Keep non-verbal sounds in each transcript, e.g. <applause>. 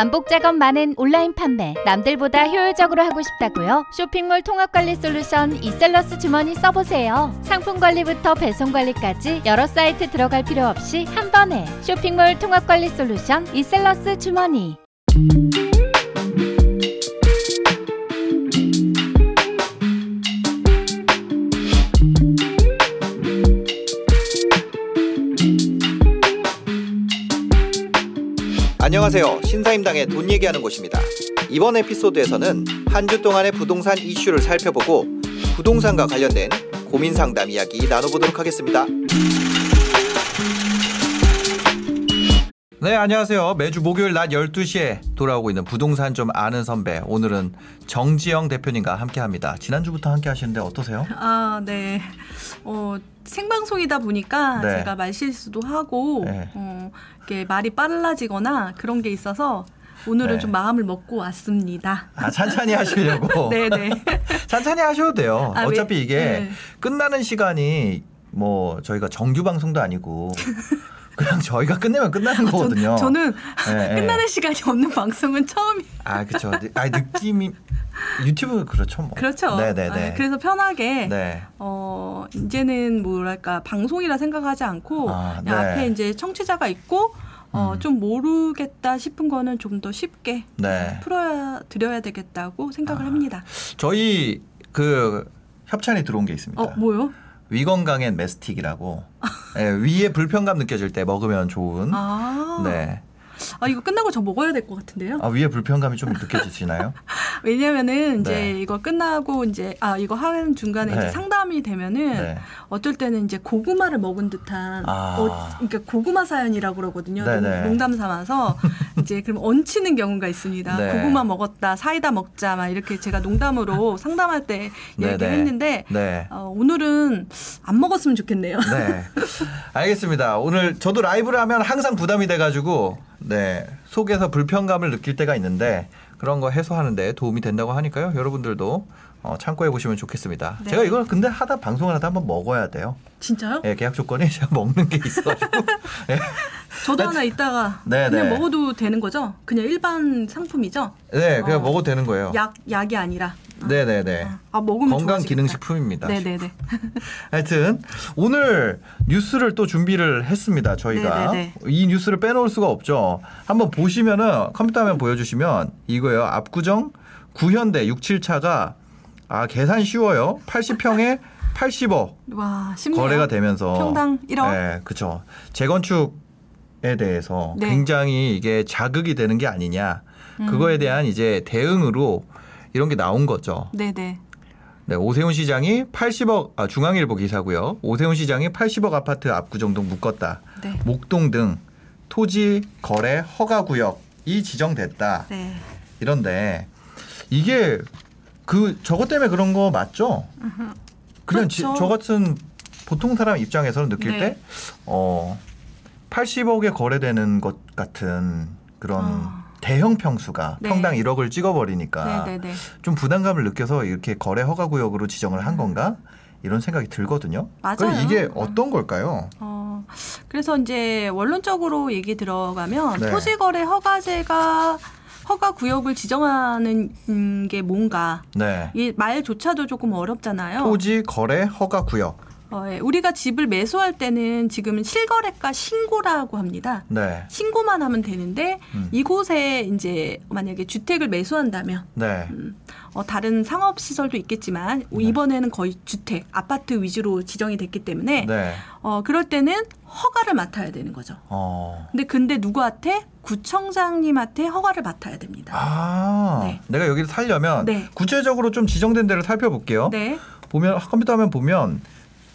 반복 작업 많은 온라인 판매 남들보다 효율적으로 하고 싶다고요? 쇼핑몰 통합 관리 솔루션 이셀러스 주머니 써보세요. 상품 관리부터 배송 관리까지 여러 사이트 들어갈 필요 없이 한 번에 쇼핑몰 통합 관리 솔루션 이셀러스 주머니. 안녕하세요. 신사임당의 돈 얘기하는 곳입니다. 이번 에피소드에서는 한 주 동안의 부동산 이슈를 살펴보고 부동산과 관련된 고민 상담 이야기 나눠보도록 하겠습니다. 네, 안녕하세요. 매주 목요일 낮 12시에 돌아오고 있는 부동산 좀 아는 선배. 오늘은 정지영 대표님과 함께 합니다. 지난주부터 함께 하시는데 어떠세요? 아, 네. 어, 생방송이다 보니까 네. 제가 말 실수도 하고 네. 어, 이렇게 말이 빨라지거나 그런 게 있어서 오늘은 네. 좀 마음을 먹고 왔습니다. 아, 찬찬히 하시려고. <laughs> 네, 네. <laughs> 찬찬히 하셔도 돼요. 아, 어차피 왜- 이게 네. 끝나는 시간이 뭐 저희가 정규 방송도 아니고 <laughs> 그냥 저희가 끝내면 끝나는 거거든요. 저, 는 네, 네. 끝나는 시간이 없는 방송은 처음이 아 그렇죠. 아 느낌이 유튜브 그렇죠. 뭐. 그렇죠. 네네네. 아, 그래서 편하게 네. 어, 이제는 뭐랄까 방송이라 생각하지 않고 아, 네. 앞에 이제 청취자가 있고 어, 음. 좀 모르겠다 싶은 거는 좀 더 쉽게 네. 풀어야 드려야 되겠다고 생각을 아. 합니다. 저희 그 협찬이 들어온 게 있습니다. 어, 뭐요? 위건강엔 메스틱이라고 네, 위에 불편감 느껴질 때 먹으면 좋은. 아, 네. 아 이거 끝나고 저 먹어야 될 것 같은데요. 아 위에 불편감이 좀 느껴지시나요? <laughs> 왜냐면은 이제 네. 이거 끝나고 이제 아 이거 하는 중간에 네. 이제 상담이 되면은 네. 어떨 때는 이제 고구마를 먹은 듯한 아. 어, 그러니까 고구마 사연이라고 그러거든요. 네네. 농- 농담 삼아서 <laughs> 이제 그럼 얹히는 경우가 있습니다. 네. 고구마 먹었다, 사이다 먹자 막 이렇게 제가 농담으로 <laughs> 상담할 때. 얘기를 했는데 네. 어, 오늘은 안 먹었으면 좋겠네요. 네. 알겠습니다. 오늘 저도 라이브를 하면 항상 부담이 돼가지고, 네. 속에서 불편감을 느낄 때가 있는데, 그런 거 해소하는 데 도움이 된다고 하니까요. 여러분들도 어, 참고해 보시면 좋겠습니다. 네. 제가 이걸 근데 하다, 방송을 하다 한번 먹어야 돼요. 진짜요? 예, 계약 조건이 <laughs> 제가 먹는 게 있어가지고. 예. 저도 하나 이따가 네, 그냥 네. 먹어도 되는 거죠? 그냥 일반 상품이죠? 네, 그냥 어. 먹어도 되는 거예요. 약 약이 아니라. 네네네. 아 먹으면 건강 좋아지겠다. 기능식품입니다. 네네네. <laughs> 하여튼 오늘 뉴스를 또 준비를 했습니다. 저희가 네네네. 이 뉴스를 빼놓을 수가 없죠. 한번 보시면은 컴퓨터 화면 보여주시면 이거예요. 압구정 구현대 67차가 아 계산 쉬워요. 80평에 80억 와 쉽네요. 거래가 되면서 평당 1억. 네, 그렇죠. 재건축에 대해서 네. 굉장히 이게 자극이 되는 게 아니냐. 음. 그거에 대한 이제 대응으로 이런 게 나온 거죠. 네네. 네, 오세훈 시장이 80억 아, 중앙일보 기사고요. 오세훈 시장이 80억 아파트 압구정동 묶었다. 네. 목동 등 토지 거래 허가 구역이 지정됐다. 네. 이런데 이게 그 저것 때문에 그런 거 맞죠? 그냥 지- 그렇죠. 저 같은 보통 사람 입장에서는 느낄 네. 때 어, 80억에 거래되는 것 같은 그런 아. 대형 평수가 네. 평당 1억을 찍어버리니까 네네네. 좀 부담감을 느껴서 이렇게 거래 허가 구역으로 지정을 한 건가 이런 생각이 들거든요. 음. 맞아요. 그럼 이게 어떤 걸까요? 어, 그래서 이제 원론적으로 얘기 들어가면 네. 토지거래 허가제가 허가 구역을 지정하는 음, 게 뭔가 네. 이 말조차도 조금 어렵잖아요. 토지 거래 허가 구역. 어, 예. 우리가 집을 매수할 때는 지금은 실거래가 신고라고 합니다. 네. 신고만 하면 되는데 음. 이곳에 이제 만약에 주택을 매수한다면 네. 음, 어, 다른 상업 시설도 있겠지만 네. 이번에는 거의 주택, 아파트 위주로 지정이 됐기 때문에 네. 어, 그럴 때는 허가를 맡아야 되는 거죠. 어. 근데 근데 누구한테 구청장님한테 허가를 맡아야 됩니다. 아, 네. 내가 여기를 살려면 네. 구체적으로 좀 지정된 데를 살펴볼게요. 네, 보면 컴퓨터 화면 보면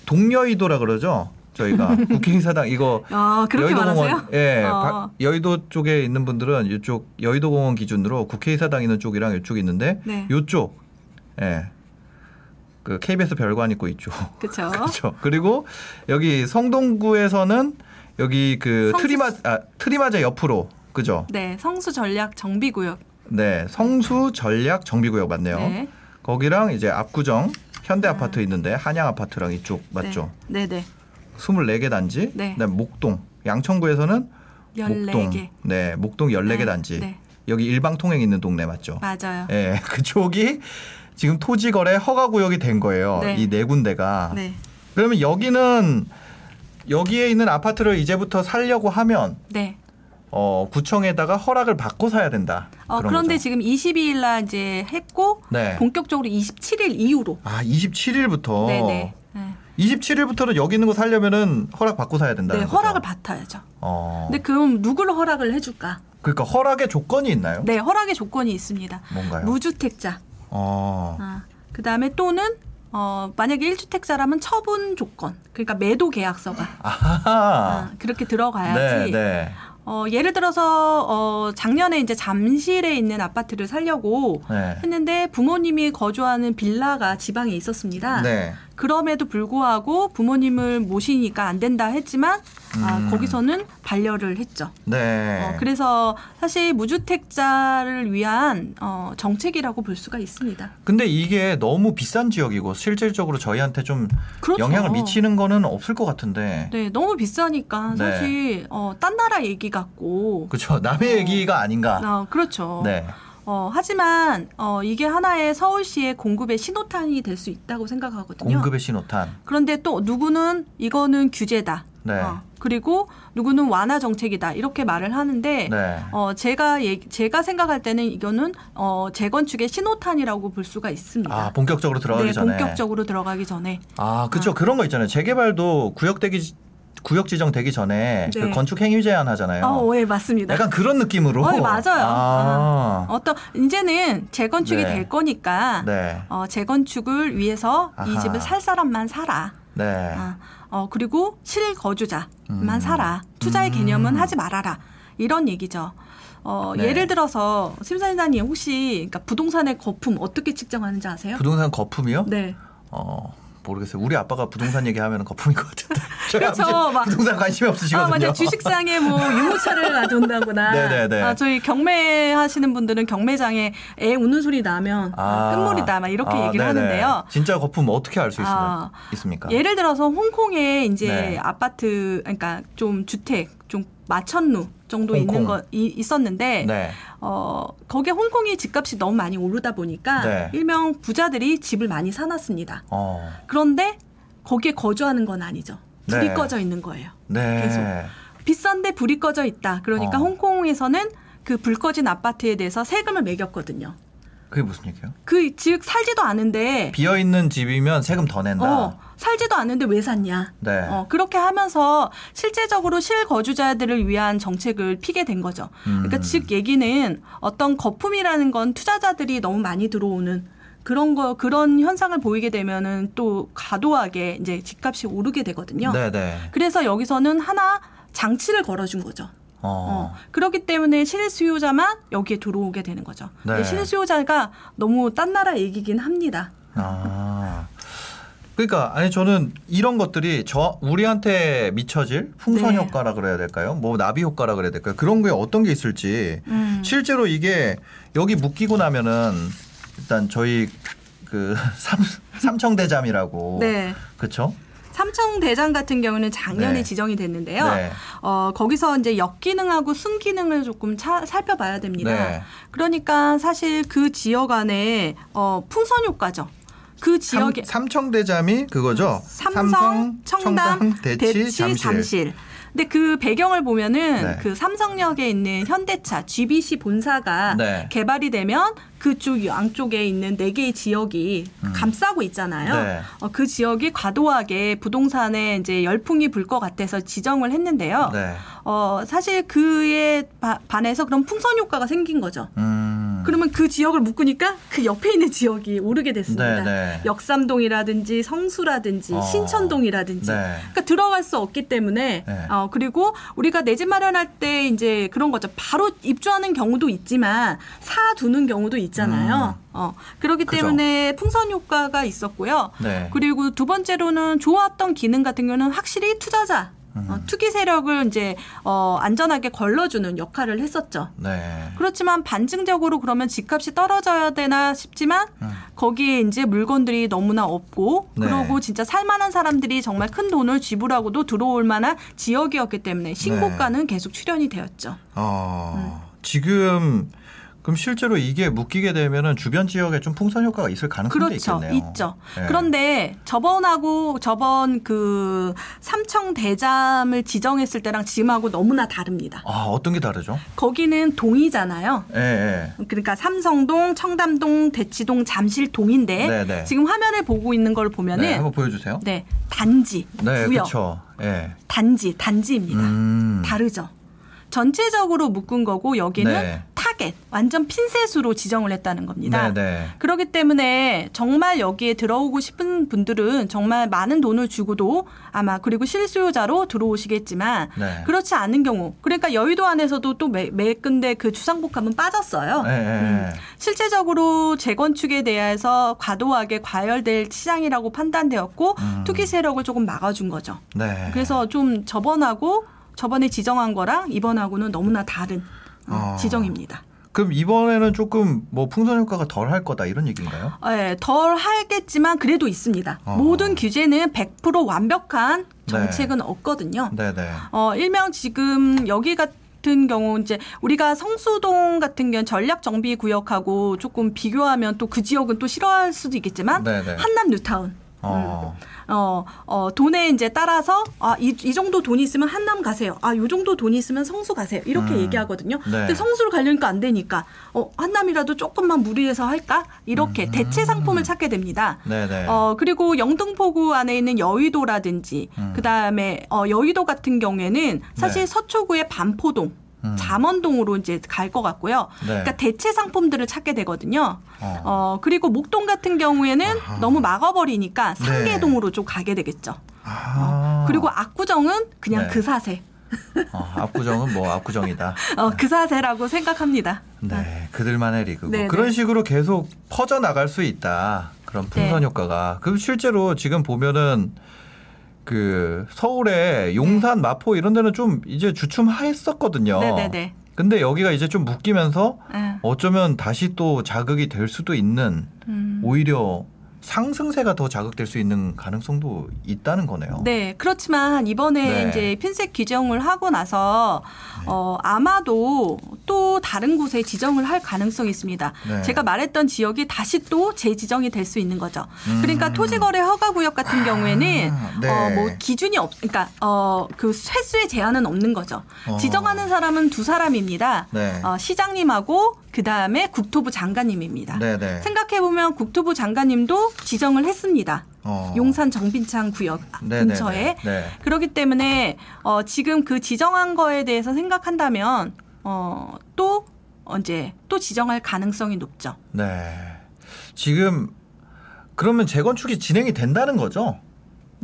동여의도라 그러죠. 저희가 <laughs> 국회의사당 이거 아 여의도공원? 예 어. 바- 여의도 쪽에 있는 분들은 이쪽 여의도공원 기준으로 국회의사당 있는 쪽이랑 이쪽 있는데 네, 요쪽 예. 그 KBS 별관 있고 이쪽. 그렇죠. <laughs> 그렇죠. 그리고 여기 성동구에서는 여기 그 성수- 트리마 아 트리마자 옆으로 그죠? 네, 성수 전략 정비구역. 네. 성수 전략 정비구역 맞네요. 네, 거기랑 이제 압구정 현대 아파트 있는데 한양 아파트랑 이쪽 맞죠? 네, 네, 24개 단지. 네. 그다음 목동 양천구에서는 네. 14개. 목동. 네, 목동 14개 네, 단지. 네. 여기 일방 통행 있는 동네 맞죠? 맞아요. 예, <laughs> 그쪽이 지금 토지 거래 허가 구역이 된 거예요. 네. 이네 군데가. 네. 그러면 여기는 여기에 있는 아파트를 이제부터 살려고 하면 네. 어, 구청에다가 허락을 받고 사야 된다. 어, 그런 그런데 거죠. 지금 22일 날 이제 했고 네. 본격적으로 27일 이후로. 아, 27일부터. 네네. 네. 27일부터는 여기 있는 거 살려면은 허락 받고 사야 된다. 네, 허락을 받아야죠. 어. 근데 그럼 누구를 허락을 해줄까? 그러니까 허락의 조건이 있나요? 네, 허락의 조건이 있습니다. 뭔가요? 무주택자. 어. 아, 그 다음에 또는 어, 만약에 1주택자라면 처분 조건. 그러니까 매도 계약서가 아하. 아, 그렇게 네, 들어가야지. 네. 어, 예를 들어서 어, 작년에 이제 잠실에 있는 아파트를 살려고 네. 했는데 부모님이 거주하는 빌라가 지방에 있었습니다. 네. 그럼에도 불구하고 부모님을 모시니까 안 된다 했지만 아, 음. 거기서는 반려를 했죠. 네. 어, 그래서 사실 무주택자를 위한 어, 정책이라고 볼 수가 있습니다. 근데 이게 너무 비싼 지역이고 실질적으로 저희한테 좀 그렇죠. 영향을 미치는 거는 없을 것 같은데. 네, 너무 비싸니까 네. 사실 어, 딴 나라 얘기 같고. 그렇죠. 남의 어. 얘기가 아닌가. 어, 그렇죠. 네. 어, 하지만 어, 이게 하나의 서울시의 공급의 신호탄이 될 수 있다고 생각하거든요. 공급의 신호탄. 그런데 또 누구는 이거는 규제다. 네. 어, 그리고 누구는 완화 정책이다. 이렇게 말을 하는데 네. 어, 제가 얘기- 제가 생각할 때는 이거는 어, 재건축의 신호탄이라고 볼 수가 있습니다. 아, 본격적으로 들어가기 네, 전에. 본격적으로 들어가기 전에. 아, 그렇죠. 그런 거 있잖아요. 재개발도 구역되기 구역 지정되기 전에 네. 그 건축 행위 제한 하잖아요. 어, 예, 맞습니다. 약간 그런 느낌으로. 어, 네, 맞아요. 아. 어떤 이제는 재건축이 네. 될 거니까 네. 어, 재건축을 위해서 이 아하. 집을 살 사람만 살아. 네. 아, 어, 그리고 실거주자만 음. 살아. 투자의 음. 개념은 하지 말아라. 이런 얘기죠. 어, 네. 예를 들어서 심사위원님 혹시 그러니까 부동산의 거품 어떻게 측정하는지 아세요? 부동산 거품이요? 네. 어, 모르겠어요. 우리 아빠가 부동산 얘기하면 거품인 것 같은데. <laughs> 그렇죠. 막- 부동산 관심이 없으시거든요. 아, 맞아요. 주식상에 뭐 유모차를 가져온다거나. <laughs> 네네네. 아, 저희 경매 하시는 분들은 경매장에 애 우는 소리 나면 아, 끝물이다. 막 이렇게 아, 얘기를 네네. 하는데요. 진짜 거품 어떻게 알수 아, 있습니까? 예를 들어서 홍콩에 이제 네. 아파트, 그러니까 좀 주택, 좀 마천루 정도 홍콩. 있는 거 이, 있었는데 네. 어 거기에 홍콩이 집값이 너무 많이 오르다 보니까 네. 일명 부자들이 집을 많이 사놨습니다. 어. 그런데 거기에 거주하는 건 아니죠. 불이 네. 꺼져 있는 거예요. 네. 계속. 비싼데 불이 꺼져 있다. 그러니까 어. 홍콩에서는 그 불 꺼진 아파트에 대해서 세금을 매겼거든요. 그게 무슨 얘기예요? 그 즉 살지도 않은데 비어 있는 집이면 세금 더 낸다. 어, 살지도 않는데 왜 샀냐. 네. 어, 그렇게 하면서 실제적으로 실거주자들을 위한 정책을 피게 된 거죠. 그러니까 음. 즉 얘기는 어떤 거품이라는 건 투자자들이 너무 많이 들어오는 그런 거 그런 현상을 보이게 되면은 또 과도하게 이제 집값이 오르게 되거든요. 네, 네. 그래서 여기서는 하나 장치를 걸어준 거죠. 어. 어, 그렇기 때문에 실수요자만 여기에 들어오게 되는 거죠. 네. 근데 실수요자가 너무 딴 나라 얘기긴 합니다. 아. 그러니까 아니 저는 이런 것들이 저 우리한테 미쳐질 풍선 네. 효과라 그래야 될까요? 뭐 나비 효과라 그래야 될까요? 그런 게 어떤 게 있을지 음. 실제로 이게 여기 묶이고 나면은 일단 저희 그 삼, 삼청대잠이라고 네. 그렇죠? 삼청 대장 같은 경우는 작년에 네. 지정이 됐는데요. 네. 어, 거기서 이제 역기능하고 순기능을 조금 차- 살펴봐야 됩니다. 네. 그러니까 사실 그 지역 안에 어, 풍선 효과죠. 그 지역에 삼, 삼청대잠이 그거죠? 삼성, 청담, 대치, 잠실. 근데 그 배경을 보면은 네. 그 삼성역에 있는 현대차 GBC 본사가 네. 개발이 되면 그쪽 양쪽에 있는 네 개의 지역이 감싸고 있잖아요. 음. 네. 어, 그 지역이 과도하게 부동산에 이제 열풍이 불 것 같아서 지정을 했는데요. 네. 어, 사실 그에 바- 반해서 그런 풍선 효과가 생긴 거죠. 음. 그러면 그 지역을 묶으니까 그 옆에 있는 지역이 오르게 됐습니다. 네, 네. 역삼동이라든지 성수라든지 어. 신천동이라든지. 네. 그러니까 들어갈 수 없기 때문에 네. 어 그리고 우리가 내 집 마련할 때 이제 그런 거죠. 바로 입주하는 경우도 있지만 사두는 경우도 있잖아요. 어 그렇기 음. 그죠. 때문에 풍선 효과가 있었고요. 네. 그리고 두 번째로는 좋았던 기능 같은 경우는 확실히 투자자 음. 어, 투기 세력을 이제 어 안전하게 걸러주는 역할을 했었죠. 네. 그렇지만 반증적으로 그러면 집값이 떨어져야 되나 싶지만 음. 거기에 이제 물건들이 너무나 없고 네. 그러고 진짜 살만한 사람들이 정말 큰 돈을 지불하고도 들어올 만한 지역이었기 때문에 신고가는 계속 출현이 되었죠. 어, 음. 지금 그럼 실제로 이게 묶이게 되면은 주변 지역에 좀 풍선 효과가 있을 가능성도 그렇죠. 있겠네요. 있죠. 네. 그런데 저번하고 저번 그 삼청 대잠을 지정했을 때랑 지금하고 너무나 다릅니다. 아 어떤 게 다르죠? 거기는 동이잖아요. 예, 예. 그러니까 삼성동, 청담동, 대치동, 잠실동인데 네, 네. 지금 화면을 보고 있는 걸 보면은 네, 네, 한번 보여주세요. 단지, 네, 구역, 그렇죠. 예. 단지, 단지입니다. 음. 다르죠. 전체적으로 묶은 거고 여기는 네. 타겟, 완전 핀셋으로 지정을 했다는 겁니다. 네, 네. 그렇기 때문에 정말 여기에 들어오고 싶은 분들은 정말 많은 돈을 주고도 아마 그리고 실수요자로 들어오시겠지만 네. 그렇지 않은 경우 그러니까 여의도 안에서도 또 매, 매 군데 그 주상복합은 빠졌어요. 예, 예, 음. 실질적으로 재건축에 대해서 과도하게 과열될 시장이라고 판단되었고 음. 투기 세력을 조금 막아준 거죠. 네. 그래서 좀 저번하고 저번에 지정한 거랑 이번하고는 너무나 다른 어, 아. 지정입니다. 그럼 이번에는 조금 뭐 풍선 효과가 덜 할 거다 이런 얘기인가요? 네, 덜 하겠지만 그래도 있습니다. 어. 모든 규제는 100% 완벽한 네. 정책은 없거든요. 네, 네. 어, 일명 지금 여기 같은 경우 이제 우리가 성수동 같은 경우 전략 정비 구역하고 조금 비교하면 또 그 지역은 또 싫어할 수도 있겠지만 네, 네. 한남 뉴타운. 어. 어, 어, 돈에 이제 따라서, 아, 이, 이 정도 돈이 있으면 한남 가세요. 아, 요 정도 돈이 있으면 성수 가세요. 이렇게 음. 얘기하거든요. 네. 근데 성수를 가려니까 안 되니까, 어, 한남이라도 조금만 무리해서 할까? 이렇게 대체 상품을 찾게 됩니다. 음. 네, 네. 어, 그리고 영등포구 안에 있는 여의도라든지, 음. 그 다음에, 어, 여의도 같은 경우에는 사실 네. 서초구의 반포동, 음. 잠원동으로 이제 갈 것 같고요. 네. 그러니까 대체 상품들을 찾게 되거든요. 어. 어, 그리고 목동 같은 경우에는 아하. 너무 막아버리니까 네. 상계동으로 좀 가게 되겠죠. 아. 그리고 압구정은 그냥 네. 그 사세. 어, 압구정은 뭐 압구정이다. <laughs> 어, 그 사세라고 생각합니다. 네, 그들만의 리그고 네, 그런 네. 식으로 계속 퍼져 나갈 수 있다. 그런 풍선 네. 효과가. 그럼 실제로 지금 보면은 그 서울에 용산, 마포 이런 데는 좀 이제 주춤했었거든요. 네. 네네네. 근데 여기가 이제 좀 묶이면서 네. 어쩌면 다시 또 자극이 될 수도 있는 음. 오히려 상승세가 더 자극될 수 있는 가능성도 있다는 거네요. 네, 그렇지만 이번에 네. 이제 핀셋 규정을 하고 나서 어, 아마도 또 다른 곳에 지정을 할 가능성이 있습니다. 네. 제가 말했던 지역이 다시 또 재지정이 될 수 있는 거죠. 음. 그러니까 토지거래 허가 구역 같은 경우에는 아, 네. 어, 뭐 기준이 없, 그러니까 어, 그 횟수의 제한은 없는 거죠. 어. 지정하는 사람은 두 사람입니다. 네. 어, 시장님하고 그 다음에 국토부 장관님입니다. 네, 네. 생각해 보면 국토부 장관님도 지정을 했습니다. 어. 용산 정빈창 구역 네, 근처에 네, 네. 네. 그렇기 때문에 어, 지금 그 지정한 거에 대해서 생각한다면 어, 또 언제 또 지정할 가능성이 높죠. 네. 지금 그러면 재건축이 진행이 된다는 거죠?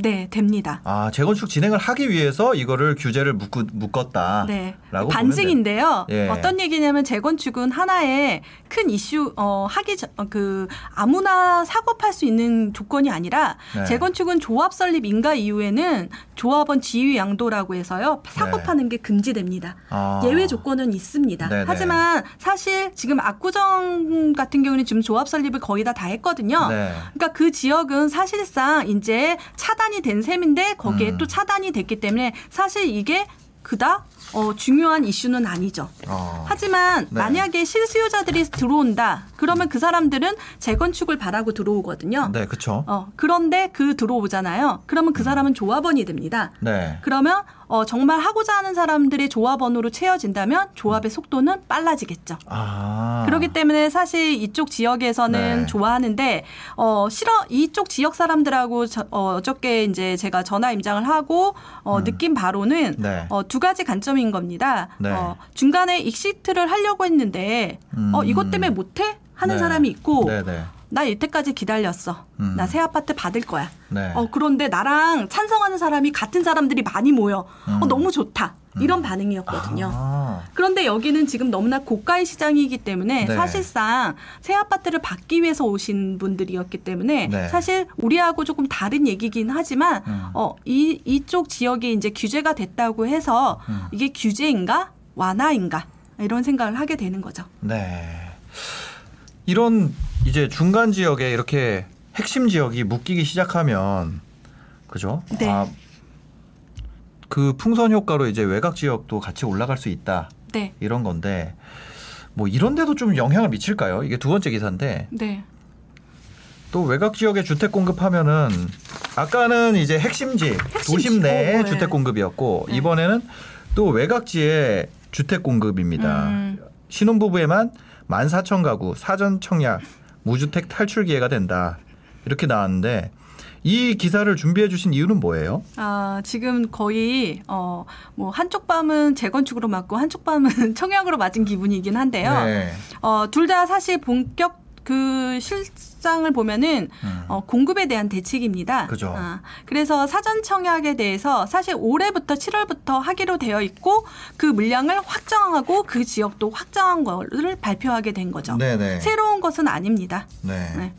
네, 됩니다. 아, 재건축 진행을 하기 위해서 이거를 규제를 묶, 묶었다. 네. 라고 반증인데요. 예. 어떤 얘기냐면 재건축은 하나의 큰 이슈 어 하기 전, 어, 그 아무나 사고팔 수 있는 조건이 아니라 네. 재건축은 조합 설립 인가 이후에는 조합원 지위 양도라고 해서요. 사고 네. 파는 게 금지됩니다. 아. 예외 조건은 있습니다. 네네. 하지만 사실 지금 압구정 같은 경우는 지금 조합 설립을 거의 다 다 했거든요. 네. 그러니까 그 지역은 사실상 이제 차단 이 된 셈인데 거기에 음. 또 차단이 됐기 때문에 사실 이게 그다 어, 중요한 이슈는 아니죠. 어. 하지만 네. 만약에 실수요자들이 들어온다. 그러면 그 사람들은 재건축을 바라고 들어오거든요. 네, 그렇죠. 어, 그런데 그 들어오잖아요. 그러면 그 사람은 조합원이 됩니다. 네. 그러면 어, 정말 하고자 하는 사람들이 조합원으로 채워진다면 조합의 속도는 빨라지겠죠. 아. 그렇기 때문에 사실 이쪽 지역에서는 네. 좋아하는데 어 싫어 이쪽 지역 사람들하고 저, 어, 어저께 이제 제가 전화 임장을 하고 어, 음. 느낀 바로는 네. 어, 두 가지 관점 인 겁니다. 네. 어, 중간에 익시트를 하려고 했는데 어, 음. 이것 때문에 못해 하는 네. 사람이 있고 네, 네. 나 이때까지 기다렸어. 음. 나새 아파트 받을 거야. 네. 어, 그런데 나랑 찬성하는 사람이 같은 사람들이 많이 모여. 음. 어, 너무 좋다. 이런 반응이었거든요. 아. 그런데 여기는 지금 너무나 고가의 시장이기 때문에 네. 사실상 새 아파트를 받기 위해서 오신 분들이었기 때문에 네. 사실 우리하고 조금 다른 얘기긴 하지만 음. 어, 이, 이쪽 지역이 이제 규제가 됐다고 해서 음. 이게 규제인가 완화인가 이런 생각을 하게 되는 거죠. 네. 이런 이제 중간 지역에 이렇게 핵심 지역이 묶이기 시작하면 그죠? 네. 아, 그 풍선 효과로 이제 외곽 지역도 같이 올라갈 수 있다. 네. 이런 건데 뭐 이런 데도 좀 영향을 미칠까요? 이게 두 번째 기사인데 네. 또 외곽 지역에 주택 공급하면은 아까는 이제 핵심지, 도심 내 어, 네. 주택 공급이었고 네. 이번에는 또 외곽지의 주택 공급입니다. 음. 신혼부부에만 14,000가구 사전 청약 무주택 탈출 기회가 된다. 이렇게 나왔는데 이 기사를 준비해 주신 이유는 뭐예요? 아, 지금 거의 어, 뭐 한쪽 밤은 재건축으로 맞고 한쪽 밤은 <laughs> 청약으로 맞은 기분이긴 한데요. 네. 어, 둘 다 사실 본격 그 실상을 보면은 음. 어, 공급에 대한 대책입니다. 그죠. 아, 그래서 사전 청약에 대해서 사실 올해부터 7월부터 하기로 되어 있고 그 물량을 확정하고 그 지역도 확정한 거를 발표하게 된 거죠. 네네. 새로운 것은 아닙니다. 네. 네.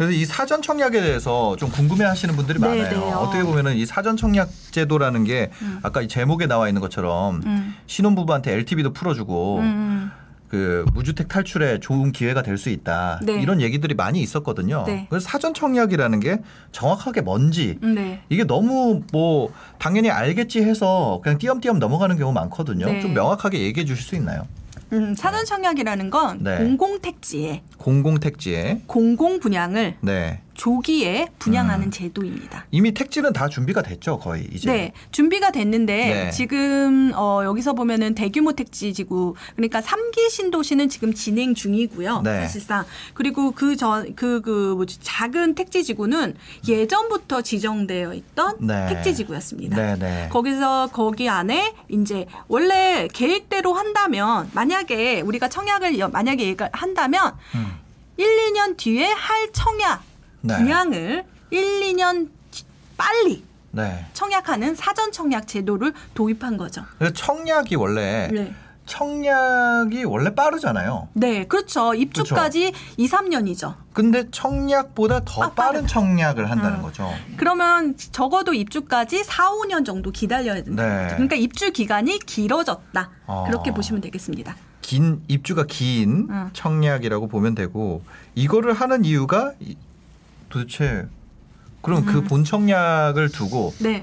그래서 이 사전 청약에 대해서 좀 궁금해하시는 분들이 네, 많아요. 네, 어. 어떻게 보면은 이 사전 청약 제도라는 게 음. 아까 이 제목에 나와 있는 것처럼 음, 신혼부부한테 LTV도 풀어주고 음, 음. 그 무주택 탈출에 좋은 기회가 될 수 있다 네. 이런 얘기들이 많이 있었거든요. 네. 그래서 사전 청약이라는 게 정확하게 뭔지 음, 네. 이게 너무 뭐 당연히 알겠지 해서 그냥 띄엄띄엄 넘어가는 경우 많거든요. 네. 좀 명확하게 얘기해 주실 수 있나요? 음, 사전 청약이라는 건 네. 공공택지에. 공공택지에. 공공 분양을 네 조기에 분양하는 음. 제도입니다. 이미 택지는 다 준비가 됐죠 거의 이제. 네, 준비가 됐는데 네. 지금 어, 여기서 보면은 대규모 택지 지구 그러니까 3기 신도시는 지금 진행 중이고요. 네. 사실상 그리고 그전그그 뭐지 작은 택지 지구는 예전부터 지정되어 있던 네. 택지 지구였습니다. 네네. 거기서 거기 안에 이제 원래 계획대로 한다면 만약에 우리가 청약을 여- 만약에 한다면 음. 1, 2년 뒤에 할 청약 네. 분양을 1, 2년 뒤- 빨리 네. 청약하는 사전 청약 제도를 도입한 거죠. 청약이 원래 네. 청약이 원래 빠르잖아요. 네, 그렇죠. 입주까지 2, 3년이죠. 근데 청약보다 더 아, 빠른. 청약을 한다는 음. 거죠. 그러면 적어도 입주까지 4, 5년 정도 기다려야 된다. 네. 그러니까 입주 기간이 길어졌다. 어. 그렇게 보시면 되겠습니다. 긴 입주가 긴 음. 청약이라고 보면 되고 이거를 하는 이유가 이- 도대체 그럼 그 음. 본 청약을 두고 네.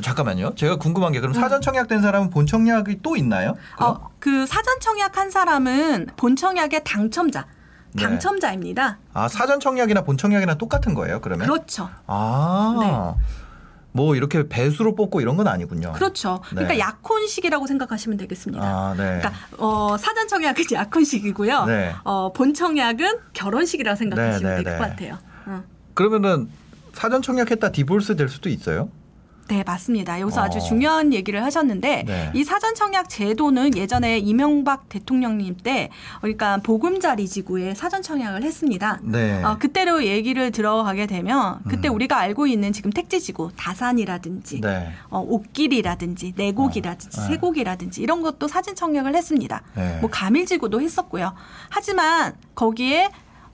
잠깐만요. 제가 궁금한 게 그럼 음. 사전 청약된 사람은 본 청약이 또 있나요? 그럼? 어, 그 사전 청약한 사람은 본 청약의 당첨자. 네. 당첨자입니다. 아 사전 청약이나 본 청약이나 똑같은 거예요? 그러면? 그렇죠. 아. 뭐 이렇게 배수로 뽑고 이런 건 아니군요. 그렇죠. 네. 그러니까 약혼식이라고 생각하시면 되겠습니다. 아, 네. 그러니까 어, 사전 청약은 <laughs> 약혼식이고요. 네. 어, 본 청약은 결혼식이라고 생각하시면 네, 네, 될 네. 것 같아요. 어. 그러면은 사전 청약했다 디볼스 될 수도 있어요? 네, 맞습니다. 여기서 어. 아주 중요한 얘기를 하셨는데 네. 이 사전 청약 제도는 예전에 이명박 대통령님 때 그러니까 보금자리 지구에 사전 청약을 했습니다. 네. 어, 그때로 얘기를 들어가게 되면 그때 음. 우리가 알고 있는 지금 택지 지구 다산이라든지 네. 어, 옥길이라든지 내곡이라든지 어, 네. 세곡이라든지 이런 것도 사진 청약을 했습니다. 네. 뭐 가밀 지구도 했었고요. 하지만 거기에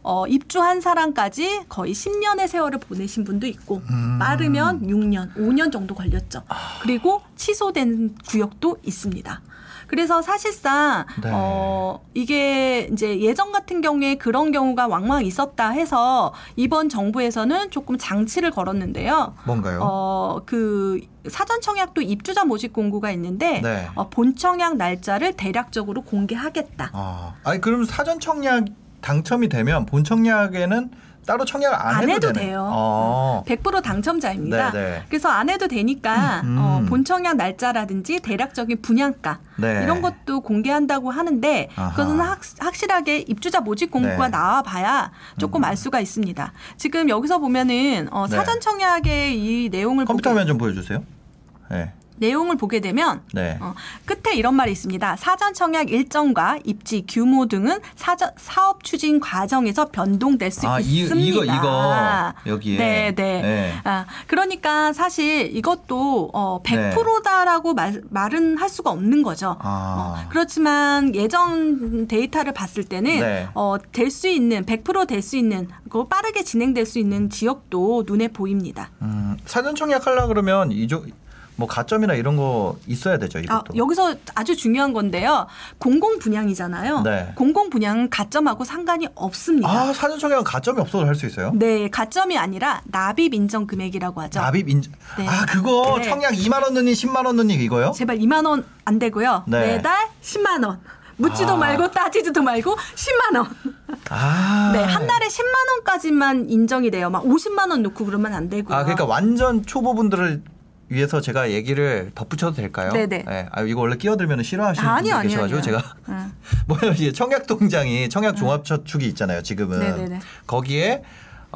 어, 입주한 사람까지 거의 10년의 세월을 보내신 분도 있고 음. 빠르면 6년, 5년 정도 걸렸죠. 아. 그리고 취소된 구역도 있습니다. 그래서 사실상 네. 어 이게 이제 예전 같은 경우에 그런 경우가 왕왕 있었다 해서 이번 정부에서는 조금 장치를 걸었는데요. 뭔가요? 어, 그 사전 청약도 입주자 모집 공고가 있는데 네. 어, 본 청약 날짜를 대략적으로 공개하겠다. 아, 아니 그럼 사전 청약 당첨이 되면 본 청약에는 따로 청약을 안, 안 해도 되네. 돼요. 어. 100% 당첨자입니다. 네, 네. 그래서 안 해도 되니까 음. 어, 본 청약 날짜라든지 대략적인 분양가 네. 이런 것도 공개한다고 하는데 아하. 그것은 확, 확실하게 입주자 모집 공고가 네. 나와 봐야 조금 음. 알 수가 있습니다. 지금 여기서 보면은 어, 네. 사전 청약의 이 내용을 컴퓨터 화면 좀 보여주세요. 네. 내용을 보게 되면 네. 어, 끝에 이런 말이 있습니다. 사전 청약 일정과 입지 규모 등은 사전, 사업 추진 과정에서 변동될 수 아, 이, 있습니다. 이거 이거 여기에. 네, 네. 아, 그러니까 사실 이것도 어, 네. 100%다라고 말, 말은 할 수가 없는 거죠. 아. 어, 그렇지만 예전 데이터를 봤을 때는 네. 어, 될 수 있는 100%될 수 있는 그 빠르게 진행될 수 있는 지역도 눈에 보입니다. 음, 사전 청약 하려 그러면 이쪽 뭐 가점이나 이런 거 있어야 되죠, 아, 이것도. 여기서 아주 중요한 건데요. 공공 분양이잖아요. 네. 공공 분양은 가점하고 상관이 없습니다. 아, 사전 청약은 가점이 없어도 할 수 있어요? 네, 가점이 아니라 납입 인정 금액이라고 하죠. 납입 인정. 네. 아, 그거 네. 청약 2만 원 넣니 10만 원 넣니 이거요? 제발 2만 원 안 되고요. 네. 매달 10만 원. 묻지도 아. 말고 따지지도 말고 10만 원. 아. 네, 한 달에 10만 원까지만 인정이 돼요. 막 50만 원 넣고 그러면 안 되고요. 아, 그러니까 완전 초보분들을 위해서 제가 얘기를 덧붙여도 될까요? 네네. 네. 아, 이거 원래 끼어들면 싫어하시는 분들 아니요, 계셔가지고 아니요. 제가 응. <laughs> 뭐야 이제 청약통장이 청약 종합저축이 있잖아요. 지금은 네네네. 거기에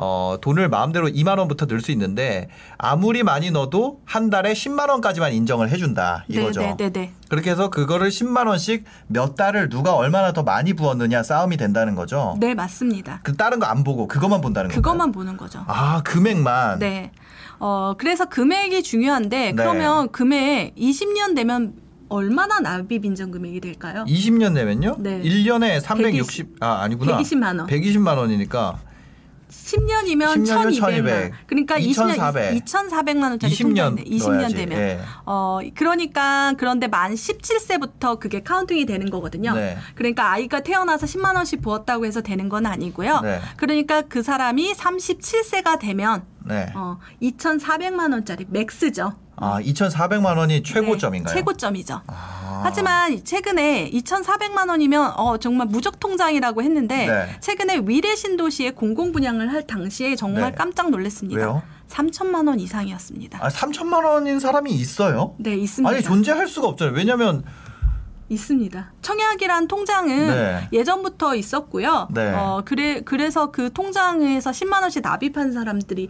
어, 돈을 마음대로 2만 원부터 넣을 수 있는데 아무리 많이 넣어도 한 달에 10만 원까지만 인정을 해준다 이거죠. 네네네네. 그렇게 해서 그거를 10만 원씩 몇 달을 누가 얼마나 더 많이 부었느냐 싸움이 된다는 거죠. 네, 맞습니다. 그 다른 거 안 보고 그것만 본다는 거예요. 그것만 보는 거죠. 아 금액만. 네. 어, 그래서 금액이 중요한데 네. 그러면 금액 20년 되면 얼마나 납입 인정 금액이 될까요? 20년 내면요? 네. 1년에 360, 아, 아니구나. 120만 원. 120만 원이니까 10년이면 10년이면 1200만. 1200. 그러니까 20년 2400. 2400만 원짜리 20년 통장인데 20년 넣어야지. 되면 예. 어 그러니까 그런데 만 17세부터 그게 counting이 되는 거거든요. 네. 그러니까 아이가 태어나서 10만 원씩 부었다고 해서 되는 건 아니고요. 네. 그러니까 그 사람이 37세가 되면 네. 어 2,400만 원짜리 맥스죠. 아, 2,400만 원이 최고점인가요? 네, 최고점이죠. 아. 하지만 최근에 2,400만 원이면 어 정말 무적 통장이라고 했는데 네. 최근에 위례 신도시에 공공 분양을 할 당시에 정말 네. 깜짝 놀랐습니다. 왜요? 3천만 원 이상이었습니다. 아, 3천만 원인 사람이 있어요? 네, 있습니다. 아니, 존재할 수가 없잖아요. 왜냐면 있습니다. 청약이란 통장은 네. 예전부터 있었고요. 네. 어, 그래 그래서 그 통장에서 10만 원씩 납입한 사람들이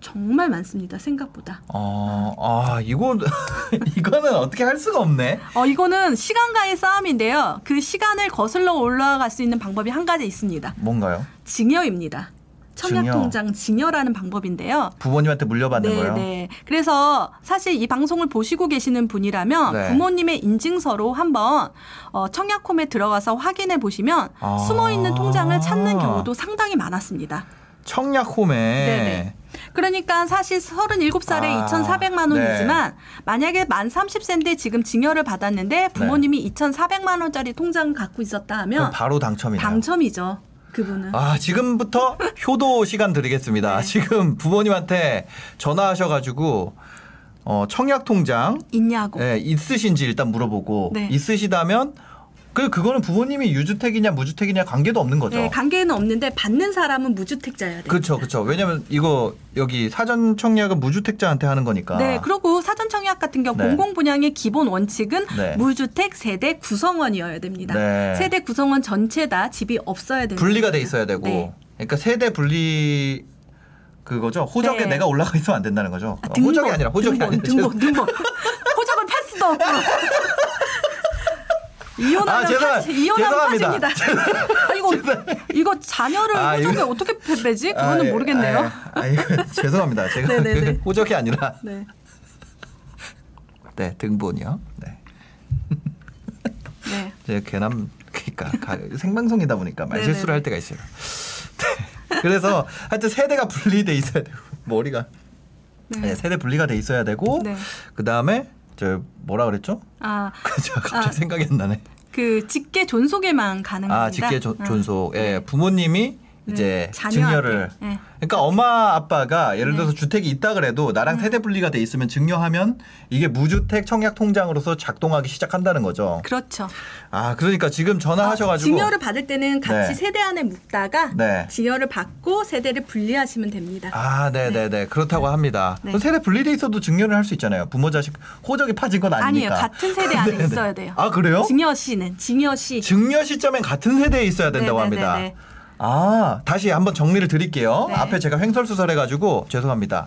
정말 많습니다. 생각보다. 어, 아, 이거 <laughs> 이거는 어떻게 할 수가 없네. 어, 이거는 시간과의 싸움인데요. 그 시간을 거슬러 올라갈 수 있는 방법이 한 가지 있습니다. 뭔가요? 증여입니다. 청약통장 증여라는 방법인데요. 부모님한테 물려받는 네, 거요? 네. 그래서 사실 이 방송을 보시고 계시는 분이라면 네. 부모님의 인증서로 한번 어, 청약홈에 들어가서 확인해 보시면 아. 숨어 있는 통장을 찾는 경우도 상당히 많았습니다. 청약홈에 네네. 그러니까 사실 37살에 아, 2,400만 네. 원이지만 만약에 만 30세인데 지금 증여를 받았는데 부모님이 2,400만 원짜리 통장을 갖고 있었다 하면 바로 당첨이네요. 당첨이죠. 그분은. 아, 지금부터 효도 시간 드리겠습니다. 네. 지금 부모님한테 전화하셔가지고, 어, 청약 통장, 있냐고. 예, 있으신지 일단 물어보고, 네. 있으시다면, 그, 그거는 부모님이 유주택이냐 무주택이냐 관계도 없는 거죠. 네, 관계는 없는데 받는 사람은 무주택자여야 돼요. 그렇죠, 그렇죠. 왜냐면 이거 여기 사전 청약은 무주택자한테 하는 거니까. 네, 그리고 사전 청약 같은 경우 네. 공공 분양의 기본 원칙은 네. 무주택 세대 구성원이어야 됩니다. 네. 세대 구성원 전체 다 집이 없어야 됩니다. 분리가 돼 있어야 되고, 네. 그러니까 세대 분리 그거죠. 호적에 네. 내가 올라가 있으면 안 된다는 거죠. 아, 호적이 아니라 호적이 등본, 아니라 등본, 등본. <laughs> 호적을 팔 수도 없고. 이혼하면 아, 파지, 이혼하면 죄송합니다. 파집니다. <laughs> 아, 이거 이거 자녀를 아, 호적에 이거- 어떻게 패- 빼지? 그거는 아, 예, 모르겠네요. 아, 아, 이거 <laughs> 죄송합니다. 제가. 그 <laughs> 호적이 아니라 네. 네 등본이요. 네. 네. 제가 괜한 그러니까 가- 생방송이다 보니까 말. 실수를 할 때가 있어요. 네. 그래서 하여튼 세대가 분리돼 있어야 되고 머리가 네. 네, 세대 분리가 돼 있어야 되고 네. 그 다음에 저 뭐라 그랬죠? 아, <laughs> 제가 갑자기 아, 생각이 안 나네. 그 직계 존속에만 가능합니다. 아 직계 조- 아, 존속. 예, 네. 부모님이 네, 이제 자녀한테. 증여를. 네. 그러니까 엄마 아빠가 예를 네. 들어서 주택이 있다 그래도 나랑 음. 세대 분리가 돼 있으면 증여하면 이게 무주택 청약 통장으로서 작동하기 시작한다는 거죠. 그렇죠. 아 그러니까 지금 전화하셔가지고 증여를 받을 때는 같이 네. 세대 안에 묵다가 네. 증여를 받고 세대를 분리하시면 됩니다. 아, 네네네. 그렇다고 합니다. 네. 세대 분리돼 있어도 증여를 할 수 있잖아요. 부모 자식 호적이 파진 건 아니에요. 아니니까. 같은 세대 안에. <laughs> 있어야 돼요. 아 그래요? 증여 시는 증여 시. 증여 시점엔 같은 세대에 있어야 된다고. 합니다. 아, 다시 한번 정리를 드릴게요. 네. 앞에 제가 횡설수설 해가지고 죄송합니다.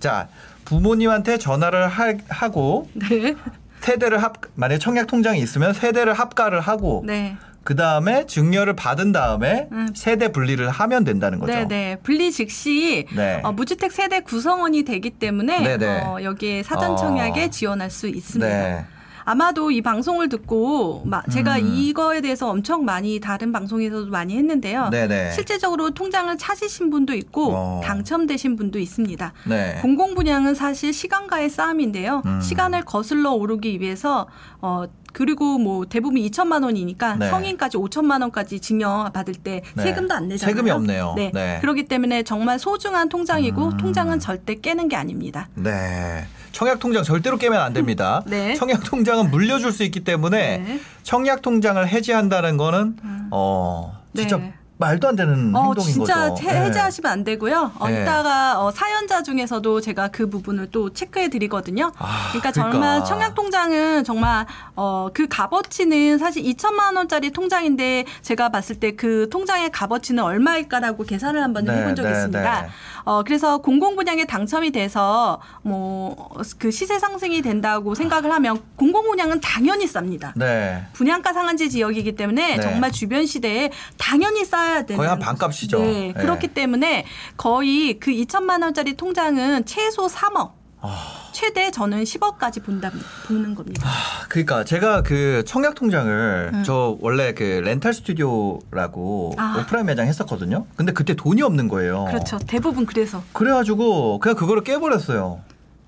자, 부모님한테 전화를 하, 하고 네. 세대를 합, 만약에 청약 통장이 있으면 세대를 합가를 하고 네. 그 다음에 증여를 받은 다음에 음. 세대 분리를 하면 된다는 거죠. 네, 네. 분리 즉시 네. 어, 무주택 세대 구성원이 되기 때문에 네네. 어, 여기에 사전 청약에 어. 지원할 수 있습니다. 네. 아마도 이 방송을 듣고 마- 제가 음. 이거에 대해서 엄청 많이 다른 방송에서도 많이 했는데요. 네네. 실제적으로 통장을 찾으신 분도 있고 어. 당첨되신 분도 있습니다. 네. 공공 분양은 사실 시간과의 싸움인데요. 음. 시간을 거슬러 오르기 위해서 어 그리고 뭐 대부분 2천만 원이니까 네. 성인까지 5천만 원까지 증여 받을 때 네. 세금도 안 내잖아요. 세금이 없네요. 네. 네. 그렇기 때문에 정말 소중한 통장이고 음. 통장은 절대 깨는 게 아닙니다. 네. 청약 통장 절대로 깨면 안 됩니다. <laughs> 네. 청약 통장은 물려줄 수 있기 때문에 네. 청약 통장을 해지한다는 거는 음. 어 진짜 네. 말도 안 되는 어, 행동인 진짜 거죠. 해- 네. 해제하시면 안 되고요. 어, 네. 이따가 어, 사연자 중에서도 제가 그 부분을 또 체크해 드리거든요. 아, 그러니까, 그러니까. 정말 청약 통장은 정말 어, 그 값어치는 사실 2천만 원짜리 통장인데 제가 봤을 때 그 통장의 값어치는 얼마일까라고 계산을 한번 네, 해본 적이 네, 있습니다. 네. 어, 그래서 공공 분양에 당첨이 돼서 뭐 그 시세 상승이 된다고 생각을 하면 공공 분양은 당연히 쌉니다. 네. 분양가 상한제 지역이기 때문에 네. 정말 주변 시대에 당연히 쌓아야 되는 거의 한 반값이죠. 네, 네. 그렇기 때문에 거의 그 2천만 원짜리 통장은 최소 3억, 아. 최대 저는 10억까지 본다 보는 겁니다. 그러니까 제가 그 청약 통장을 음. 저 원래 그 렌탈 스튜디오라고 아. 오프라인 매장 했었거든요. 근데 그때 돈이 없는 거예요. 그렇죠. 대부분 그래서 그래가지고 그냥 그거를 깨버렸어요.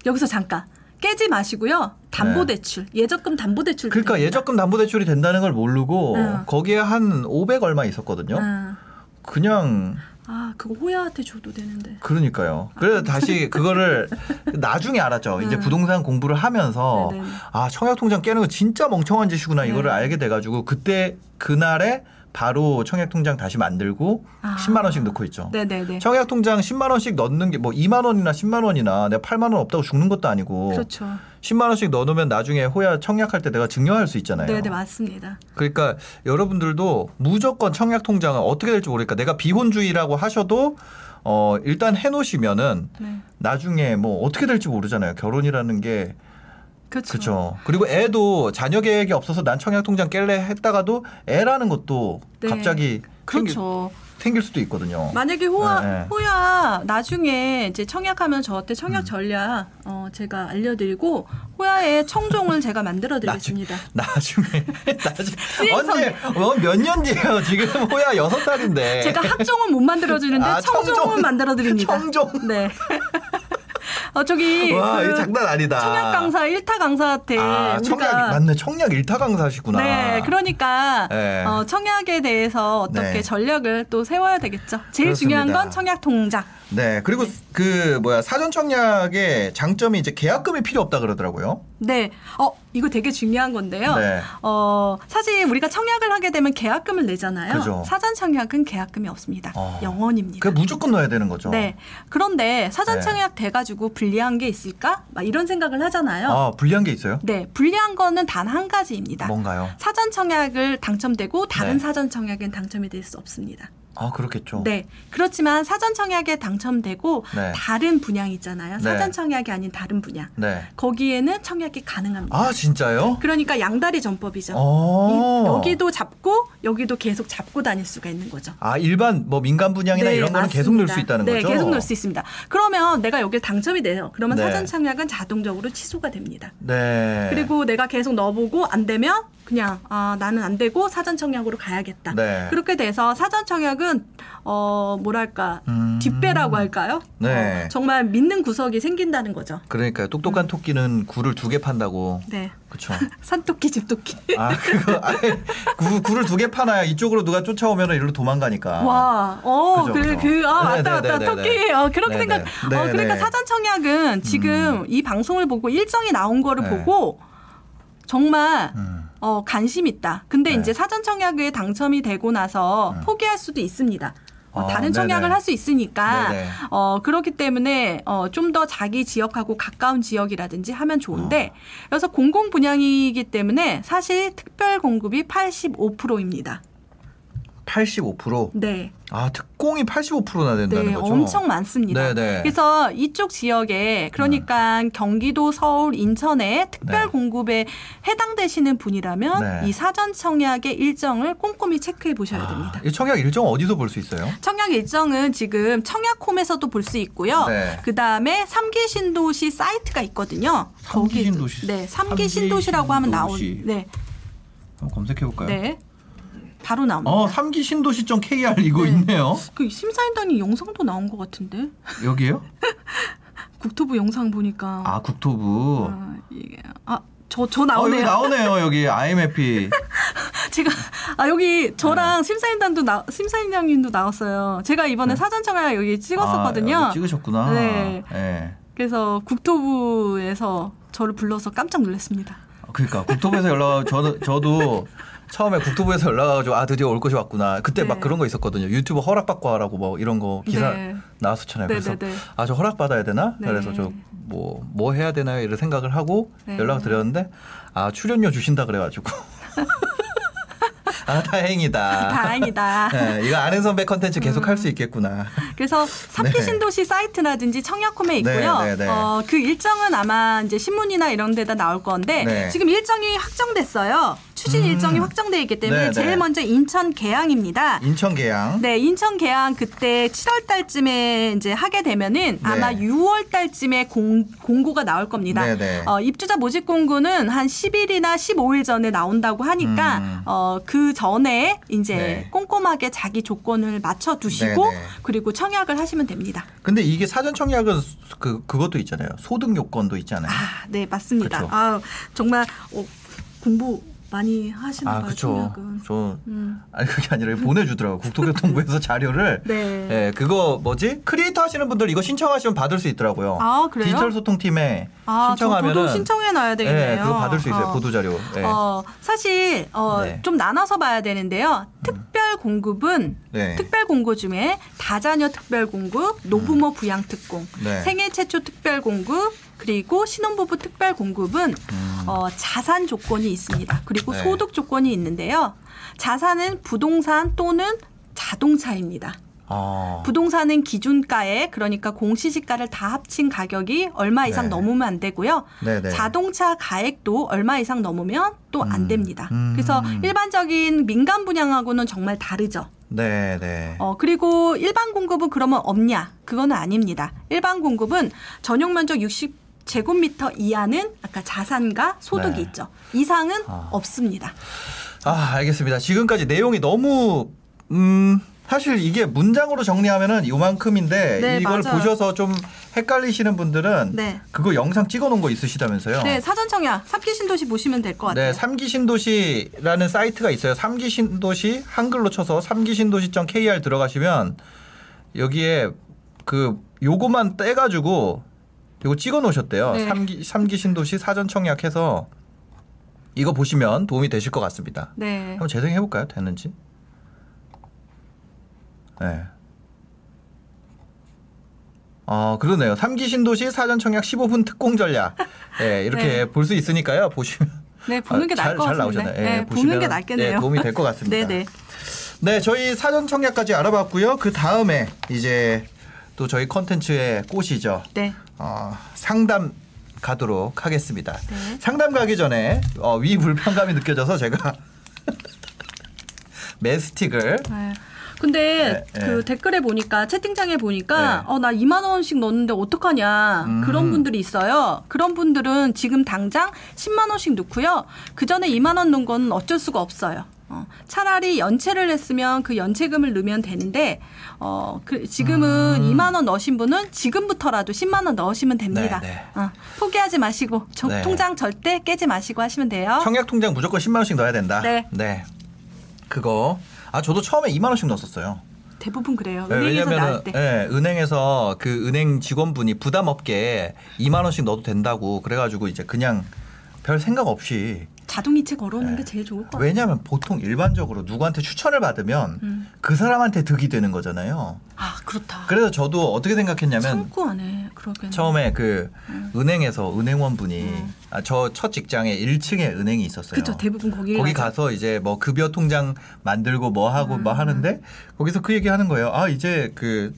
여기서 잠깐 깨지 마시고요. 담보대출, 예적금 담보대출. 네. 그러니까 예적금 담보대출이 된다는 걸 모르고 응. 거기에 한 500 얼마 있었거든요. 아, 그냥 아, 그거 호야한테 줘도 되는데. 그러니까요. 그래서 다시 그거를 나중에 알았죠. 이제 음. 부동산 공부를 하면서 네네. 아 청약 통장 깨는 거 진짜 멍청한 짓이구나 네. 이거를 알게 돼가지고 그때 그날에 바로 청약 통장 다시 만들고 아. 10만 원씩 넣고 있죠. 네네네. 청약 통장 10만 원씩 넣는 게 뭐 2만 원이나 10만 원이나 내가 8만 원 없다고 죽는 것도 아니고 그렇죠. 10만 원씩 넣어놓으면 나중에 호야 청약할 때 내가 증여할 수 있잖아요. 네 네 맞습니다. 그러니까 여러분들도 무조건 청약 통장은 어떻게 될지 모르니까 내가 비혼주의라고 하셔도 어 일단 해놓으시면은 네. 나중에 뭐 어떻게 될지 모르잖아요. 결혼이라는 게 그렇죠. 그리고 애도 자녀 계획이 없어서 난 청약 통장 깰래 했다가도 애라는 것도 네. 갑자기 그렇죠. 생 길 수도 있거든요. 만약에 호야 네, 네. 호야 나중에 이제 청약하면 저한테 청약 음. 전략 어 제가 알려드리고 호야의 청종을 제가 만들어드리겠습니다. 나중에 <laughs> 나중에 수행성. 언제 어, 몇년 뒤에요? 지금 호야 여섯 살인데. 제가 학종은 못 만들어주는데 아, 청종은 청종. 만들어드립니다. 청종. 네. <laughs> 어 저기 와, 그 장난 아니다. 청약 강사 일타 강사한테 아, 우리가 청약 맞네. 청약 일타 강사시구나. 네, 그러니까 네. 어, 청약에 대해서 어떻게 네. 전략을 또 세워야 되겠죠. 제일 그렇습니다. 중요한 건 청약 통장. 네. 그리고 그 뭐야 사전 청약의 장점이 이제 계약금이 필요 없다 그러더라고요. 네, 어 이거 되게 중요한 건데요. 네. 어 사실 우리가 청약을 하게 되면 계약금을 내잖아요. 그죠. 사전 청약은 계약금이 없습니다. 어. 영원입니다. 그 무조건 넣어야 되는 거죠. 네. 그런데 사전 네. 청약 돼가지고 불리한 게 있을까? 막 이런 생각을 하잖아요. 아 불리한 게 있어요? 네, 불리한 거는 단 한 가지입니다. 뭔가요? 사전 청약을 당첨되고 다른 네. 사전 청약엔 당첨이 될 수 없습니다. 아 그렇겠죠. 네. 그렇지만 사전 청약에 당첨되고 네. 다른 분양 있잖아요. 네. 사전 청약이 아닌 다른 분양. 네. 거기에는 청약이 가능합니다. 아 진짜요? 그러니까 양다리 전법이죠. 어. 이- 여기도 잡고 여기도 계속 잡고 다닐 수가 있는 거죠. 아 일반 뭐 민간 분양이나 이런 거는 계속 넣을 수 있다는 네, 거죠. 계속 넣을 수 있습니다. 그러면 내가 여기 당첨이 돼요. 그러면 네. 사전 청약은 자동적으로 취소가 됩니다. 네. 그리고 내가 계속 넣어보고 안 되면 그냥 아 나는 안 되고 사전 청약으로 가야겠다. 네. 그렇게 돼서 사전 청약은 어 뭐랄까 음. 뒷배라고 할까요? 네. 어, 정말 믿는 구석이 생긴다는 거죠. 그러니까 똑똑한 토끼는 굴을 두 개 판다고. 네. 그렇죠. <laughs> 산토끼 집토끼. 아 그거 아니, 구, 굴을 두 개 파나야 이쪽으로 누가 쫓아오면 이리로 도망가니까. 와, 어, 그죠, 그. 그, 아, 네, 맞다, 네, 맞다. 네, 토끼. 네. 어, 그렇게 네, 생각, 네. 어, 네, 그러니까 네. 사전 청약은 지금 이 방송을 보고 일정이 나온 거를 네. 보고 정말 음. 어, 관심 있다. 근데 네. 이제 사전 청약에 당첨이 되고 나서 음. 포기할 수도 있습니다. 어, 아, 다른. 청약을 할 수 있으니까 네네. 어, 그렇기 때문에 어, 좀 더 자기 지역하고 가까운 지역이라든지 하면 좋은데 어. 그래서 공공 분양이기 때문에 사실 특별 공급이 85%입니다. 85%. 네. 아 특공이 85%나 된다는 네, 거죠. 엄청 많습니다. 네네. 그래서 이쪽 지역에 그러니까 경기도, 서울, 인천에 특별 네. 공급에 해당되시는 분이라면 네. 이 사전 청약의 일정을 꼼꼼히 체크해 보셔야 됩니다. 아, 이 청약 일정 어디서 볼 수 있어요? 청약 일정은 지금 청약홈에서도 볼 수 있고요. 네. 그 다음에 삼기 신도시 사이트가 있거든요. 삼기 거기- 신도시. 네, 삼기 신도시라고 하면 나온. 네, 한번 검색해 볼까요? 네, 바로 나옵니다. 어 삼기 신도시.kr 이거 네. 있네요. 그 심사인단이 영상도 나온 것 같은데 여기요? <laughs> 국토부 영상 보니까 아 국토부. 아, 이게 아 저, 저 어, 여기 나오네요. 나오네요. 여기 IMFP. <laughs> 제가 아 여기 네. 저랑 심사임당도 나 심사임당님도 나왔어요. 제가 이번에 사전청약 여기 찍었었거든요. 아, 여기 찍으셨구나. 네. 예. 그래서 국토부에서 저를 불러서 깜짝 놀랐습니다. 그러니까 국토부에서 연락 와 저도 저도 처음에 국토부에서 연락 와가지고 아 드디어 올 것이 왔구나. 그때 네. 막 그런 거 있었거든요. 유튜브 허락 받고 하라고 뭐 이런 거 기사 네. 나왔었잖아요. 그래서 네, 네, 네. 아저 허락 받아야 되나? 네. 그래서 저뭐뭐 해야 되나요? 이런 생각을 하고 네. 연락을 드렸는데 아 출연료 주신다 그래가지고 <laughs> 아 다행이다. 다행이다. 네, 이거 아는 선배 컨텐츠 계속 음. 할수 있겠구나. 그래서 삼기 신도시 사이트라든지 청약홈에 있고요. 네, 네, 네. 어, 그 일정은 아마 이제 신문이나 이런 데다 나올 건데 네. 지금 일정이 확정됐어요. 추진 음. 일정이 확정돼 있기 때문에 네, 제일 네. 먼저 인천 계양입니다. 인천 계양. 네, 인천 계양 그때 7월 달쯤에 이제 하게 되면은 아마 네. 6월 달쯤에 공, 공고가 나올 겁니다. 네, 네. 어, 입주자 모집 공고는 한 10일이나 15일 전에 나온다고 하니까 음. 어, 그 전에 이제 네. 꼼꼼하게 자기 조건을 맞춰 두시고. 그리고 청약을 하시면 됩니다. 근데 이게 사전 청약은 그 그것도 있잖아요. 소득 요건도 있잖아요. 아, 네, 맞습니다. 그쵸. 아, 정말 어, 공부 많이 하시나 아, 봐요, 그쵸. 저 음. 아니 그게 아니라 보내주더라고 국토교통부에서 <laughs> 자료를. 네. 예, 그거 뭐지? 크리에이터 하시는 분들 이거 신청하시면 받을 수 있더라고요. 아, 그래요? 디지털 소통팀에 아, 신청하면은 저도 신청해 놔야 되겠네요. 예, 그거 받을 수 있어요. 어. 보도 자료. 예. 어, 사실 어, 네. 좀 나눠서 봐야 되는데요. 특별 공급은 네. 특별 공고 중에 다자녀 특별 공급, 노부모 부양 특공, 음. 네. 생애 최초 특별 공급, 그리고 신혼부부 특별 공급은 어, 자산 조건이 있습니다. 그리고 음. 네. 소득 조건이 있는데요. 자산은 부동산 또는 자동차입니다. 아. 부동산은 기준가에 그러니까 공시지가를 다 합친 가격이 얼마 이상 네. 넘으면 안 되고요. 네네. 자동차 가액도 얼마 이상 넘으면 또안 음. 됩니다. 음. 그래서 일반적인 민간 분양하고는 정말 다르죠. 네, 네. 어, 그리고 일반 공급은 그러면 없냐? 그거는 아닙니다. 일반 공급은 전용 면적 60 제곱미터 이하는 아까 자산과 소득이 네. 있죠. 이상은 아. 없습니다. 아, 알겠습니다. 지금까지 내용이 너무 음 사실 이게 문장으로 정리하면은 이만큼인데 네, 이걸 맞아요. 보셔서 좀 헷갈리시는 분들은 네. 그거 영상 찍어 놓은 거 있으시다면서요? 네, 사전 청약 삼기 신도시 보시면 될 것 같아요. 네, 삼기 신도시라는 사이트가 있어요. 삼기 신도시 한글로 쳐서 삼기 신도시.kr 들어가시면 여기에 그 요거만 떼가지고 요거 찍어 놓으셨대요. 네. 삼기 삼기신도시 사전 청약해서 이거 보시면 도움이 되실 것 같습니다. 네. 한번 재생해 볼까요? 되는지? 네. 어, 그러네요. 삼기 신도시 사전 청약 15분 특공 전략. 네, 이렇게 네. 볼수 있으니까요. 보시면 네, 보는 게 아, 잘, 잘. 나오잖아요. 예, 네, 보는 게 낫겠네요. 예, 도움이 될 것 <laughs> 같습니다. 네, 네. 네, 저희 사전 청약까지 알아봤고요. 그 다음에 이제 또 저희 컨텐츠의 꽃이죠. 네. 어, 상담 가도록 하겠습니다. 네. 상담 가기 전에 어, 위 불편감이 느껴져서 제가 <laughs> 메스틱을 네. 근데 네, 그 네. 댓글에 보니까 채팅창에 보니까 네. 어나 2만 원씩 넣었는데 어떡하냐 음. 그런 분들이 있어요. 그런 분들은 지금 당장 10만 원씩 넣고요. 그 전에 2만 원 넣은 건 어쩔 수가 없어요. 어, 차라리 연체를 했으면 그 연체금을 넣으면 되는데 어, 그 지금은 음. 2만 원 넣으신 분은 지금부터라도 10만 원 넣으시면 됩니다. 네, 네. 어, 포기하지 마시고 저- 네. 통장 절대 깨지 마시고 하시면 돼요. 청약 통장 무조건 10만 원씩 넣어야 된다. 네. 그거 아 저도 처음에 2만 원씩 넣었었어요. 대부분 그래요. 네, 은행에서 나올 때. 예, 은행에서 그 은행 직원분이 부담 없게 2만 원씩 넣어도 된다고 그래가지고 이제 그냥 별 생각 없이 자동이체 걸어오는 네. 게 제일 좋을 것 같아요. 왜냐하면 보통 일반적으로 누구한테 추천을 받으면 음. 그 사람한테 득이 되는 거잖아요. 아 그렇다. 그래서 저도 어떻게 생각했냐면 참고 안해 그러겠네. 처음에 그 은행에서 은행원 분이 음. 아, 저 첫 직장에 1층에 은행이 있었어요. 그쵸 대부분 거기 거기 가서 이제 뭐 급여 통장 만들고 뭐 하고 음. 뭐 하는데 거기서 그 얘기 하는 거예요. 아 이제 그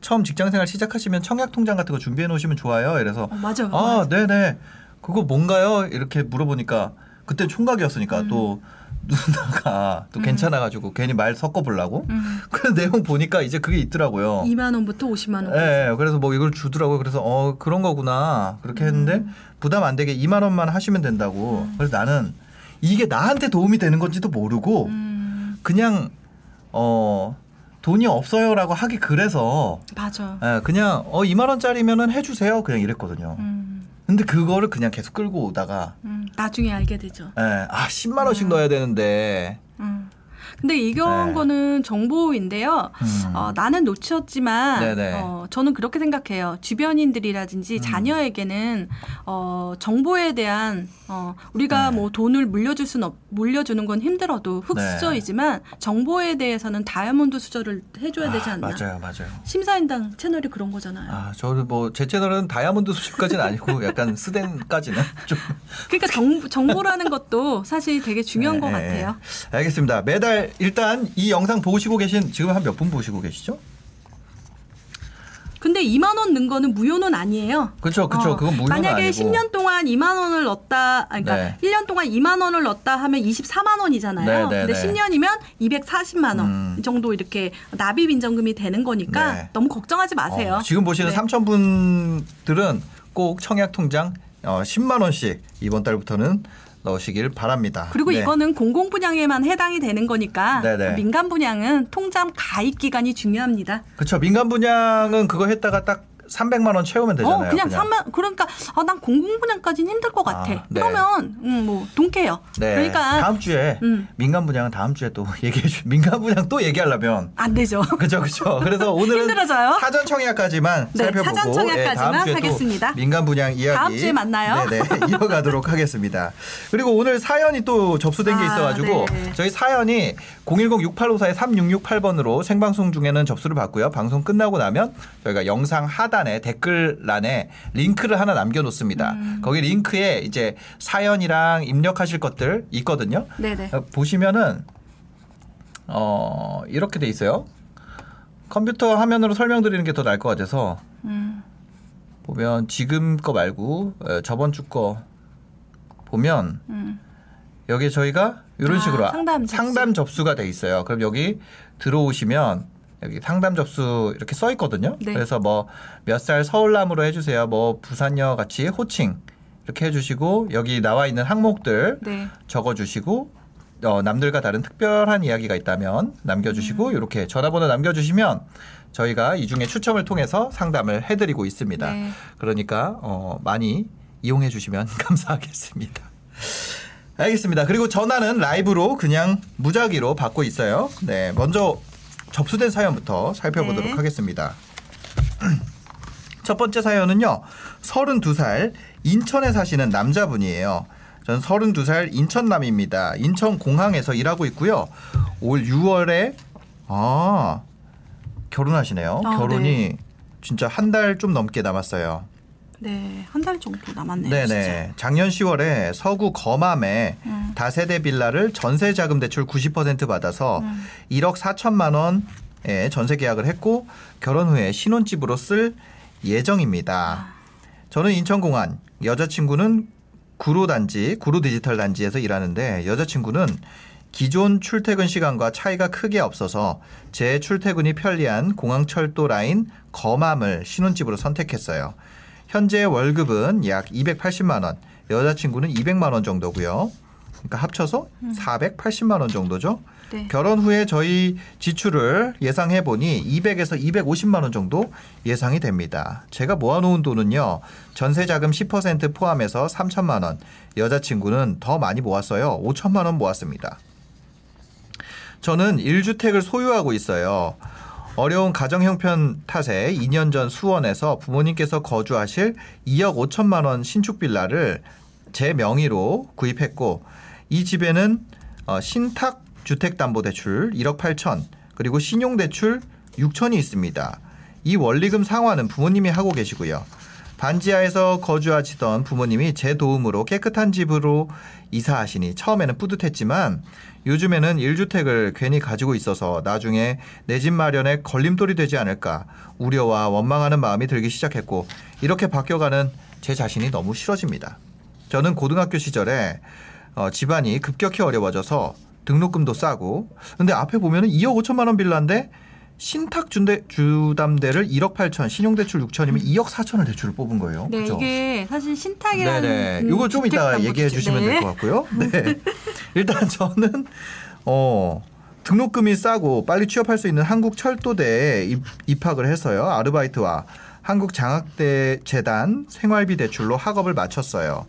처음 직장 생활 시작하시면 청약 통장 같은 거 준비해 놓으시면 좋아요. 이래서 어, 맞아. 아 네네 그거 뭔가요? 이렇게 물어보니까 그때 총각이었으니까 음. 또 누나가 또 음. 괜찮아가지고 괜히 말 섞어보려고 음. <laughs> 그 내용 보니까 이제 그게 있더라고요. 2만 원부터 50만 원. 예, 예, 그래서 뭐 이걸 주더라고요. 그래서 어 그런 거구나 그렇게 했는데 음. 부담 안 되게 2만 원만 하시면 된다고. 그래서 나는 이게 나한테 도움이 되는 건지도 모르고 음, 그냥 어 돈이 없어요라고 하기 그래서 맞아. 예, 그냥 어 2만 원짜리면은 해주세요 그냥 이랬거든요. 음. 근데 그거를 그냥 계속 끌고 오다가 음, 나중에 알게 되죠. 예, 아 10만 원씩 넣어야 되는데 음. 근데 이런 네. 거는 정보인데요. 음. 어, 나는 놓쳤지만. 어, 저는 그렇게 생각해요. 주변인들이라든지 음. 자녀에게는 어, 정보에 대한 어, 우리가 네. 뭐 돈을 물려줄 수는 없, 물려주는 건 힘들어도 네. 흑수저이지만 정보에 대해서는 다이아몬드 수저를 해줘야 되지 아, 않나. 맞아요, 맞아요. 심사인당 채널이 그런 거잖아요. 아, 저는 뭐제 채널은 다이아몬드 수준까지는 아니고 <laughs> 약간 스댕까지는 <laughs> 좀 그러니까 정, 정보라는 것도 사실 되게 중요한 네, 것 네, 같아요. 네. 알겠습니다. 매달 일단 이 영상 보시고 계신 지금 한 몇 분 보시고 계시죠? 근데 2만 원 넣은 거는 무효는 아니에요. 그렇죠, 그렇죠. 어, 그건 무효는 만약에 아니고. 10년 동안 2만 원을 넣었다, 아니, 그러니까 네. 1년 동안 2만 원을 넣었다 하면 24만 원이잖아요. 네, 네, 근데 네. 10년이면 240만 원 음. 정도 이렇게 납입 인정금이 되는 거니까 네. 너무 걱정하지 마세요. 어, 지금 보시는 네. 3천 분들은 꼭 청약 통장 어, 10만 원씩 이번 달부터는 넣으시길 바랍니다. 그리고 네. 이거는 공공 분양에만 해당이 되는 거니까 네, 네. 민간 분양은 통장 가입 기간이 중요합니다. 그렇죠. 민간 분양은 그거 했다가 딱 300만 원 채우면 되잖아요. 어, 그냥 3만 그러니까 아, 난 공공 분양까지는 힘들 것 같아. 아, 네. 그러면 음, 뭐 동케요. 네. 그러니까 다음 주에 음. 민간 분양은 다음 주에 또 <laughs> 얘기해 주. 민간 분양 또 얘기하려면 안 되죠. <laughs> 그죠, 그죠. 그래서 <laughs> 오늘은 힘들어져요. 사전 청약까지만 네, 살펴보고 사전 청약까지만 예, 다음 주에 또 하겠습니다. 민간 분양 이야기 다음 주에 만나요. 네네 이어가도록 하겠습니다. 그리고 오늘 사연이 또 접수된 게 아, 있어가지고 네. 저희 사연이 010-6854-3668번으로 생방송 중에는 접수를 받고요. 방송 끝나고 나면 저희가 영상 하단에 댓글란에 링크를 하나 남겨놓습니다. 음. 거기 링크에 이제 사연이랑 입력하실 것들 있거든요. 네네. 어, 보시면은 어 이렇게 돼 있어요. 컴퓨터 화면으로 설명드리는 게 더 나을 것 같아서 음. 보면 지금 거 말고 어, 저번 주 거 보면 음. 여기 저희가 이런 아, 식으로 상담 접수. 상담 접수가 돼 있어요. 그럼 여기 들어오시면 여기 상담 접수 이렇게 써 있거든요. 네. 그래서 뭐 몇 살 서울남으로 해주세요. 뭐 부산여 같이 호칭 이렇게 해주시고 여기 나와 있는 항목들 네. 적어주시고 어, 남들과 다른 특별한 이야기가 있다면 남겨주시고 음. 이렇게 전화번호 남겨주시면 저희가 이 중에 추첨을 통해서 상담을 해드리고 있습니다. 네. 그러니까 어, 많이 이용해 주시면 <laughs> 감사하겠습니다. 알겠습니다. 그리고 전화는 라이브로 그냥 무작위로 받고 있어요. 네, 먼저 접수된 사연부터 살펴보도록 네. 하겠습니다. <clears throat> 첫 번째 사연은요. 32살 인천에 사시는 남자분이에요. 전 32살 인천남입니다. 인천 공항에서 일하고 있고요. 올 6월에 아 결혼하시네요. 아, 결혼이 네. 진짜 한 달 좀 넘게 남았어요. 네. 한 달 정도 남았네요. 네네. 작년 10월에 서구 거맘에 음. 다세대 빌라를 전세 자금 대출 90% 받아서 음. 1억 4천만 원에 전세 계약을 했고 결혼 후에 신혼집으로 쓸 예정입니다. 아. 저는 인천공안, 여자친구는 구로 단지, 구로 디지털 단지에서 일하는데 여자친구는 기존 출퇴근 시간과 차이가 크게 없어서 제 출퇴근이 편리한 공항철도 라인 거맘을 신혼집으로 선택했어요. 현재 월급은 약 280만 원, 여자친구는 200만 원 정도고요. 그러니까 합쳐서 480만 원 정도죠. 네. 결혼 후에 저희 지출을 예상해 보니 200에서 250만 원 정도 예상이 됩니다. 제가 모아놓은 돈은요. 전세 자금 10% 포함해서 3천만 원. 여자친구는 더 많이 모았어요. 5천만 원 모았습니다. 저는 1주택을 소유하고 있어요. 어려운 가정 형편 탓에 2년 전 수원에서 부모님께서 거주하실 2억 5천만 원 신축 빌라를 제 명의로 구입했고 이 집에는 어, 신탁 주택담보대출 1억 8천 그리고 신용대출 6천이 있습니다. 이 원리금 상환은 부모님이 하고 계시고요. 반지하에서 거주하시던 부모님이 제 도움으로 깨끗한 집으로 이사하시니 처음에는 뿌듯했지만 요즘에는 1주택을 괜히 가지고 있어서 나중에 내 집 마련에 걸림돌이 되지 않을까 우려와 원망하는 마음이 들기 시작했고 이렇게 바뀌어가는 제 자신이 너무 싫어집니다. 저는 고등학교 시절에 어, 집안이 급격히 어려워져서 등록금도 싸고 근데 앞에 보면 은 2억 5천만 원 빌라인데 신탁 준대, 주담대를 1억 8천, 신용대출 6천이면 2억 4천을 대출을 뽑은 거예요. 네, 그죠? 이게 사실 신탁이라는 네네. 음, 이거 좀 이따. 얘기해 주시면 네. 될것 같고요. <laughs> 네. 일단 저는 어 등록금이 싸고 빨리 취업할 수 있는 한국 철도대에 입, 입학을 해서요. 아르바이트와 한국 장학재단 생활비 대출로 학업을 마쳤어요.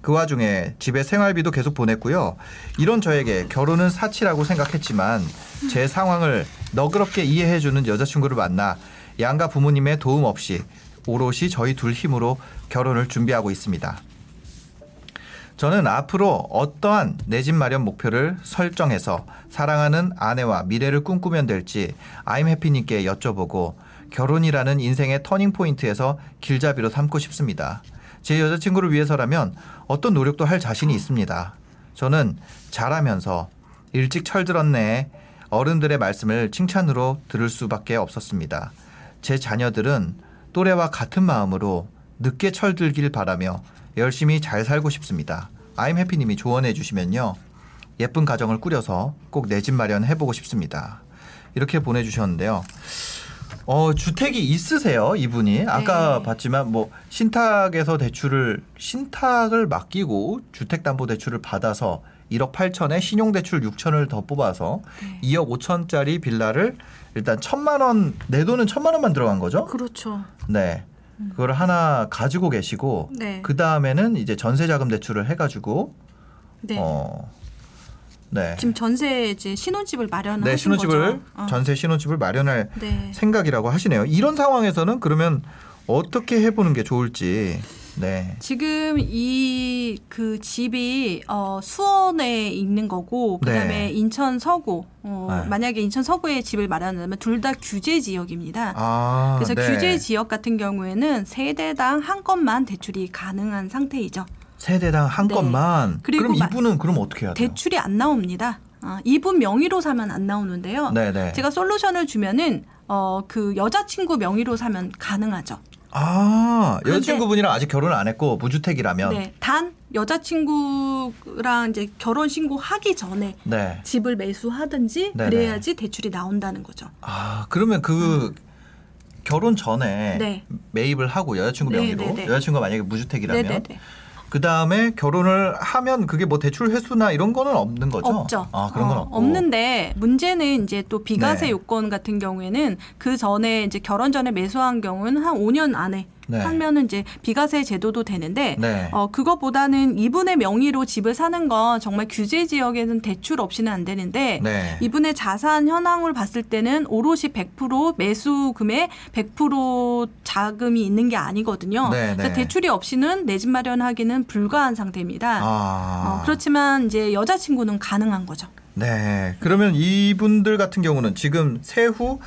그 와중에 집에 생활비도 계속 보냈고요. 이런 저에게 결혼은 사치라고 생각했지만 제 상황을 너그럽게 이해해주는 여자친구를 만나 양가 부모님의 도움 없이 오롯이 저희 둘 힘으로 결혼을 준비하고 있습니다. 저는 앞으로 어떠한 내 집 마련 목표를 설정해서 사랑하는 아내와 미래를 꿈꾸면 될지 아임해피님께 여쭤보고 결혼이라는 인생의 터닝 포인트에서 길잡이로 삼고 싶습니다. 제 여자친구를 위해서라면 어떤 노력도 할 자신이 있습니다. 저는 잘하면서 일찍 철들었네 어른들의 말씀을 칭찬으로 들을 수밖에 없었습니다. 제 자녀들은 또래와 같은 마음으로 늦게 철들길 바라며 열심히 잘 살고 싶습니다. 아임 해피님이 조언해 주시면요. 예쁜 가정을 꾸려서 꼭 내 집 마련 해 보고 싶습니다. 이렇게 보내주셨는데요. 어, 주택이 있으세요, 이분이. 아까 네. 봤지만 뭐 신탁에서 대출을 신탁을 맡기고 주택담보대출을 받아서 1억 8천에 신용대출 6천을 더 뽑아서 네. 2억 5천짜리 빌라를 일단 천만 원, 내 돈은 천만 원만 들어간 거죠? 그렇죠. 네. 그걸 하나 가지고 계시고 네. 그 다음에는 이제 전세자금 대출을 해가지고 네. 어, 네, 지금 전세 이제 신혼집을 마련하신 네 신혼집을 거죠. 어. 전세 신혼집을 마련할 네. 생각이라고 하시네요. 이런 상황에서는 그러면 어떻게 해보는 게 좋을지. 네. 지금 이 그 집이 어, 수원에 있는 거고 그다음에 네. 인천 서구 어, 네. 만약에 인천 서구에 집을 마련하면 둘 다 규제 지역입니다. 아, 그래서 네. 규제 지역 같은 경우에는 세대당 한 건만 대출이 가능한 상태이죠. 세대당 한 네. 건만. 그리고 그럼 마- 이분은 그럼 어떻게 해야 돼요? 대출이 안 나옵니다. 아, 이분 명의로 사면 안 나오는데요. 네네. 제가 솔루션을 주면은 어, 그 여자친구 명의로 사면 가능하죠. 아 여자친구분이랑 아직 결혼을 안 했고 무주택이라면. 네. 단 여자친구랑 이제 결혼 신고하기 전에 네. 집을 매수하든지 네네. 그래야지 대출이 나온다는 거죠. 아 그러면 그 결혼 전에 음. 네. 매입을 하고 여자친구 네, 명의로 네, 네. 여자친구가 만약에 무주택이라면 네네네. 그 다음에 결혼을 하면 그게 뭐 대출 회수나 이런 거는 없는 거죠? 없죠. 아 그런 건 어, 없고. 없는데 문제는 이제 또 비과세 네. 요건 같은 경우에는 그 전에 이제 결혼 전에 매수한 경우는 한 5년 안에 네. 하면은 이제 비과세 제도도 되는데 네. 어 그거보다는 이분의 명의로 집을 사는 건 정말 규제 지역에는 대출 없이는 안 되는데 네. 이분의 자산 현황을 봤을 때는 오롯이 100% 매수금에 100% 자금이 있는 게 아니거든요. 네, 그래서 네. 대출이 없이는 내 집 마련하기는 불가한 상태입니다. 아. 어, 그렇지만 이제 여자친구는 가능한 거죠. 네. 그러면 이분들 같은 경우는 지금 세후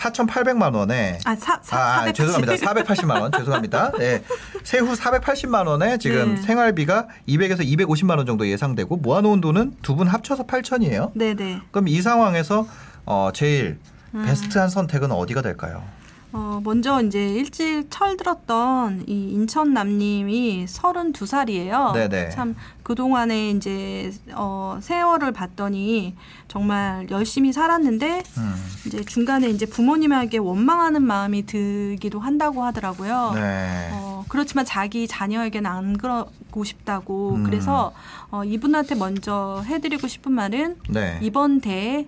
4,800만 원에 아, 사, 사, 아, 아, 480. 죄송합니다. 480만 원. 죄송합니다. 네. 세후 480만 원에 지금 네. 생활비가 200에서 250만 원 정도 예상되고 모아놓은 돈은 두 분 합쳐서 8천이에요. 네네. 그럼 이 상황에서 어, 제일 음. 베스트한 선택은 어디가 될까요? 어, 먼저 이제 일찍 철들었던 이 인천 남님이 32살이에요. 네네. 참 그동안에 이제 어, 세월을 봤더니 정말 열심히 살았는데 음. 이제 중간에 이제 부모님에게 원망하는 마음이 들기도 한다고 하더라고요. 네. 어, 그렇지만 자기 자녀에게는 안 그러고 싶다고 음. 그래서 어, 이분한테 먼저 해드리고 싶은 말은 네. 이번 대에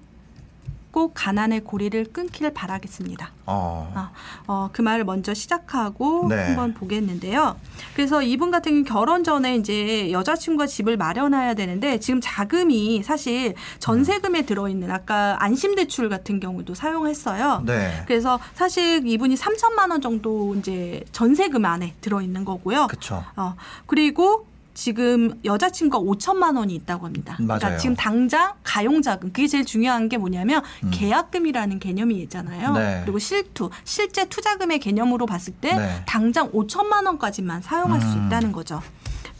꼭 가난의 고리를 끊길 바라겠습니다. 어. 아, 어, 그 말을 먼저 시작하고 네. 한번 보겠는데요. 그래서 이분 같은 경우 결혼 전에 이제 여자친구가 집을 마련해야 되는데 지금 자금이 사실 전세금에 들어있는 아까 안심대출 같은 경우도 사용했어요. 네. 그래서 사실 이분이 3천만 원 정도 이제 전세금 안에 들어있는 거고요. 그쵸. 어, 그리고 지금 여자친구가 5천만 원이 있다고 합니다. 맞아요. 그러니까 지금 당장 가용자금 그게 제일 중요한 게 뭐냐면 음. 계약금이라는 개념이 있잖아요. 네. 그리고 실투 실제 투자금의 개념으로 봤을 때 네. 당장 5천만 원까지만 사용할 수 음. 있다는 거죠.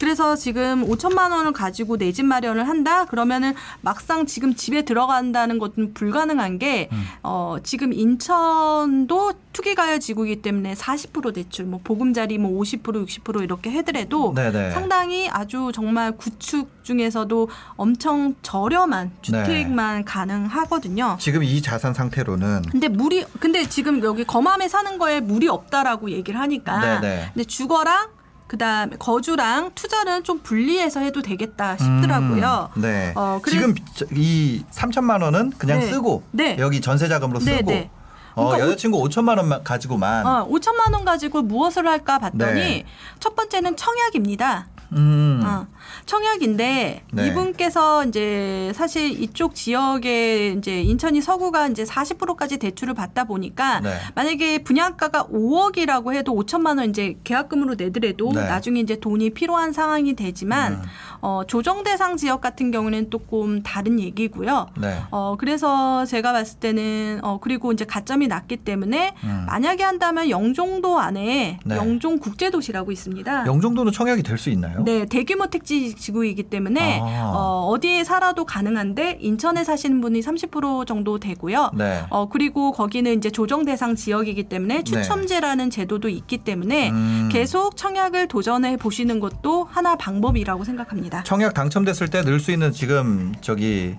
그래서 지금 5천만 원을 가지고 내 집 마련을 한다 그러면은 막상 지금 집에 들어간다는 것은 불가능한 게 음. 어, 지금 인천도 투기가열 지구이기 때문에 40% 대출, 뭐 보금자리 뭐 50% 60% 이렇게 해더라도 네네. 상당히 아주 정말 구축 중에서도 엄청 저렴한 네. 주택만 가능하거든요. 지금 이 자산 상태로는 근데 물이 근데 지금 여기 거맘에 사는 거에 물이 없다라고 얘기를 하니까 네네. 근데 주거랑 그다음에 거주랑 투자는 좀 분리해서 해도 되겠다 싶더라고요. 음, 네. 어, 지금 저- 이 3천만 원은 그냥 네. 쓰고 네. 여기 전세 자금으로 네, 쓰고 네. 어, 그러니까 여자친구 5천만 원만 가지고만. 어, 5천만 원 가지고 무엇을 할까 봤더니 네. 첫 번째는 청약입니다. 음. 어, 청약인데 네. 이분께서 이제 사실 이쪽 지역에 이제 인천이 서구가 이제 40%까지 대출을 받다 보니까 네. 만약에 분양가가 5억이라고 해도 5천만 원 이제 계약금으로 내더라도 네. 나중에 이제 돈이 필요한 상황이 되지만 음. 어, 조정 대상 지역 같은 경우는 조금 다른 얘기고요. 네. 어, 그래서 제가 봤을 때는, 어, 그리고 이제 가점이 낮기 때문에 음. 만약에 한다면 영종도 안에 네. 영종 국제도시라고 있습니다. 영종도는 청약이 될 수 있나요? 네, 대규모 택지 지구이기 때문에 아. 어, 어디에 살아도 가능한데 인천에 사시는 분이 30% 정도 되고요. 네. 어, 그리고 거기는 이제 조정 대상 지역이기 때문에 추첨제라는 제도도 있기 때문에 음. 계속 청약을 도전해 보시는 것도 하나 방법이라고 생각합니다. 청약 당첨됐을 때 넣을 수 있는 지금 저기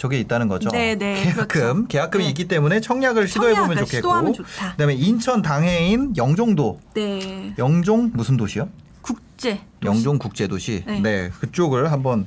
저게 있다는 거죠. 네, 네, 계약금, 그렇죠. 계약금이 네. 있기 때문에 청약을 시도해 보면 좋겠고. 그다음에 인천 당해인 영종도, 네. 영종 무슨 도시요? 국제. 영종 국제도시. 네. 네. 그쪽을 한번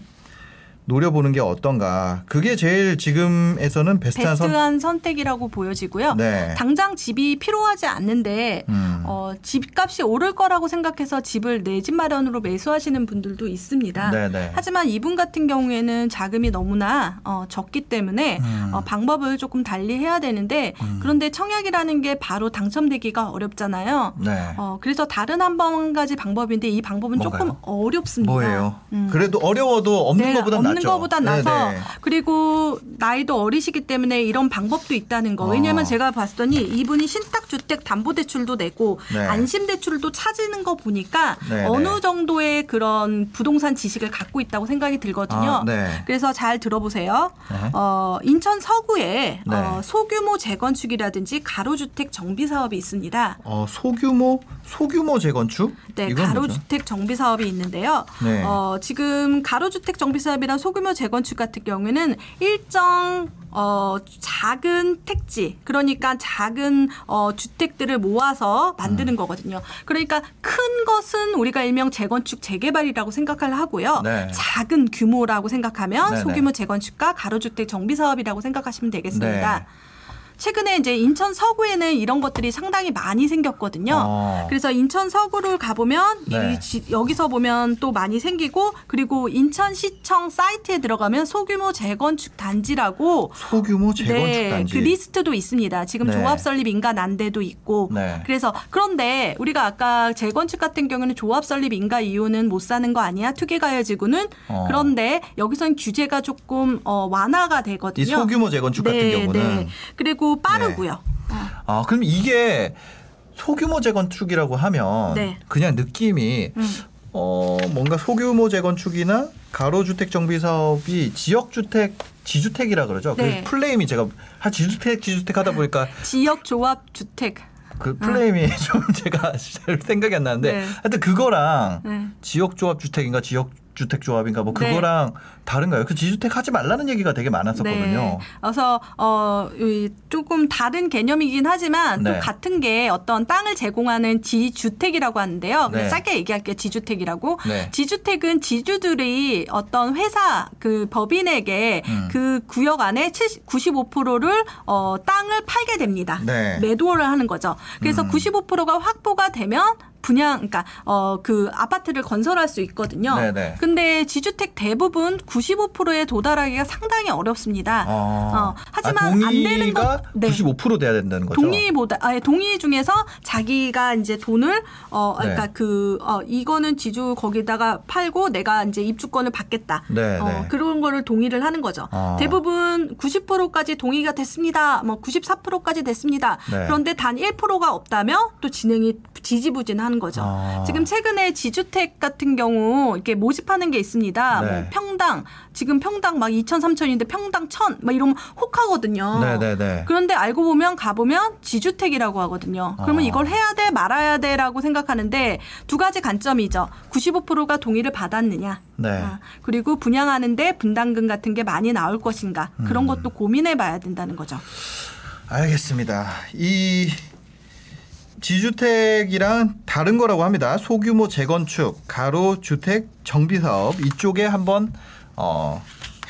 노려보는 게 어떤가. 그게 제일 지금에서는 베스트한 베스트한 선. 선택이라고 보여지고요. 네. 당장 집이 필요하지 않는데 음. 어, 집값이 오를 거라고 생각해서 집을 내 집 마련으로 매수하시는 분들도 있습니다. 네네. 하지만 이분 같은 경우에는 자금이 너무나 어, 적기 때문에 음. 어, 방법을 조금 달리 해야 되는데 음. 그런데 청약이라는 게 바로 당첨되기가 어렵잖아요. 네. 어, 그래서 다른 한번 가지 방법인데 이 방법은 조금 뭔가요? 어렵습니다. 뭐예요? 음. 그래도 어려워도 없는 네, 것보단 없는 낫죠. 것보단 나서 네네. 그리고 나이도 어리시기 때문에 이런 방법도 있다는 거. 어. 왜냐하면 제가 봤더니 이분이 신탁주택 담보대출도 내고 네. 안심대출도 찾는 거 보니까 네, 어느 네. 정도의 그런 부동산 지식을 갖고 있다고 생각이 들거든요. 아, 네. 그래서 잘 들어보세요. 네. 어, 인천 서구에 네. 어, 소규모 재건축이라든지 가로주택 정비 사업이 있습니다. 어, 소규모 소규모 재건축? 네, 이건 뭐죠? 가로주택 정비 사업이 있는데요. 네. 어, 지금 가로주택 정비 사업이랑 소규모 재건축 같은 경우에는 일정 어, 작은 택지, 그러니까 작은 어, 주택들을 모아서 만드는 거거든요. 그러니까 큰 것은 우리가 일명 재건축 재개발이라고 생각을 하고요. 네. 작은 규모라고 생각하면 네네. 소규모 재건축과 가로주택 정비 사업이라고 생각하시면 되겠습니다. 네. 최근에 이제 인천 서구에는 이런 것들이 상당히 많이 생겼거든요. 어. 그래서 인천 서구를 가보면 네. 이 지- 여기서 보면 또 많이 생기고 그리고 인천시청 사이트에 들어가면 소규모 재건축 단지라고 소규모 재건축 네, 단지. 그 리스트도 있습니다. 지금 네. 조합 설립 인가 난데도 있고. 네. 그래서 그런데 우리가 아까 재건축 같은 경우는 조합 설립 인가 이유는 못 사는 거 아니야? 투기가해지고는 어. 그런데 여기서는 규제가 조금 어, 완화가 되거든요. 이 소규모 재건축 같은 경우는 네. 그리고 빠르고요. 아 그럼 이게 소규모 재건축이라고 하면 네. 그냥 느낌이 음. 어 뭔가 소규모 재건축이나 가로주택 정비 사업이 지역주택 지주택이라 그러죠. 네. 그 플레임이 제가 한 지주택 지주택 하다 보니까 지역 조합 주택. 그 플레임이 <laughs> 좀 제가 <laughs> 잘 생각이 안 나는데 아. 네. 하여튼 그거랑 네. 지역 조합 주택인가 지역 주택 조합인가 뭐 네. 그거랑 다른가요? 그 지주택 하지 말라는 얘기가 되게 많았었거든요. 네. 그래서 어 이, 조금 다른 개념이긴 하지만 네. 또 같은 게 어떤 땅을 제공하는 지주택이라고 하는데요. 네. 짧게 얘기할게요. 지주택이라고. 네. 지주택은 지주들이 어떤 회사 그 법인에게 음. 그 구역 안에 70, 95%를 어 땅을 팔게 됩니다. 네. 매도를 하는 거죠. 그래서 음. 95%가 확보가 되면 분양, 그러니까 어 그 아파트를 건설할 수 있거든요. 네네. 근데 지주택 대부분 95%에 도달하기가 상당히 어렵습니다. 어, 하지만 아, 안 되는 것- 네. 95% 돼야 된다는 거죠. 동의보다 아예 동의 중에서 자기가 이제 돈을 어 네. 그러니까 그어 이거는 지주 거기다가 팔고 내가 이제 입주권을 받겠다. 네, 어 네. 그런 거를 동의를 하는 거죠. 어. 대부분 90%까지 동의가 됐습니다. 뭐 94%까지 됐습니다. 네. 그런데 단 1%가 없다면 또 진행이 지지부진하는 거죠. 아. 지금 최근에 지주택 같은 경우 이렇게 모집하는 게 있습니다. 네. 뭐 평당 지금 평당 막 2천 3천인데 평당 1천 막 이러면 혹하거든요. 네네네. 그런데 알고 보면 가보면 지주택이라고 하거든요. 그러면 아. 이걸 해야 돼 말아야 돼라고 생각하는데 두 가지 관점이죠. 95%가 동의를 받았느냐. 네. 아, 그리고 분양하는데 분담금 같은 게 많이 나올 것인가. 음. 그런 것도 고민해 봐야 된다는 거죠. 알겠습니다. 이 지주택이랑 다른 거라고 합니다. 소규모 재건축, 가로 주택 정비 사업 이쪽에 한번 어,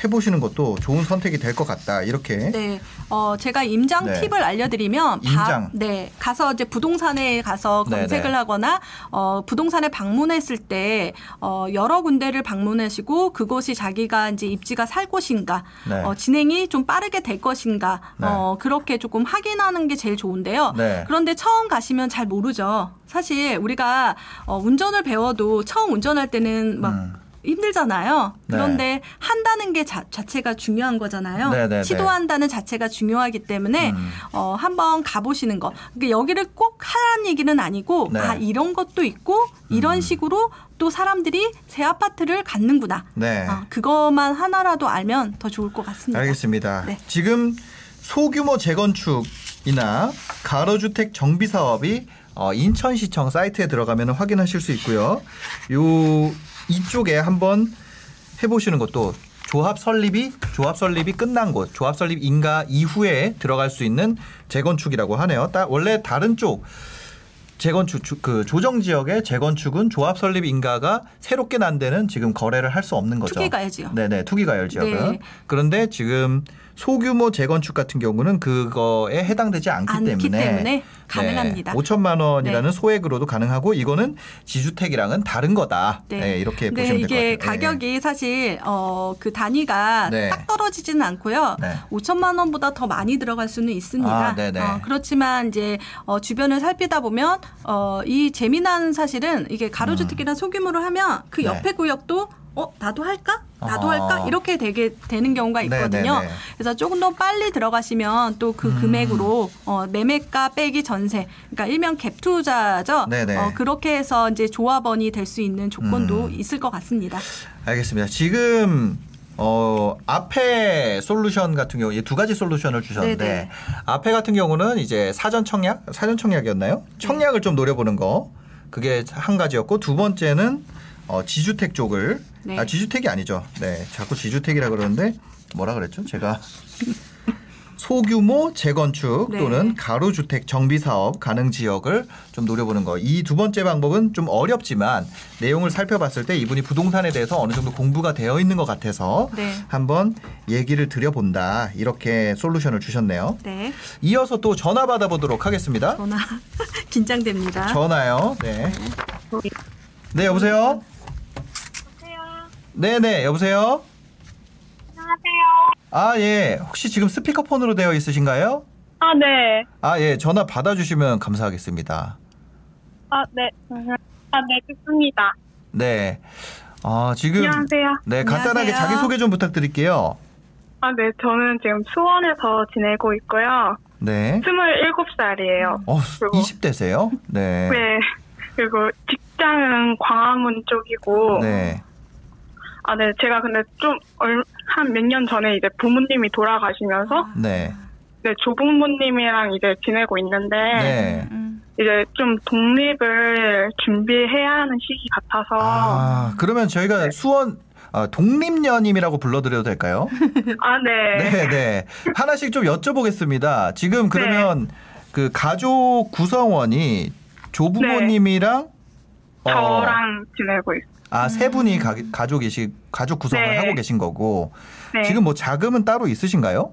해보시는 것도 좋은 선택이 될 것 같다. 이렇게. 네, 어, 제가 임장 네. 팁을 알려드리면, 임장. 네, 가서 이제 부동산에 가서 네, 검색을 네. 하거나, 어, 부동산에 방문했을 때, 어, 여러 군데를 방문하시고, 그곳이 자기가 이제 입지가 살 곳인가, 네. 어, 진행이 좀 빠르게 될 것인가, 네. 어, 그렇게 조금 확인하는 게 제일 좋은데요. 네. 그런데 처음 가시면 잘 모르죠. 사실 우리가 어, 운전을 배워도 처음 운전할 때는 막 음. 힘들잖아요. 네. 그런데 한다는 게 자, 자체가 중요한 거잖아요. 네, 네, 네. 시도한다는 자체가 중요하기 때문에 음. 어, 한번 가보시는 거. 그러니까 여기를 꼭 하라는 얘기는 아니고 네. 아 이런 것도 있고 이런 음. 식으로 또 사람들이 새 아파트를 갖는구나. 네. 어, 그것만 하나라도 알면 더 좋을 것 같습니다. 알겠습니다. 네. 지금 소규모 재건축이나 가로주택 정비 사업이 어, 인천시청 사이트에 들어가면 확인하실 수 있고요. 요 이쪽에 한번 해보시는 것도 조합 설립이 조합 설립이 끝난 곳, 조합 설립 인가 이후에 들어갈 수 있는 재건축이라고 하네요. 따, 원래 다른 쪽 재건축 주- 그 조정 지역의 재건축은 조합 설립 인가가 새롭게 난 데는 지금 거래를 할 수 없는 거죠. 투기가야지요. 네네 투기가열 지역은 네. 그런데 지금 소규모 재건축 같은 경우는 그거에 해당되지 않기, 않기 때문에, 때문에 가능합니다. 네, 5천만 원이라는 네. 소액으로도 가능하고 이거는 지주택이랑은 다른 거다. 네, 이렇게 근데 보시면 될 것 같아요. 이게 가격이 사실 어, 그 단위가 네. 딱 떨어지지는 않고요. 네. 5천만 원보다 더 많이 들어갈 수는 있습니다. 아. 어, 그렇지만 이제 어, 주변을 살피다 보면 어, 이 재미난 사실은 이게 가로주택이나 소규모로 하면 그 음. 네. 옆에 구역도 어 나도 할까? 나도 어. 할까? 이렇게 되게 되는 경우가 있거든요. 네네네. 그래서 조금 더 빨리 들어가시면 또그 음. 금액으로 어, 매매가 빼기 전세, 그러니까 일명 갭 투자죠. 네네. 어, 그렇게 해서 이제 조합원이 될 수 있는 조건도 음. 있을 것 같습니다. 알겠습니다. 지금 어 앞에 솔루션 같은 경우 두 가지 솔루션을 주셨는데 네네. 앞에 같은 경우는 이제 사전 청약 사전 청약이었나요? 청약을 좀 노려보는 거 그게 한 가지였고 두 번째는 어 지주택 쪽을 네. 아 지주택이 아니죠. 네 자꾸 지주택이라 그러는데 뭐라 그랬죠? 제가 <laughs> 소규모 재건축 네. 또는 가로주택 정비 사업 가능 지역을 좀 노려보는 거. 이 두 번째 방법은 좀 어렵지만 내용을 살펴봤을 때 이분이 부동산에 대해서 어느 정도 공부가 되어 있는 것 같아서 네. 한번 얘기를 드려본다. 이렇게 솔루션을 주셨네요. 네. 이어서 또 전화 받아보도록 하겠습니다. 전화 <laughs> 긴장됩니다. 전화요. 네. 네, 여보세요? 네네, 여보세요? 안녕하세요. 아, 예. 혹시 지금 스피커폰으로 되어 있으신가요? 아, 네. 아, 예. 전화 받아주시면 감사하겠습니다. 아, 네. 아, 네, 듣습니다. 네. 아, 지금. 안녕하세요. 네, 간단하게 안녕하세요. 자기소개 좀 부탁드릴게요. 아, 네. 저는 지금 수원에서 지내고 있고요. 네. 27살이에요. 어, 그리고- 20대세요? 네. 네. 그리고 직장은 광화문 쪽이고. 네. 아, 네. 제가 근데 좀, 한 몇 년 전에 이제 부모님이 돌아가시면서, 네. 네, 조부모님이랑 이제 지내고 있는데, 네. 음. 이제 좀 독립을 준비해야 하는 시기 같아서, 아, 그러면 저희가 수원, 아, 독립녀님이라고 불러드려도 될까요? 아, 네. 네, 네. 하나씩 좀 여쭤보겠습니다. 지금 그러면 그 가족 구성원이 조부모님이랑 어, 저랑 지내고 있어요. 아, 세 분이 가, 가족이시 가족 구성을 네. 하고 계신 거고 네. 지금 뭐 자금은 따로 있으신가요?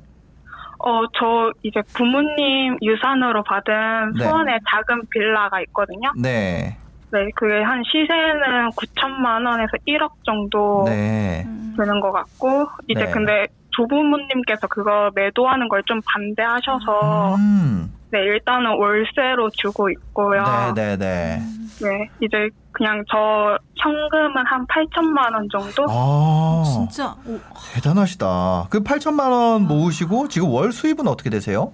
어, 저 이제 부모님 유산으로 받은 네. 수원에 작은 빌라가 있거든요. 네. 네, 그게 한 시세는 9천만 원에서 1억 정도 네. 음. 되는 것 같고, 이제 네. 근데 조부모님께서 그거 매도하는 걸 좀 반대하셔서, 음. 네, 일단은 월세로 주고 있고요. 네, 네, 네. 네, 이제 그냥 저 현금은 한 8천만 원 정도? 아, 진짜 오, 대단하시다. 그 8천만 원 모으시고 지금 월 수입은 어떻게 되세요?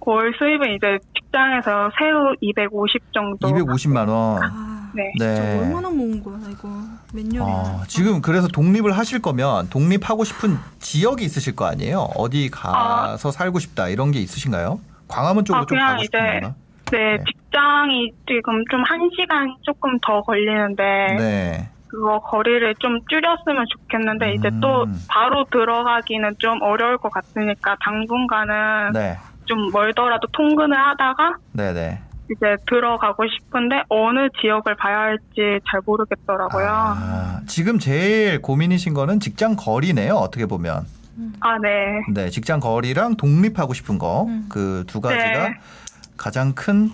월 수입은 이제 직장에서 새우 250 정도. 250만 원. 아, 네. 네. 진짜 얼마나 모은 거야 이거 몇 년이나? 아, 지금 그래서 독립을 하실 거면 독립하고 싶은 지역이 있으실 거 아니에요? 어디 가서 살고 싶다 이런 게 있으신가요? 광화문 쪽으로 아, 좀 그냥 가고 싶은 이제 건가? 네, 네. 직장이 지금 좀 한 시간 조금 더 걸리는데 네. 그거 거리를 좀 줄였으면 좋겠는데 이제 음. 또 바로 들어가기는 좀 어려울 것 같으니까 당분간은 네. 좀 멀더라도 통근을 하다가 네, 네. 이제 들어가고 싶은데 어느 지역을 봐야 할지 잘 모르겠더라고요. 아, 아, 지금 제일 고민이신 거는 직장 거리네요. 어떻게 보면. 네. 네, 직장 거리랑 독립하고 싶은 거 그 두 가지가 네. 가장 큰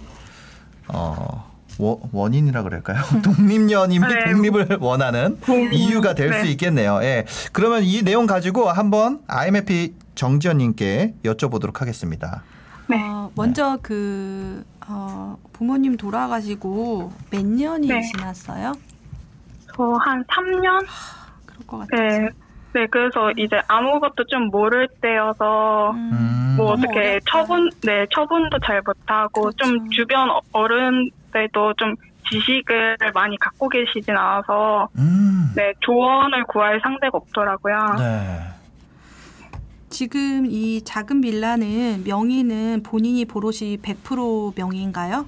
어, 워- 원인이라 그럴까요? <laughs> 독립연임이 네. 독립을 원하는 독립. 이유가 될수 네. 있겠네요. 예. 그러면 이 내용 가지고 한번 IMF 정지현님께 여쭤보도록 하겠습니다. 네. 어, 먼저 그 어, 부모님 돌아가시고 몇 년이 네. 지났어요? 저 한 3년? 그럴 것 같아요. 네. 네, 그래서 이제 아무것도 좀 모를 때여서 음, 뭐 어떻게 어렵다. 처분, 네, 처분도 잘 못하고 그렇죠. 좀 주변 어- 어른들도 좀 지식을 많이 갖고 계시진 않아서 음. 네, 조언을 구할 상대가 없더라고요. 네. 지금 이 작은 빌라는 명의는 본인이 보롯이 100% 명의인가요?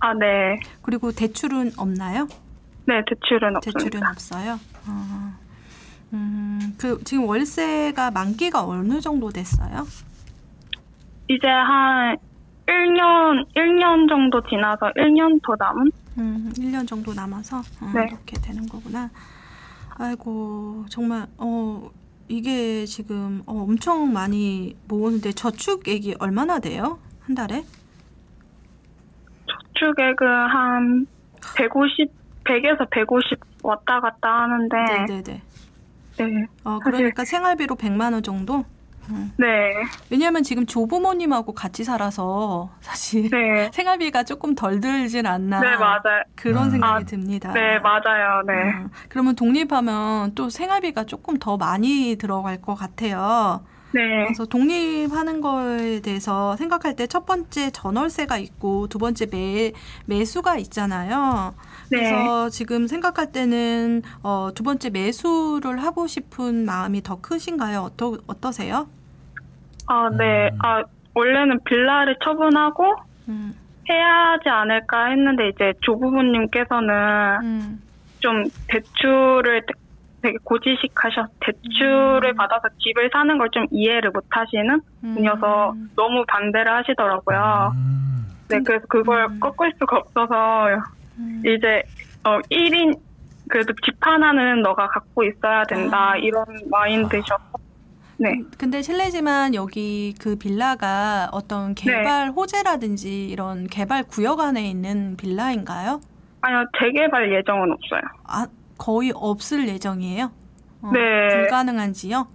아, 네. 그리고 대출은 없나요? 네, 대출은 없습니다. 대출은 없어요. 어, 음, 그 지금 월세가 만기가 어느 정도 됐어요? 이제 한 1년, 1년 정도 지나서 1년 더 남은? 음, 1년 정도 남아서 어, 네. 이렇게 되는 거구나. 아이고 정말 어 이게 지금 어, 엄청 많이 모으는데 저축액이 얼마나 돼요? 한 달에? 저축액은 한 150, 100에서 150 왔다 갔다 하는데, 네네네. 네. 어 그러니까 생활비로 100만 원 정도? 네. 왜냐하면 지금 조부모님하고 같이 살아서 사실 네. <laughs> 생활비가 조금 덜 들진 않나 네, 맞아요. 그런 음. 생각이 아, 듭니다. 네, 맞아요. 네. 음, 그러면 독립하면 또 생활비가 조금 더 많이 들어갈 것 같아요. 네. 그래서 독립하는 거에 대해서 생각할 때 첫 번째 전월세가 있고 두 번째 매 매수가 있잖아요. 네. 그래서 지금 생각할 때는 어, 두 번째 매수를 하고 싶은 마음이 더 크신가요? 어떠 어떠세요? 아, 네. 음. 아, 원래는 빌라를 처분하고 음, 해야 하지 않을까 했는데, 이제 조부모님께서는 음, 좀 대출을 되- 되게 고지식하셔 대출을 음. 받아서 집을 사는 걸 좀 이해를 못 하시는 음. 분이어서 너무 반대를 하시더라고요. 음. 네, 그래서 그걸 음. 꺾을 수가 없어서 음. 이제 어 1인 그래도 집 하나는 너가 갖고 있어야 된다 아. 이런 마인드셔서 네. 근데 실례지만 여기 그 빌라가 어떤 네. 개발 호재라든지 이런 개발 구역 안에 있는 빌라인가요? 아니요 재개발 예정은 없어요. 아, 거의 없을 예정이에요? 어, 네. 불가능한지요?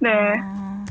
네. 아,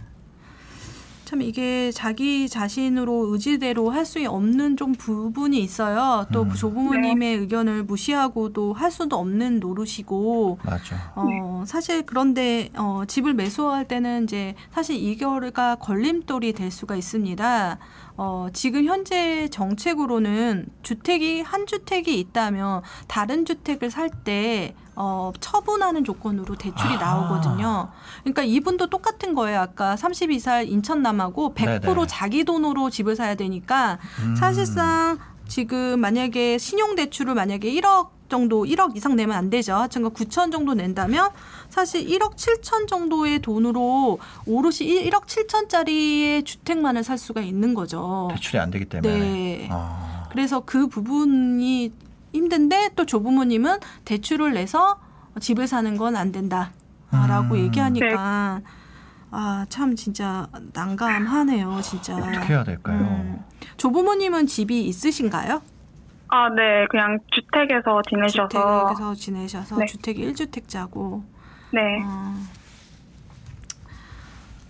참 이게 자기 자신으로 의지대로 할 수 없는 좀 부분이 있어요. 또 음. 조부모님의 의견을 무시하고도 할 수도 없는 노릇이고 맞죠. 어, 사실 그런데 어, 집을 매수할 때는 이제 사실 이거가 걸림돌이 될 수가 있습니다. 어, 지금 현재 정책으로는 주택이 한 주택이 있다면 다른 주택을 살때 어, 처분하는 조건으로 대출이 아. 나오거든요. 그러니까 이분도 똑같은 거예요. 아까 32살 인천남하고 100% 네네. 자기 돈으로 집을 사야 되니까 음. 사실상 지금 만약에 신용대출을 만약에 1억 정도 1억 이상 내면 안 되죠. 하여튼 9천 정도 낸다면 사실 1억 7천 정도의 돈으로 오롯이 1억 7천짜리의 주택만을 살 수가 있는 거죠. 대출이 안 되기 때문에. 네. 아. 그래서 그 부분이 힘든데 또 조부모님은 대출을 내서 집을 사는 건 안 된다라고 음. 얘기하니까 아참 진짜 난감하네요, 진짜. 어떻게 해야 될까요? 음. 조부모님은 집이 있으신가요? 아, 네. 그냥 주택에서 지내셔서 주택에서 지내셔서 네. 주택이 1주택자고 네. 어,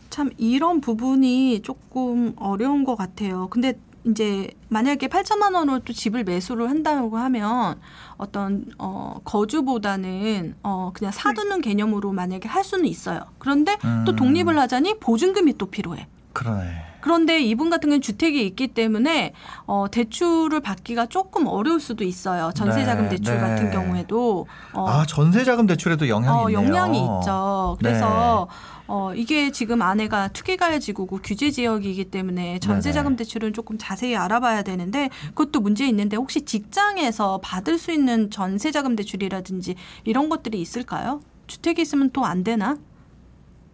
참 이런 부분이 조금 어려운 것 같아요. 근데 이제 만약에 8천만 원으로 또 집을 매수를 한다고 하면 어떤 어 거주보다는 어 그냥 사두는 개념으로 만약에 할 수는 있어요. 그런데 또 음. 독립을 하자니 보증금이 또 필요해. 그러네. 그런데 이분 같은 경우는 주택이 있기 때문에 어, 대출을 받기가 조금 어려울 수도 있어요. 전세자금 네, 대출 네. 같은 경우에도 어, 아 전세자금 대출에도 영향이 어, 있네요. 네. 영향이 있죠. 그래서 어, 이게 지금 아내가 투기가해지구고 규제 지역이기 때문에 전세자금 대출은 조금 자세히 알아봐야 되는데 그것도 문제 있는데 혹시 직장에서 받을 수 있는 전세자금 대출이라든지 이런 것들이 있을까요? 주택이 있으면 또 안 되나?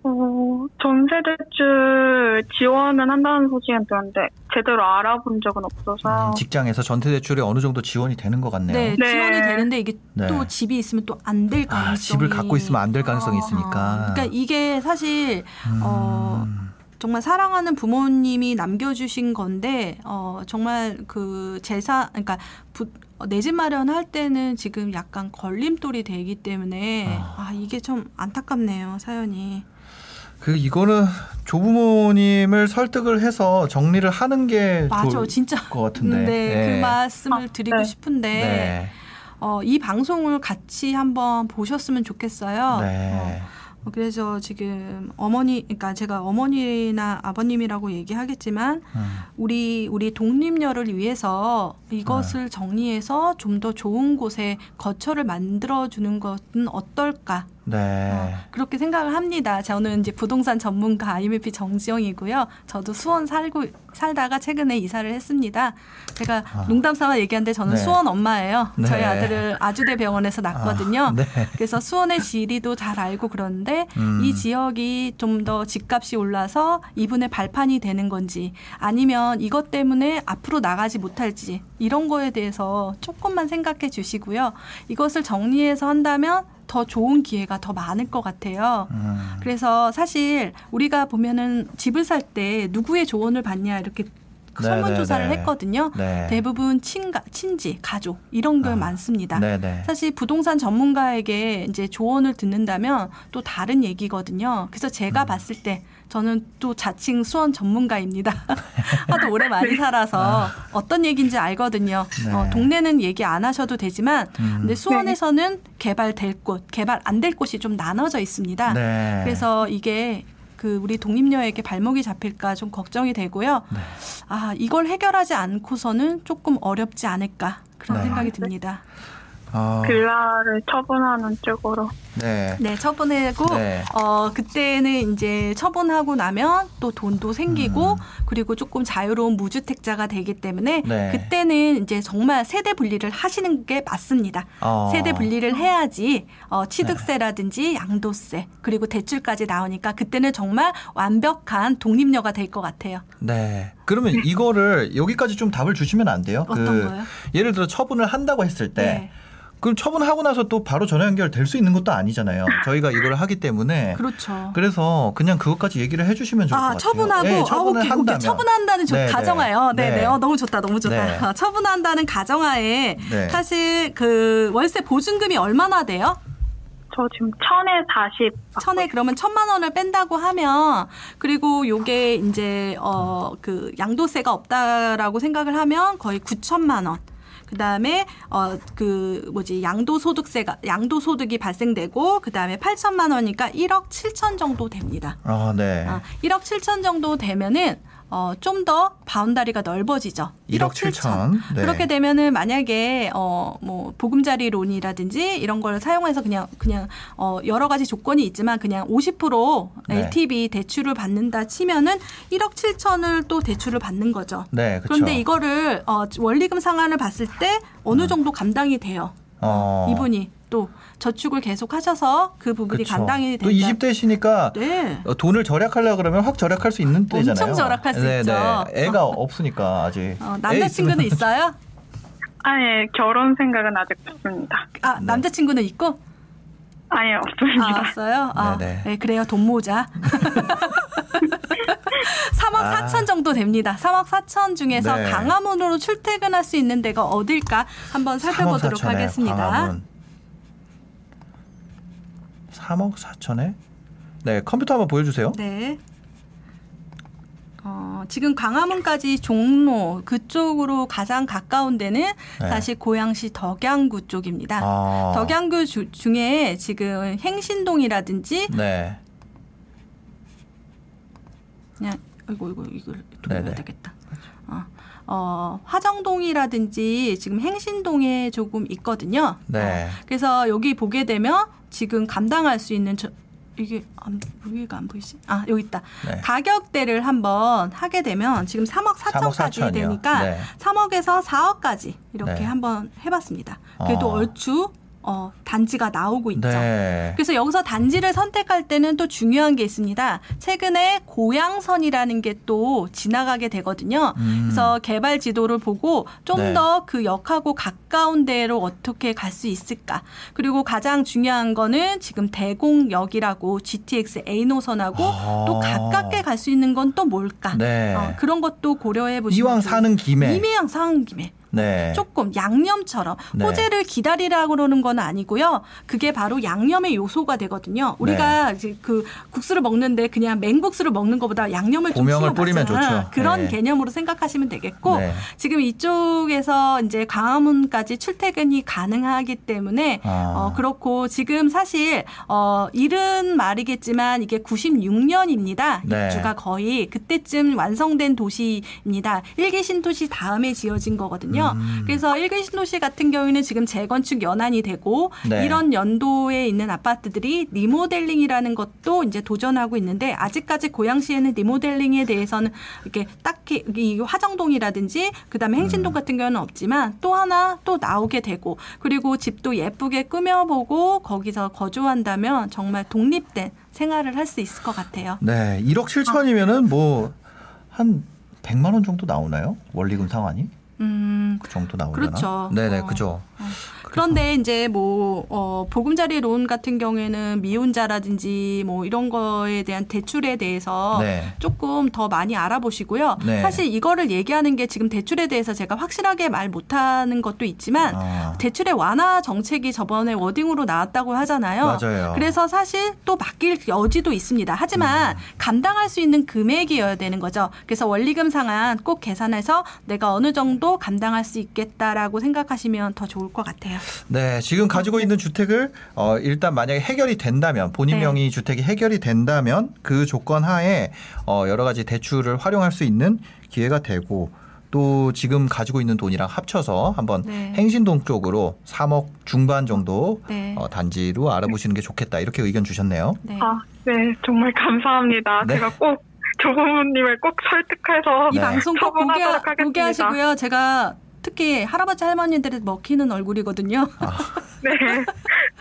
어, 전세 대출 지원은 한다는 소식은 들었는데 제대로 알아본 적은 없어서 음, 직장에서 전세 대출이 어느 정도 지원이 되는 것 같네요. 네, 네. 지원이 되는데 이게 네. 또 집이 있으면 또 안 될 가능성이 아, 집을 갖고 있으면 안 될 가능성이 어, 있으니까. 그러니까 이게 사실 어, 음, 정말 사랑하는 부모님이 남겨주신 건데 어, 정말 그 재산 그러니까 내집 마련할 때는 지금 약간 걸림돌이 되기 때문에 아. 아 이게 좀 안타깝네요 사연이. 그 이거는 조부모님을 설득을 해서 정리를 하는 게 맞아 좋을 진짜. 것 같은데. 네, 그 네. 말씀을 아, 드리고 네. 싶은데 네. 어, 이 방송을 같이 한번 보셨으면 좋겠어요. 네. 어, 그래서 지금 어머니, 그러니까 제가 어머니나 아버님이라고 얘기하겠지만 음. 우리 우리 독립녀를 위해서 이것을 정리해서 좀 더 좋은 곳에 거처를 만들어 주는 것은 어떨까? 네. 어, 그렇게 생각을 합니다. 저는 이제 부동산 전문가 IMP 정지영이고요. 저도 수원 살고 살다가 최근에 이사를 했습니다. 제가 아. 농담 삼아 얘기하는데 저는 네. 수원 엄마예요. 네. 저희 아들을 아주대 병원에서 낳거든요. 아, 네. 그래서 수원의 지리도 잘 알고 그러는데 음. 이 지역이 좀 더 집값이 올라서 이분의 발판이 되는 건지 아니면 이것 때문에 앞으로 나가지 못할지 이런 거에 대해서 조금만 생각해 주시고요. 이것을 정리해서 한다면 더 좋은 기회가 더 많을 것 같아요. 음. 그래서 사실 우리가 보면은 집을 살 때 누구의 조언을 받냐 이렇게 네, 설문조사를 네, 네. 했거든요. 네. 대부분 친가, 친지, 가족 이런 게 아, 많습니다. 네네. 사실 부동산 전문가에게 이제 조언을 듣는다면 또 다른 얘기거든요. 그래서 제가 음. 봤을 때 저는 또 자칭 수원 전문가입니다. <laughs> 하도 오래 많이 살아서 어떤 얘기인지 알거든요. 네. 어, 동네는 얘기 안 하셔도 되지만 음. 근데 수원에서는 개발될 곳, 개발 안 될 곳이 좀 나눠져 있습니다. 네. 그래서 이게 그 우리 독립녀에게 발목이 잡힐까 좀 걱정이 되고요. 네. 아 이걸 해결하지 않고서는 조금 어렵지 않을까 그런 네. 생각이 듭니다. 아, 빌라를 처분하는 쪽으로 네. 네, 처분하고 네. 어 그때는 이제 처분하고 나면 또 돈도 생기고 음. 그리고 조금 자유로운 무주택자가 되기 때문에 네. 그때는 이제 정말 세대 분리를 하시는 게 맞습니다. 어. 세대 분리를 해야지 어, 취득세라든지 양도세 그리고 대출까지 나오니까 그때는 정말 완벽한 독립녀가 될 것 같아요. 네. 그러면 이거를 여기까지 좀 답을 주시면 안 돼요? 어떤 거요? 예를 들어 처분을 한다고 했을 때 네. 그럼 처분하고 나서 또 바로 전화 연결 될 수 있는 것도 아니잖아요. 저희가 이걸 하기 때문에 그렇죠. 그래서 그냥 그것까지 얘기를 해주시면 좋을 것 아, 같아요. 처분하고 네, 아, 처분을 오케이, 한다면. 오케이. 처분한다는 저 네, 네. 가정하에요. 네, 네. 네. 어, 너무 좋다. 너무 좋다. 네. 아, 처분한다는 가정하에 네. 사실 그 월세 보증금이 얼마나 돼요? 저 지금 천에 40 천에 그러면 천만 원을 뺀다고 하면 그리고 요게 이제 어 그 양도세가 없다라고 생각을 하면 거의 9천만 원. 그다음에 어 그 뭐지 양도소득세가 양도소득이 발생되고 그다음에 8천만 원이니까 1억 7천 정도 됩니다. 아, 네. 아, 1억 7천 정도 되면은 어, 좀 더 바운다리가 넓어지죠. 1억 7천. 네. 그렇게 되면은 만약에 어, 뭐 보금자리 론이라든지 이런 걸 사용해서 그냥 그냥 어, 여러 가지 조건이 있지만 그냥 50% 네. LTV 대출을 받는다 치면은 1억 7천을 또 대출을 받는 거죠. 네, 그렇죠. 그런데 이거를 어, 원리금 상환을 봤을 때 어느 정도 감당이 돼요. 어. 이분이 또 저축을 계속 하셔서 그 부분이 그쵸. 감당이 된다. 또 20대시니까 네. 어, 돈을 절약하려고 그러면 확 절약할 수 있는 때잖아요. 엄청 절약할 수 네, 있죠. 네. 애가 없으니까 아직. 어, 애 남자친구는 있어요? 아예 결혼 생각은 아직 없습니다. 아, 네. 남자친구는 있고? 아예 없습니다. 아, 없어요? 아, 네네. 네, 그래요. 돈 모자. <laughs> 3억 아. 4천 정도 됩니다. 3억 4천 중에서 네. 강화문으로 출퇴근할 수 있는 데가 어딜까 한번 살펴보도록 3억 4천에 하겠습니다. 광화문. 3억 4천에? 네, 컴퓨터 한번 보여주세요. 네. 어, 지금 광화문까지 종로 그쪽으로 가장 가까운 데는 네. 사실 고양시 덕양구 쪽입니다. 아. 덕양구 주- 중에 지금 행신동이라든지 네. 그냥 이거 이거 이걸 돌려야 네네. 되겠다. 어, 어, 화정동이라든지 지금 행신동에 조금 있거든요. 네. 어, 그래서 여기 보게 되면 지금 감당할 수 있는 저, 이게 안, 여기가 안 보이지? 아 여기 있다. 네. 가격대를 한번 하게 되면 지금 3억 3억 4천까지 4천이요. 되니까 네. 3억에서 4억까지 이렇게 네. 한번 해봤습니다. 그래도 어. 얼추 어, 단지가 나오고 있죠. 네. 그래서 여기서 단지를 선택할 때는 또 중요한 게 있습니다. 최근에 고양선이라는 게 또 지나가게 되거든요. 음. 그래서 개발 지도를 보고 좀 네. 더그 역하고 가까운 데로 어떻게 갈 수 있을까. 그리고 가장 중요한 거는 지금 대공역이라고 GTX A 노선하고 아. 또 가깝게 갈 수 있는 건 또 뭘까. 네. 어, 그런 것도 고려해 보시면 이왕 사는 김에 이왕 사는 김에 네. 조금 양념처럼 네. 호재를 기다리라고 그러는 건 아니고요. 그게 바로 양념의 요소가 되거든요. 우리가 네. 이제 그 국수를 먹는데 그냥 맹국수를 먹는 것보다 양념을 좀 고명을. 뿌리면 좋죠. 그런 네. 개념으로 생각하시면 되겠고 네. 지금 이쪽에서 이제 광화문까지 출퇴근이 가능하기 때문에 아. 어 그렇고 지금 사실 어 이른 말이겠지만 이게 96년입니다. 네. 입주가 거의 그때쯤 완성된 도시입니다. 일기 신도시 다음에 지어진 거거든요. 음. 그래서 일기 신도시 같은 경우에는 지금 재건축 연한이 되고 네. 이런 연도에 있는 아파트들이 리모델링이라는 것도 이제 도전하고 있는데 아직까지 고양시에는 리모델링에 대해서는 이렇게 딱히 이 화정동이라든지 그다음에 음. 행진동 같은 경우는 없지만 또 하나 또 나오게 되고 그리고 집도 예쁘게 꾸며보고 거기서 거주한다면 정말 독립된 생활을 할 수 있을 것 같아요. 네. 1억 7천이면은 뭐 한 100만 원 정도 나오나요? 원리금 상환이? 음, 그 정도 나오려나? 그렇죠. 네네, 어. 그죠. 그런데 이제 뭐, 어, 보금자리 론 같은 경우에는 미혼자라든지 뭐 이런 거에 대한 대출에 대해서 네. 조금 더 많이 알아보시고요. 네. 사실 이거를 얘기하는 게 지금 대출에 대해서 제가 확실하게 말 못하는 것도 있지만 아, 대출의 완화 정책이 저번에 워딩으로 나왔다고 하잖아요. 맞아요. 그래서 사실 또 맡길 여지도 있습니다. 하지만 음. 감당할 수 있는 금액이어야 되는 거죠. 그래서 원리금 상환 꼭 계산해서 내가 어느 정도 감당할 수 있겠다라고 생각하시면 더 좋을 것 같아요. 네, 지금 가지고 있는 주택을 어, 일단 만약에 해결이 된다면 본인 네. 명의 주택이 해결이 된다면 그 조건 하에 어, 여러 가지 대출을 활용할 수 있는 기회가 되고 또 지금 가지고 있는 돈이랑 합쳐서 한번 네. 행신동 쪽으로 3억 중반 정도 네. 어, 단지로 알아보시는 게 좋겠다 이렇게 의견 주셨네요. 네. 아, 네, 정말 감사합니다. 네. 제가 꼭 조부모님을 꼭 설득해서 이 네. 방송 꼭 보게, 처분하도록 하겠습니다. 보게 하시고요. 제가 특히 할아버지 할머니들이 먹히는 얼굴이거든요. <laughs> 네,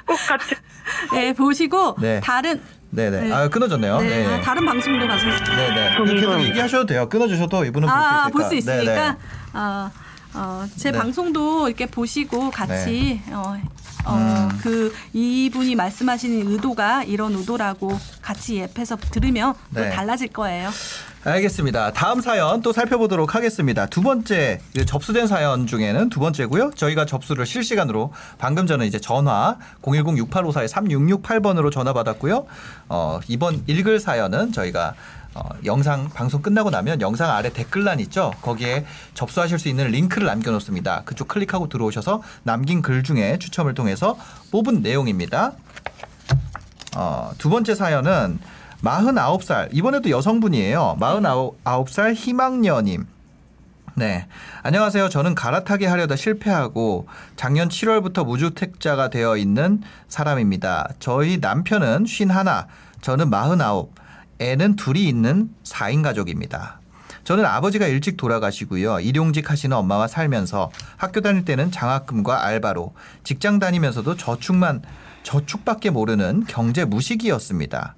꼭 같이 네, 보시고 네. 다른 네네. 네. 아 끊어졌네요. 네, 네. 아, 다른 방송도 가서 네네. 계속 얘기하셔도 돼요. 끊어주셔도 이분은 아, 볼볼수수 있으니까. 있으니까 네네. 어, 어, 제 네. 방송도 이렇게 보시고 같이 어, 어, 음. 그 이분이 말씀하시는 의도가 이런 의도라고 같이 옆에서 들으면 또 네. 달라질 거예요. 알겠습니다. 다음 사연 또 살펴보도록 하겠습니다. 두 번째 그 접수된 사연 중에는 두 번째고요. 저희가 접수를 실시간으로 방금 전에 이제 전화 010-6854-3668번으로 전화 받았고요. 어, 이번 읽을 사연은 저희가 어, 영상 방송 끝나고 나면 영상 아래 댓글란 있죠. 거기에 접수하실 수 있는 링크를 남겨놓습니다. 그쪽 클릭하고 들어오셔서 남긴 글 중에 추첨을 통해서 뽑은 내용입니다. 어, 두 번째 사연은 49살, 이번에도 여성분이에요. 49살 희망녀님. 네. 안녕하세요. 저는 갈아타기 하려다 실패하고 작년 7월부터 무주택자가 되어 있는 사람입니다. 저희 남편은 51, 저는 49, 애는 둘이 있는 4인 가족입니다. 저는 아버지가 일찍 돌아가시고요. 일용직 하시는 엄마와 살면서 학교 다닐 때는 장학금과 알바로 직장 다니면서도 저축만 저축밖에 모르는 경제 무식이었습니다.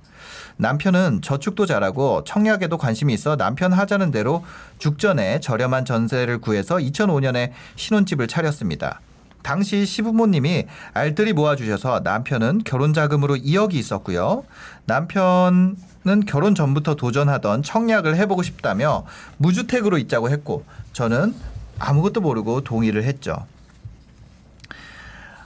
남편은 저축도 잘하고 청약에도 관심이 있어 남편 하자는 대로 죽전에 저렴한 전세를 구해서 2005년에 신혼집을 차렸습니다. 당시 시부모님이 알뜰히 모아주셔서 남편은 결혼 자금으로 2억이 있었고요. 남편 은 결혼 전부터 도전하던 청약을 해보고 싶다며 무주택으로 있자고 했고 저는 아무것도 모르고 동의를 했죠.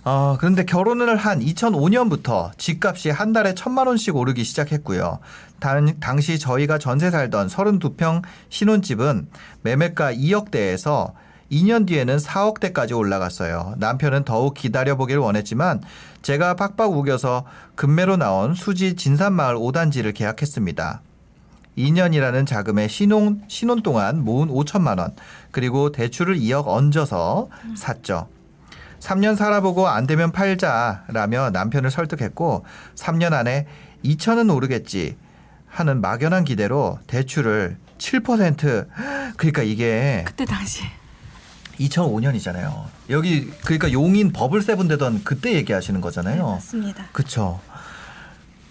어, 그런데 결혼을 한 2005년부터 집값이 한 달에 천만 원씩 오르기 시작했고요. 당, 당시 저희가 전세 살던 32평 신혼집은 매매가 2억대에서 2년 뒤에는 4억 대까지 올라갔어요. 남편은 더욱 기다려보길 원했지만 제가 팍팍 우겨서 금매로 나온 수지 진산마을 5단지를 계약했습니다. 2년이라는 자금에 신혼, 신혼 동안 모은 5천만 원, 그리고 대출을 2억 얹어서 샀죠. 3년 살아보고 안 되면 팔자라며 남편을 설득했고 3년 안에 2천은 오르겠지 하는 막연한 기대로 대출을 7% 그러니까 이게 그때 당시 2005년이잖아요. 여기 그러니까 용인 버블 세븐 되던 그때 얘기하시는 거잖아요. 맞습니다. 그렇죠.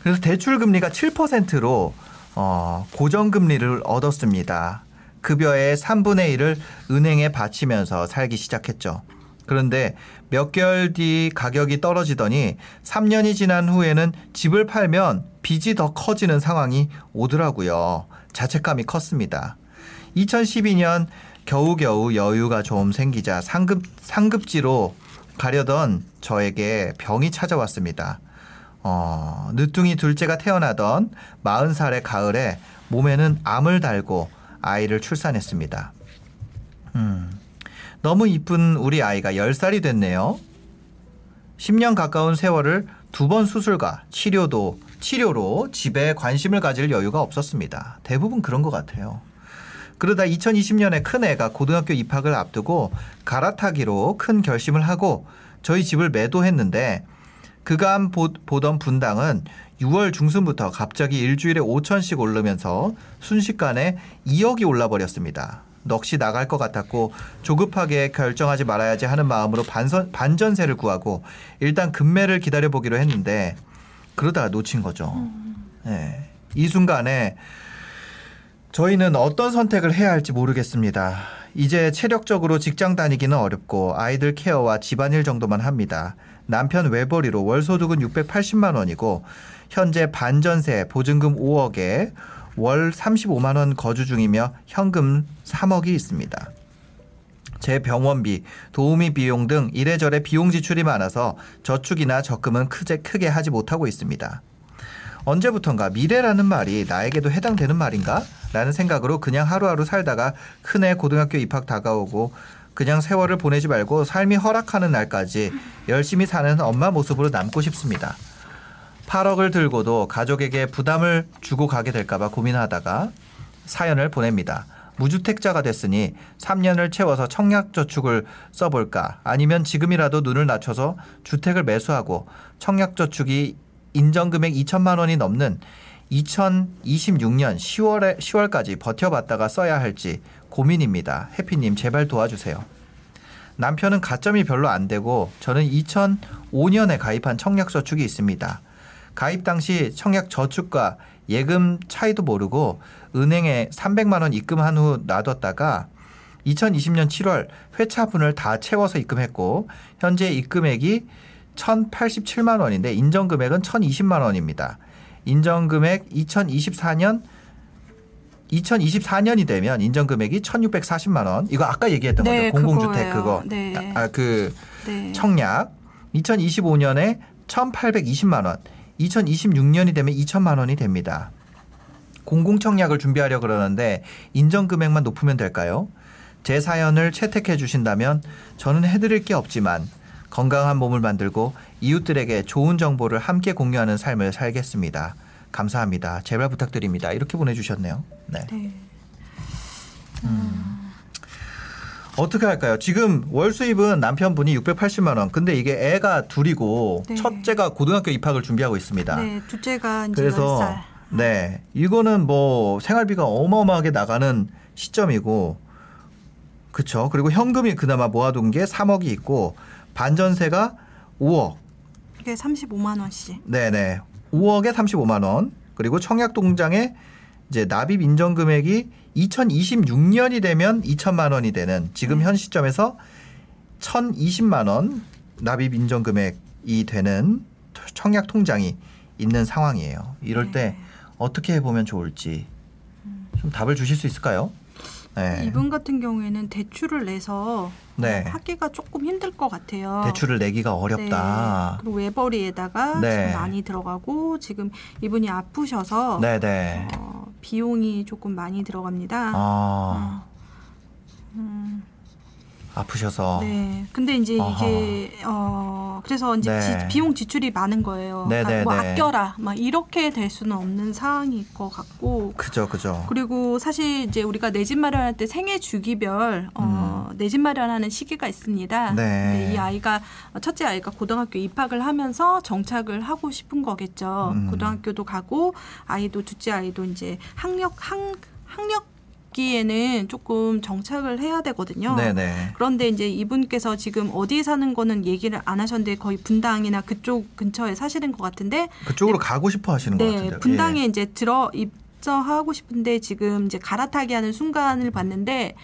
그래서 대출 금리가 7%로 어, 고정 금리를 얻었습니다. 급여의 3분의 1을 은행에 바치면서 살기 시작했죠. 그런데 몇 개월 뒤 가격이 떨어지더니 3년이 지난 후에는 집을 팔면 빚이 더 커지는 상황이 오더라고요. 자책감이 컸습니다. 2012년 겨우겨우 여유가 좀 생기자 상급, 상급지로 가려던 저에게 병이 찾아왔습니다. 어, 늦둥이 둘째가 태어나던 40살의 가을에 몸에는 암을 달고 아이를 출산했습니다. 음, 너무 이쁜 우리 아이가 10살이 됐네요. 10년 가까운 세월을 두 번 수술과 치료도 치료로 집에 관심을 가질 여유가 없었습니다. 대부분 그런 것 같아요. 그러다 2020년에 큰 애가 고등학교 입학을 앞두고 갈아타기로 큰 결심을 하고 저희 집을 매도했는데 그간 보, 보던 분당은 6월 중순부터 갑자기 일주일에 5천씩 오르면서 순식간에 2억이 올라버렸습니다. 넋이 나갈 것 같았고 조급하게 결정하지 말아야지 하는 마음으로 반선, 반전세를 구하고 일단 급매를 기다려보기로 했는데 그러다가 놓친 거죠. 네. 이 순간에 저희는 어떤 선택을 해야 할지 모르겠습니다. 이제 체력적으로 직장 다니기는 어렵고 아이들 케어와 집안일 정도만 합니다. 남편 외벌이로 월 소득은 680만 원이고 현재 반전세 보증금 5억에 월 35만 원 거주 중이며 현금 3억이 있습니다. 제 병원비, 도우미 비용 등 이래저래 비용 지출이 많아서 저축이나 적금은 크게, 크게 하지 못하고 있습니다. 언제부턴가 미래라는 말이 나에게도 해당되는 말인가? 라는 생각으로 그냥 하루하루 살다가 큰애 고등학교 입학 다가오고 그냥 세월을 보내지 말고 삶이 허락하는 날까지 열심히 사는 엄마 모습으로 남고 싶습니다. 8억을 들고도 가족에게 부담을 주고 가게 될까봐 고민하다가 사연을 보냅니다. 무주택자가 됐으니 3년을 채워서 청약저축을 써볼까 아니면 지금이라도 눈을 낮춰서 주택을 매수하고 청약저축이 인정금액 2천만 원이 넘는 2026년 10월에 10월까지 버텨봤다가 써야 할지 고민입니다. 해피님 제발 도와주세요. 남편은 가점이 별로 안 되고 저는 2005년에 가입한 청약저축이 있습니다. 가입 당시 청약저축과 예금 차이도 모르고 은행에 300만 원 입금한 후 놔뒀다가 2020년 7월 회차분을 다 채워서 입금했고 현재 입금액이 1,087만 원인데 인정 금액은 1,020만 원입니다. 인정 금액 2024년 2024년이 되면 인정 금액이 1,640만 원. 이거 아까 얘기했던 네, 거죠. 공공주택 그거예요. 그거. 네. 아그 네. 청약 2025년에 1,820만 원. 2026년이 되면 2천만 원이 됩니다. 공공청약을 준비하려 그러는데 인정 금액만 높으면 될까요? 제 사연을 채택해 주신다면 저는 해드릴 게 없지만 건강한 몸을 만들고 이웃들에게 좋은 정보를 함께 공유하는 삶을 살겠습니다. 감사합니다. 제발 부탁드립니다. 이렇게 보내주셨네요. 네. 네. 어떻게 할까요? 지금 월 수입은 남편분이 680만 원. 근데 이게 애가 둘이고 네. 첫째가 고등학교 입학을 준비하고 있습니다. 네, 둘째가 이제 그래서 10살. 네 이거는 뭐 생활비가 어마어마하게 나가는 시점이고 그렇죠. 그리고 현금이 그나마 모아둔 게 3억이 있고 반전세가 5억. 이게 35만 원씩. 네네. 5억에 35만 원. 그리고 청약 동장에 이제 납입 인정 금액이 2026년이 되면 2천만 원이 되는 지금 현 시점에서 1,020만 원 납입 인정 금액이 되는 청약 통장이 있는 상황이에요. 이럴 때 네. 어떻게 해보면 좋을지 좀 답을 주실 수 있을까요? 네. 이분 같은 경우에는 대출을 내서 네. 어, 하기가 조금 힘들 것 같아요. 대출을 내기가 어렵다. 네. 그리고 외벌이에다가 네. 지금 많이 들어가고 지금 이분이 아프셔서 네네. 어, 비용이 조금 많이 들어갑니다. 아, 음, 아프셔서. 네. 근데 이제 아하. 이게 어 그래서 이제 네. 지- 비용 지출이 많은 거예요. 네, 그러니까 네, 뭐 네. 아껴라 막 이렇게 될 수는 없는 상황일 것 같고 그죠, 그죠. 그리고 사실 이제 우리가 내 집 마련할 때 생애 주기별 어, 내집 마련하는 시기가 있습니다. 음. 네. 이 아이가 첫째 아이가 고등학교 입학을 하면서 정착을 하고 싶은 거겠죠. 음. 고등학교도 가고 아이도 둘째 아이도 이제 학력 학 학력 잡기에는 조금 정착을 해야 되거든요. 네네. 그런데 이제 이분께서 지금 어디에 사는 거는 얘기를 안 하셨는데 거의 분당이나 그쪽 근처에 사시는 것 같은데 그쪽으로 가고 싶어 하시는 것 네, 같은데요. 분당에 예. 이제 들어 입점하고 싶은데 지금 이제 갈아타기 하는 순간을 봤는데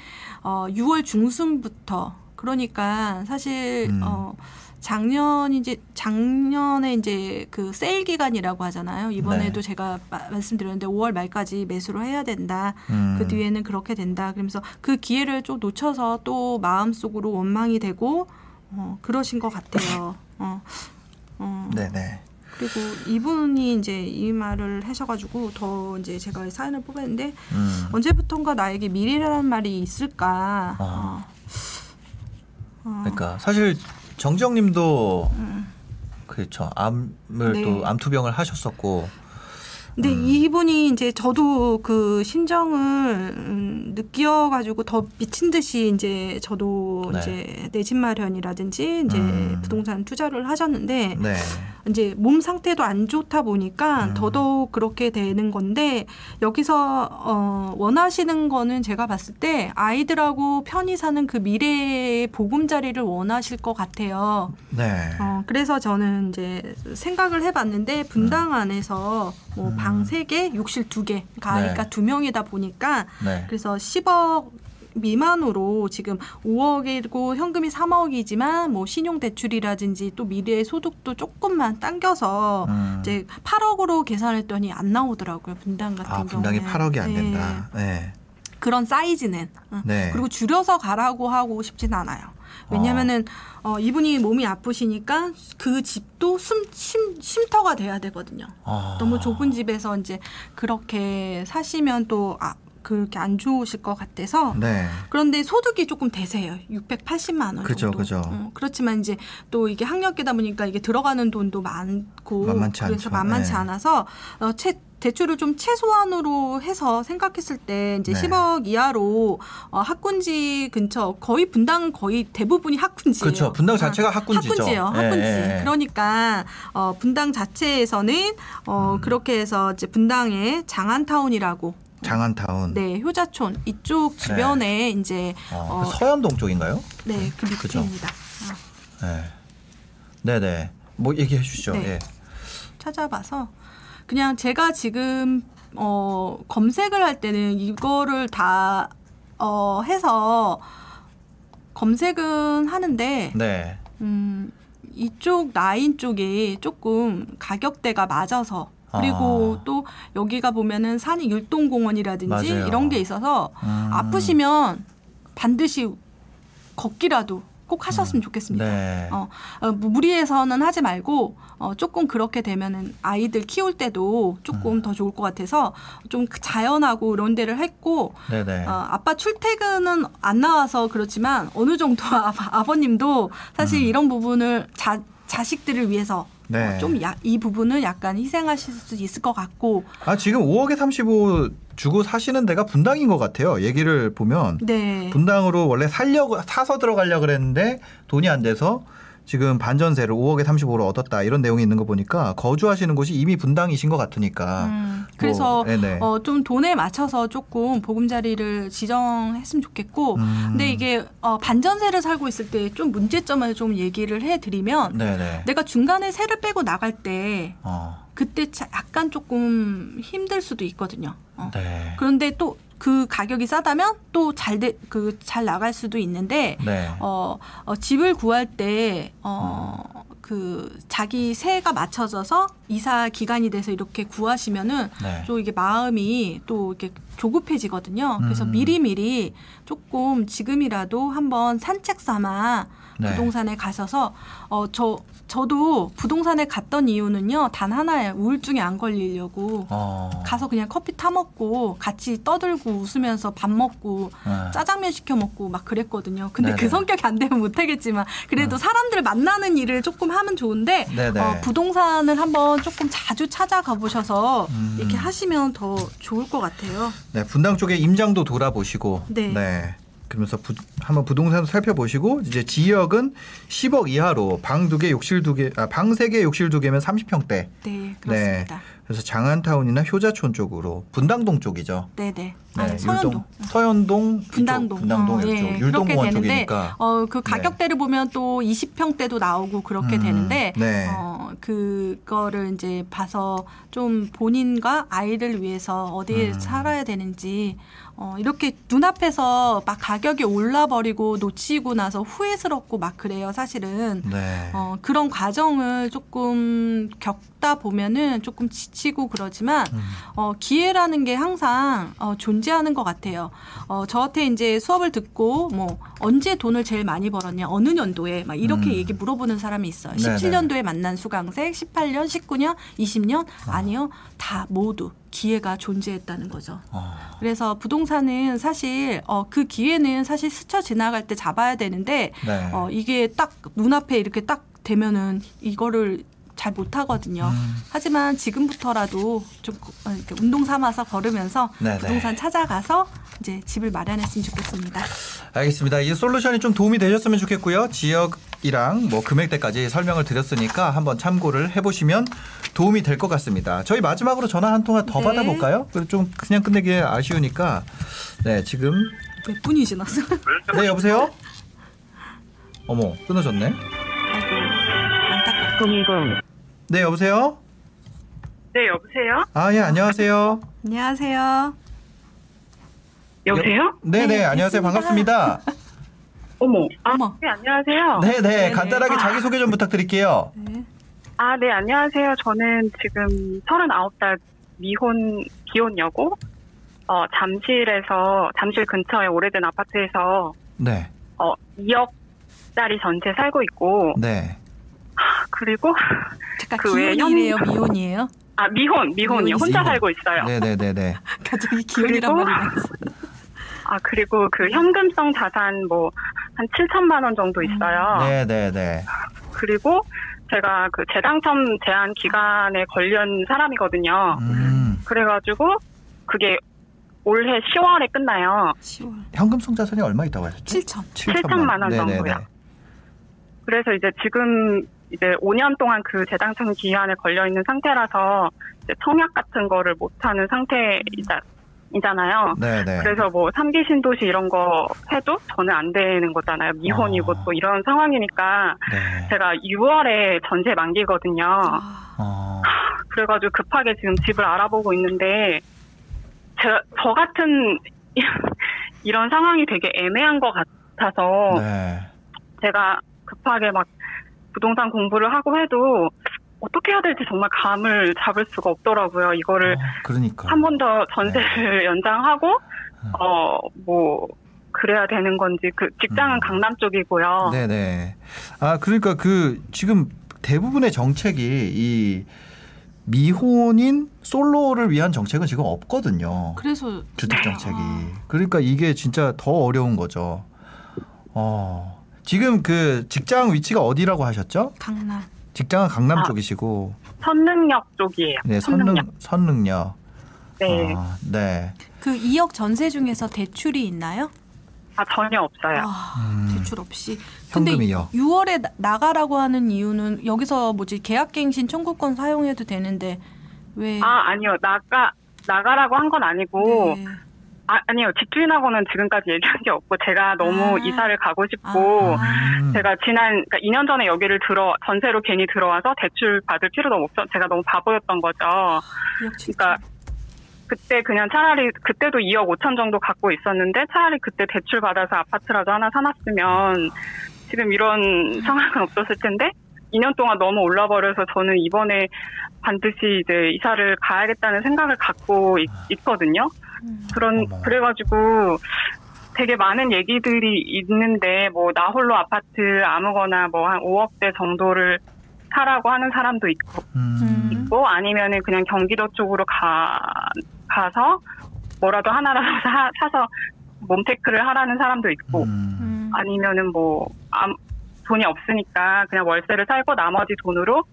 어 6월 중순부터 그러니까 사실 음. 어 작년 이제 작년에 이제 그 세일 기간이라고 하잖아요. 이번에도 네. 제가 마- 말씀드렸는데 5월 말까지 매수를 해야 된다. 음. 그 뒤에는 그렇게 된다. 그러면서 그 기회를 좀 놓쳐서 또 마음속으로 원망이 되고 어 그러신 것 같아요. <laughs> 어. 어. 네네. 그리고 이분이 이제 이 말을 하셔가지고 더 이제 제가 사연을 뽑았는데 음. 언제부턴가 나에게 미래라는 말이 있을까. 아. 어. 어. 그러니까 사실 정지영님도 음. 그렇죠. 암을 네. 또 암투병을 하셨었고. 근데 음. 이분이 이제 저도 그 심정을 음, 느껴가지고 더 미친 듯이 이제 저도 네. 이제 내 집 마련이라든지 이제 음. 부동산 투자를 하셨는데 네. 이제 몸 상태도 안 좋다 보니까 음. 더더욱 그렇게 되는 건데 여기서 어 원하시는 거는 제가 봤을 때 아이들하고 편히 사는 그 미래의 보금자리를 원하실 것 같아요. 네. 어 그래서 저는 이제 생각을 해봤는데 분당 안에서 뭐 음. 방세 개, 욕실 두 개, 그러니까 아이가 네. 두 명이다 보니까 네. 그래서 10억 미만으로 지금 5억이고 현금이 3억이지만 뭐 신용 대출이라든지 또 미래의 소득도 조금만 당겨서 음. 이제 8억으로 계산했더니 안 나오더라고요. 분당 같은 아 경우는. 분당이 8억이 안 네. 된다. 네. 그런 사이즈는. 어. 네. 그리고 줄여서 가라고 하고 싶진 않아요. 왜냐면은 어, 이분이 몸이 아프시니까 그 집도 숨, 쉼, 쉼터가 돼야 되거든요. 아. 너무 좁은 집에서 이제 그렇게 사시면 또 아, 그렇게 안 좋으실 것 같아서 네. 그런데 소득이 조금 대세요. 680만 원 그죠, 정도. 그죠. 어, 그렇지만 이제 또 이게 학력계다 보니까 이게 들어가는 돈도 많고 만만치 그래서 않죠. 만만치 네. 않아서 어, 채, 대출을 좀 최소한으로 해서 생각했을 때 이제 네. 10억 이하로 어, 학군지 근처 거의 분당 거의 대부분이 학군지예요. 그렇죠. 분당 어, 자체가 학군지죠. 학군지예요. 예, 학군지. 예, 예. 그러니까 어, 분당 자체에서는 어, 음. 그렇게 해서 이제 분당에 장안타운이라고 장안타운. 네 효자촌 이쪽 주변에 이제 어, 어, 그 서현동 쪽인가요? 네, 그 그죠. 밑입니다. 어, 네. 네 네. 뭐 얘기해 주시죠. 네. 예. 찾아봐서 그냥 제가 지금 어, 검색을 할 때는 이거를 다 어, 해서 검색은 하는데 네. 음, 이쪽 라인 쪽이 조금 가격대가 맞아서 그리고 아. 또 여기가 보면은 산이 율동공원이라든지 맞아요. 이런 게 있어서 음. 아프시면 반드시 걷기라도 꼭 하셨으면 좋겠습니다. 네. 어, 어, 뭐 무리해서는 하지 말고 어, 조금 그렇게 되면은 아이들 키울 때도 조금 음. 더 좋을 것 같아서 좀 자연하고 이런 데를 했고 네네. 어, 아빠 출퇴근은 안 나와서 그렇지만 어느 정도 <laughs> 아, 아버님도 사실 음. 이런 부분을 자, 자식들을 위해서 네. 어, 좀이 부분을 약간 희생하실 수 있을 것 같고 아 지금 5억에 35 주고 사시는 데가 분당인 것 같아요. 얘기를 보면 네. 분당으로 원래 살려고 사서 들어가려 그랬는데 돈이 안 돼서 지금 반전세를 5억에 35로 얻었다 이런 내용이 있는 거 보니까 거주하시는 곳이 이미 분당이신 것 같으니까. 음, 그래서 뭐. 어, 좀 돈에 맞춰서 조금 보금자리를 지정했으면 좋겠고 음. 근데 이게 어, 반전세를 살고 있을 때 좀 문제점을 좀 얘기를 해드리면 네네. 내가 중간에 세를 빼고 나갈 때 어. 그때 차- 약간 조금 힘들 수도 있거든요. 어. 네. 그런데 또 그 가격이 싸다면 또 잘 그 잘 나갈 수도 있는데 네. 어, 어, 집을 구할 때, 어, 그, 자기 세가 맞춰져서 이사 기간이 돼서 이렇게 구하시면은 네. 또 이게 마음이 또 이렇게 조급해지거든요. 그래서 음. 미리미리 조금 지금이라도 한번 산책 삼아 네. 부동산에 가셔서, 어, 저, 저도 부동산에 갔던 이유는요, 단 하나예요. 우울증에 안 걸리려고. 어. 가서 그냥 커피 타 먹고 같이 떠들고 웃으면서 밥 먹고 네. 짜장면 시켜 먹고 막 그랬거든요. 근데 네네. 그 성격이 안 되면 못 하겠지만 그래도 사람들 만나는 일을 조금 하면 좋은데. 어, 부동산을 한번 조금 자주 찾아가 보셔서 음. 이렇게 하시면 더 좋을 것 같아요. 네, 분당 쪽에 임장도 돌아보시고, 네. 그러면서 부, 한번 부동산 살펴보시고 이제 지역은 10억 이하로 방 두 개, 욕실 두 개, 아, 방 세 개, 욕실 두 개면 30평대. 네, 그렇습니다. 그래서 장안타운이나 효자촌 쪽으로 분당동 쪽이죠. 네네. 네, 아니, 서현동. 율동, 서현동, 이쪽, 분당동. 분당동 어, 그렇게 율동공원 되는데 쪽이니까. 어, 그 가격대를 보면 또 20평대도 나오고 그렇게 음, 되는데 네. 어, 그거를 이제 봐서 좀 본인과 아이를 위해서 어디에 음. 살아야 되는지 어, 이렇게 눈앞에서 막 가격이 올라버리고 놓치고 나서 후회스럽고 막 그래요, 사실은. 네. 어, 그런 과정을 조금 겪다 보면은 조금 지치고 그러지만 음. 어, 기회라는 게 항상 어, 존재하는 것 같아요. 어, 저한테 이제 수업을 듣고 뭐 언제 돈을 제일 많이 벌었냐, 어느 년도에 막 이렇게 음. 얘기 물어보는 사람이 있어요. 네네. 17년도에 만난 수강생, 18년, 19년, 20년 아니요, 다 모두 기회가 존재했다는 거죠. 어. 그래서 부동산은 사실 어, 그 기회는 사실 스쳐 지나갈 때 잡아야 되는데 네. 어, 이게 딱 눈앞에 이렇게 딱 되면은 이거를 잘 못하거든요. 음. 하지만 지금부터라도 좀 어, 이렇게 운동 삼아서 걸으면서 네네. 부동산 찾아가서 이제 집을 마련했으면 좋겠습니다. 알겠습니다. 이 솔루션이 좀 도움이 되셨으면 좋겠고요. 지역이랑 뭐 금액대까지 설명을 드렸으니까 한번 참고를 해보시면 도움이 될 것 같습니다. 저희 마지막으로 전화 한 통화 더 네. 받아볼까요? 좀 그냥 끝내기 아쉬우니까 네 지금 몇 분이 지났어? 네 여보세요. 어머 끊어졌네. 아이고 안타깝다. 네 여보세요. 네, 여보세요? 아 예 안녕하세요. 안녕하세요. 여보세요? 네 네 네, 안녕하세요 됐습니다. 반갑습니다. 어머. 아, 어머. 네, 안녕하세요. 네 네 네네. 간단하게 아. 자기 소개 좀 부탁드릴게요. 네. 아, 네, 안녕하세요. 저는 지금 39살 미혼 기혼여고, 어, 잠실에서, 잠실 근처에 오래된 아파트에서, 네 어, 2억짜리 전세 살고 있고, 네. <laughs> 잠깐 그리고, 그 외에 기혼이래요, 미혼이에요? 아, 미혼, 미혼이요. 혼자 미혼. 살고 있어요. 네네네네. <laughs> 갑자기 기혼이란 말이. 아, 그리고 그 현금성 자산 뭐, 한 7천만 원 정도 있어요. 네네네. 그리고 제가 그 재당첨 제한 기간에 걸린 사람이거든요. 음. 그래가지고 그게 올해 10월에 끝나요. 10월 현금성 자산이 얼마 있다고 하셨죠? 7천. 7천만 원 네네네. 정도요. 그래서 이제 지금 이제 5년 동안 그 재당첨 기한에 걸려 있는 상태라서 이제 청약 같은 거를 못 하는 상태이자 이잖아요. 네네. 그래서 뭐 삼기 신도시 이런 거 해도 저는 안 되는 거잖아요. 미혼이고 어. 또 이런 상황이니까 네. 제가 6월에 전세 만기거든요. 아, 어. 그래가지고 급하게 지금 집을 알아보고 있는데 저, 저 같은 <laughs> 이런 상황이 되게 애매한 것 같아서 네. 제가 급하게 막 부동산 공부를 하고 해도 어떻게 해야 될지 정말 감을 잡을 수가 없더라고요. 이거를 어, 그러니까. 한 번 더 전세를 <laughs> 연장하고 음. 어뭐 그래야 되는 건지 그 직장은 음. 강남 쪽이고요. 네네. 아 그러니까 그 지금 대부분의 정책이 이 미혼인 솔로를 위한 정책은 지금 없거든요. 그래서 주택 정책이. 아. 그러니까 이게 진짜 더 어려운 거죠. 어. 지금 그 직장 위치가 어디라고 하셨죠? 강남. 직장은 강남 아. 쪽이시고, 선능력 쪽이에요. 네 선릉. 선릉역. 네. 아, 네. 그 2억 전세 중에서 대출이 있나요? 아 전혀 없어요. 아, 음. 대출 없이. 근데 현금이요. 6월에 나- 나가라고 하는 이유는 여기서 뭐지 계약갱신 청구권 사용해도 되는데 왜? 아 아니요 나가 나가라고 한 건 아니고 네. 아, 아니요 집주인하고는 지금까지 얘기한 게 없고 제가 너무 아. 이사를 가고 싶고 아. 음. 제가 지난 그러니까 2년 전에 여기를 들어 전세로 괜히 들어와서 대출 받을 필요도 없어 제가 너무 바보였던 거죠. 2억 7천. 그러니까 그때 그냥 차라리 그때도 2억 5천 정도 갖고 있었는데 차라리 그때 대출 받아서 아파트라도 하나 사놨으면 지금 이런 상황은 없었을 텐데 2년 동안 너무 올라 버려서 저는 이번에 반드시 이제 이사를 가야겠다는 생각을 갖고 있, 거든요 음. 그런 어머. 그래가지고 되게 많은 얘기들이 있는데 뭐 나 홀로 아파트 아무거나 뭐 한 5억대 정도를 사라고 하는 사람도 있고 음. 있고 아니면은 그냥 경기도 쪽으로 가 가서 뭐라도 하나라도 <laughs> 사, 사서 몸테크를 하라는 사람도 있고 음. 음. 아니면은 뭐 암- 돈이 없으니까 그냥 월세를 살고 나머지 돈으로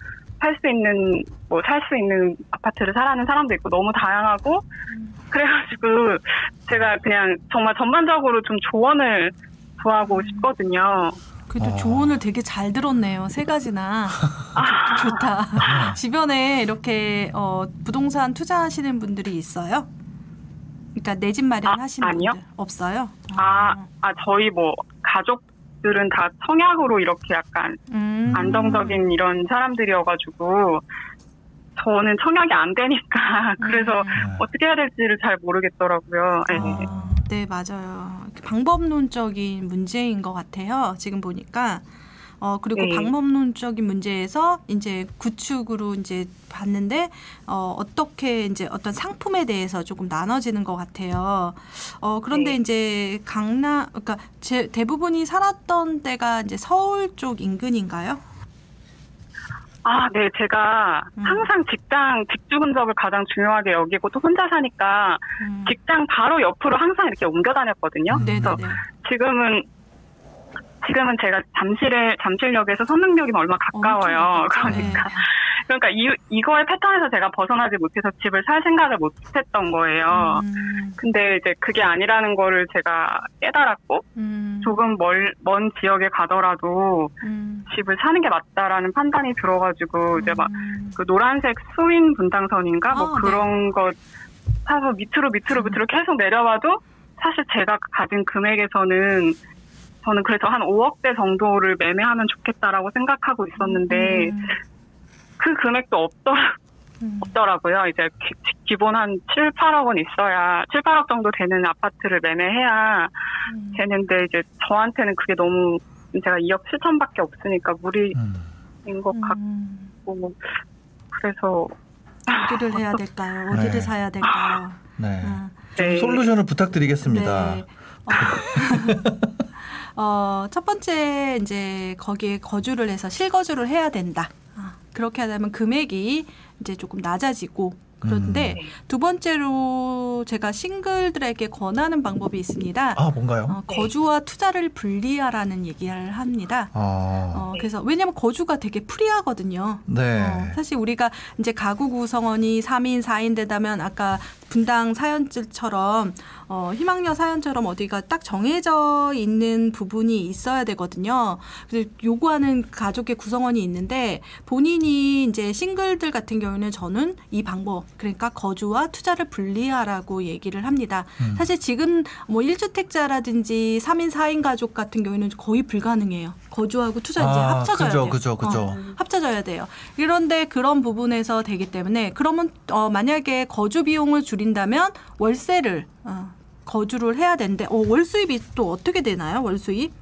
살 수 있는 뭐 살 수 있는 아파트를 사라는 사람도 있고 너무 다양하고 그래가지고 제가 그냥 정말 전반적으로 좀 조언을 구하고 싶거든요. 그래도 어. 조언을 되게 잘 들었네요. 세 가지나 좋- <laughs> 좋다. 주변에 이렇게 어, 부동산 투자하시는 분들이 있어요? 그러니까 내 집 마련하시는 아. 분들 없어요? 아, 아, 저희 뭐, 가족 들은 다 청약으로 이렇게 약간 음. 안정적인 이런 사람들이어가지고, 저는 청약이 안 되니까, <laughs> 그래서 음. 어떻게 해야 될지를 잘 모르겠더라고요. 네. 아, 네, 맞아요. 방법론적인 문제인 것 같아요. 지금 보니까. 어, 그리고 네. 방법론적인 문제에서 이제 구축으로 이제 봤는데, 어, 어떻게 이제 어떤 상품에 대해서 조금 나눠지는 것 같아요. 어, 그런데 네. 이제 강남, 그러니까 제, 대부분이 살았던 때가 이제 서울 쪽 인근인가요? 아, 네, 제가 음. 항상 직장, 직주 근접을 가장 중요하게 여기고 또 혼자 사니까 음. 직장 바로 옆으로 항상 이렇게 옮겨 다녔거든요. 음. 그래서. 지금은 지금은 제가 잠실에 잠실역에서 선릉역이 얼마 가까워요. 그러니까 네. 그러니까 이 이거의 패턴에서 제가 벗어나지 못해서 집을 살 생각을 못했던 거예요. 음, 근데 이제 그게 아니라는 거를 제가 깨달았고 음, 조금 멀, 먼 지역에 가더라도 음, 집을 사는 게 맞다라는 판단이 들어가지고 이제 막 음. 그 노란색 수인 분당선인가 뭐 아, 네. 그런 거 사서 밑으로 밑으로 밑으로 계속 내려와도 사실 제가 가진 금액에서는 저는 그래서 한 5억대 정도를 매매하면 좋겠다라고 생각하고 있었는데 음, 그 금액도 없더라, 음. 없더라고요. 이제 기, 본한 7, 8억 원 있어야 7, 8억 정도 되는 아파트를 매매해야 음. 되는데 이제 저한테는 그게 너무 제가 2억 7천밖에 없으니까 무리인 음. 것 음. 같고 그래서 어디를 해야 될까요? 어디를 네. 사야 될까요? 네. 음. 네. 솔루션을 부탁드리겠습니다. 네. 어, <laughs> 어, 첫 번째 이제 거기에 거주를 해서 실거주를 해야 된다. 아, 그렇게 하다면 금액이 이제 조금 낮아지고 그런데 음. 두 번째로 제가 싱글들에게 권하는 방법이 있습니다. 아 뭔가요? 어, 거주와 투자를 분리하라는 얘기를 합니다. 아, 어, 그래서 왜냐하면 거주가 되게 프리하거든요. 네. 어, 사실 우리가 이제 가구 구성원이 3인, 4인 되다면 아까 분당 사연들처럼 어, 희망여 사연처럼 어디가 딱 정해져 있는 부분이 있어야 되거든요. 그래서 요구하는 가족의 구성원이 있는데 본인이 이제 싱글들 같은 경우는 저는 이 방법 그러니까 거주와 투자를 분리하라고 얘기를 합니다. 음. 사실 지금 뭐 1주택자라든지 3인, 4인 가족 같은 경우에는 거의 불가능해요. 거주하고 투자 이제 아, 합쳐져야 그죠, 돼요. 그죠, 그죠. 어, 합쳐져야 돼요. 그런데 그런 부분에서 되기 때문에 그러면 어, 만약에 거주 비용을 줄 인다면 월세를 어, 거주를 해야 되는데 어, 월 수입이 또 어떻게 되나요? 월 수입?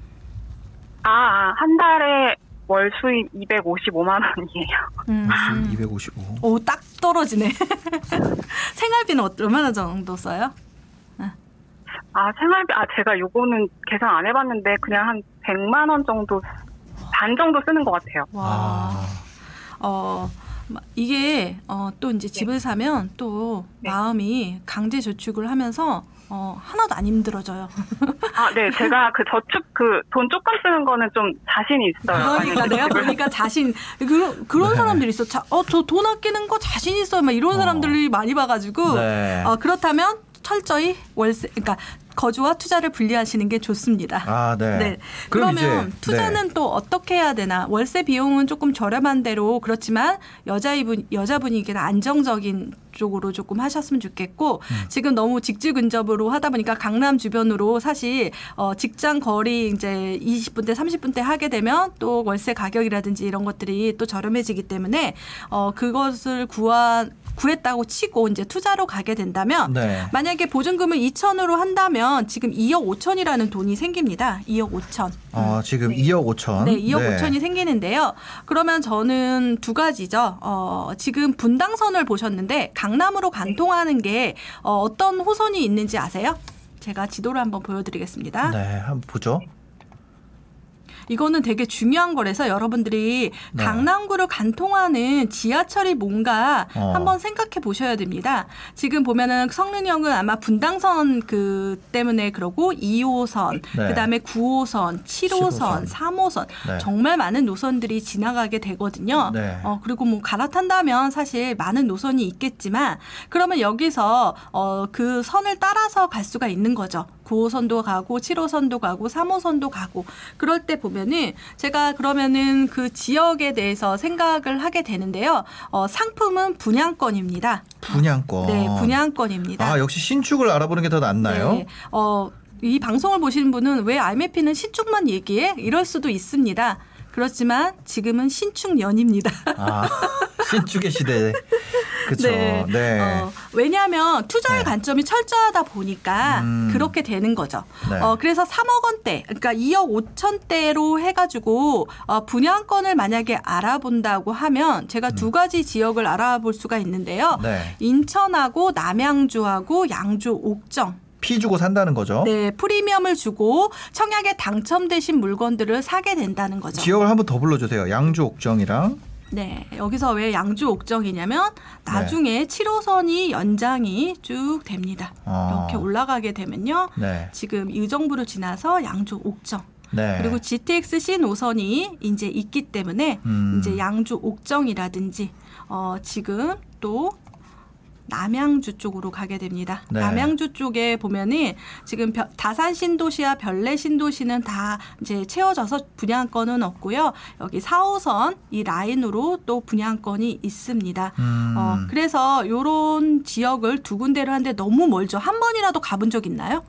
아, 아, 한 달에 월 수입 255만 원이에요. 음. 월수 255. 오, 딱 떨어지네. <laughs> 생활비는 어- 얼마나 정도 써요? 아, 생활비, 아, 제가 요거는 계산 안 해봤는데, 그냥 한 100만 원 정도, 반 정도 쓰는 것 같아요. 와. 아, 어, 마- 이게 어, 또 이제 집을 사면 또 네. 마음이 강제 저축을 하면서 어, 하나도 안 힘들어져요. 아, 네, 제가 그 저축, 그 돈 조금 쓰는 거는 좀 자신이 있어요. 그러니까 내가 보니까 자신 그런 그런 네. 사람들이 있어. 자, 어, 저 돈 아끼는 거 자신 있어요. 막 이런 어. 사람들이 많이 봐 가지고 네. 어, 그렇다면 철저히 월세, 그러니까 거주와 투자를 분리하시는 게 좋습니다. 아, 네. 네. 그러면 이제, 투자는 또 어떻게 해야 되나? 월세 비용은 조금 저렴한 대로 그렇지만 여자분 여자분이기는 안정적인 쪽으로 조금 하셨으면 좋겠고 음. 지금 너무 직주 근접으로 하다 보니까 강남 주변으로 사실 어 직장 거리 이제 20분대 30분대 하게 되면 또 월세 가격이라든지 이런 것들이 또 저렴해지기 때문에 어 그것을 구한 구했다고 치고 이제 투자로 가게 된다면 네. 만약에 보증금을 2천으로 한다면 지금 2억 5천이라는 돈이 생깁니다. 2억 5천. 어, 지금 2억 5천. 네, 2억 5천이 생기는데요. 그러면 저는 두 가지죠. 어, 지금 분당선을 보셨는데 강남으로 간통하는 게 어, 어떤 호선이 있는지 아세요? 제가 지도를 한번 보여드리겠습니다. 네, 한번 보죠. 이거는 되게 중요한 거라서 여러분들이 네. 강남구를 간통하는 지하철이 뭔가 어. 한번 생각해 보셔야 됩니다. 지금 보면은 성능형은 아마 분당선 그 때문에 그러고 2호선, 네. 그다음에 9호선, 7호선, 7호선. 3호선 네. 정말 많은 노선들이 지나가게 되거든요. 네. 어, 그리고 뭐 갈아탄다면 사실 많은 노선이 있겠지만 그러면 여기서 어, 그 선을 따라서 갈 수가 있는 거죠. 9호선도 가고 7호선도 가고 3호선도 가고 그럴 때 보면은 제가 그러면은 그 지역에 대해서 생각을 하게 되는데요. 어, 상품은 분양권입니다. 분양권. 네, 분양권입니다. 아 역시 신축을 알아보는 게 더 낫나요? 네. 어, 이 방송을 보시는 분은 왜 IMF는 신축만 얘기해? 이럴 수도 있습니다. 그렇지만 지금은 신축년입니다. 아 신축의 시대. 그렇죠. 네. 네. 어, 왜냐하면 투자의 네. 관점이 철저하다 보니까 음. 그렇게 되는 거죠. 네. 어, 그래서 3억 원대, 그러니까 2억 5천대로 해가지고 어, 분양권을 만약에 알아본다고 하면 제가 두 가지 지역을 알아볼 수가 있는데요. 음. 네. 인천하고 남양주하고 양주 옥정. 피 주고 산다는 거죠. 네, 프리미엄을 주고 청약에 당첨되신 물건들을 사게 된다는 거죠. 지역을 한번 더 불러주세요. 양주 옥정이랑 네, 여기서 왜 양주 옥정이냐면 네. 나중에 7호선이 연장이 쭉 됩니다. 어. 이렇게 올라가게 되면요. 네. 지금 의정부를 지나서 양주 옥정 네. 그리고 GTX C 노선이 이제 있기 때문에 음. 이제 양주 옥정이라든지 어 지금 또 남양주 쪽으로 가게 됩니다. 네. 남양주 쪽에 보면은 지금 벼- 다산 신도시와 별내 신도시는 다 이제 채워져서 분양권은 없고요. 여기 4호선 이 라인으로 또 분양권이 있습니다. 음. 어, 그래서 요런 지역을 두 군데를 하는데 너무 멀죠. 한 번이라도 가본 적 있나요?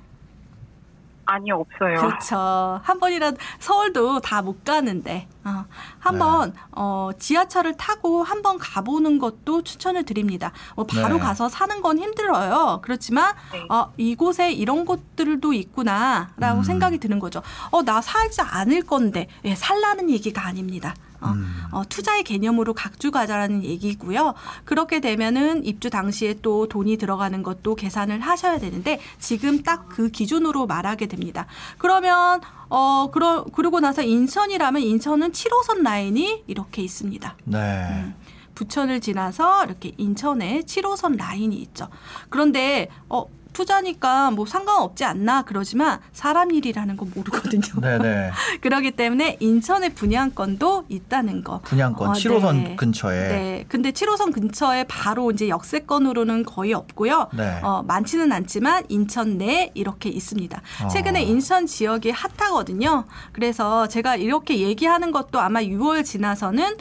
아니 없어요. 그렇죠. 한 번이라도 서울도 다 못 가는데 어, 한번 네. 어, 지하철을 타고 한번 가보는 것도 추천을 드립니다. 뭐 바로 네. 가서 사는 건 힘들어요. 그렇지만 네. 어, 이곳에 이런 곳들도 있구나라고 음. 생각이 드는 거죠. 어, 나 살지 않을 건데 예, 살라는 얘기가 아닙니다. 어, 음. 어, 투자의 개념으로 각주 가자라는 얘기고요. 그렇게 되면은 입주 당시에 또 돈이 들어가는 것도 계산을 하셔야 되는데 지금 딱 그 기준으로 말하게 됩니다. 그러면 어 그러 그러고 나서 인천이라면 인천은 7호선 라인이 이렇게 있습니다. 네. 음, 부천을 지나서 이렇게 인천에 7호선 라인이 있죠. 그런데 어 투자니까 뭐 상관없지 않나 그러지만 사람 일이라는 거 모르거든요. <laughs> 네네. 그렇기 때문에 인천의 분양권도 있다는 거. 분양권 어, 7호선 네. 근처에. 네. 근데 7호선 근처에 바로 이제 역세권으로는 거의 없고요. 네. 어, 많지는 않지만 인천 내에 이렇게 있습니다. 어. 최근에 인천 지역이 핫하거든요. 그래서 제가 이렇게 얘기하는 것도 아마 6월 지나서는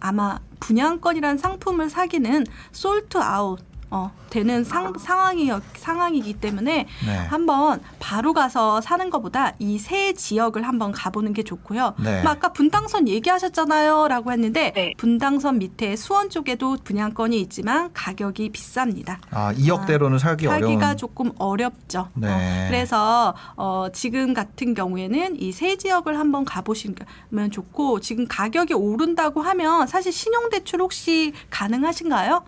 아마 분양권이란 상품을 사기는 솔트 아웃 어, 되는 상, 상황이 상황이기 때문에 네. 한번 바로 가서 사는 것보다 이 세 지역을 한번 가보는 게 좋고요. 네. 뭐 아까 분당선 얘기하셨잖아요,라고 했는데 네. 분당선 밑에 수원 쪽에도 분양권이 있지만 가격이 비쌉니다. 아 2억대로는 살기 살기가 어려운. 조금 어렵죠. 네. 어, 그래서 어, 지금 같은 경우에는 이 세 지역을 한번 가보시면 좋고 지금 가격이 오른다고 하면 사실 신용대출 혹시 가능하신가요?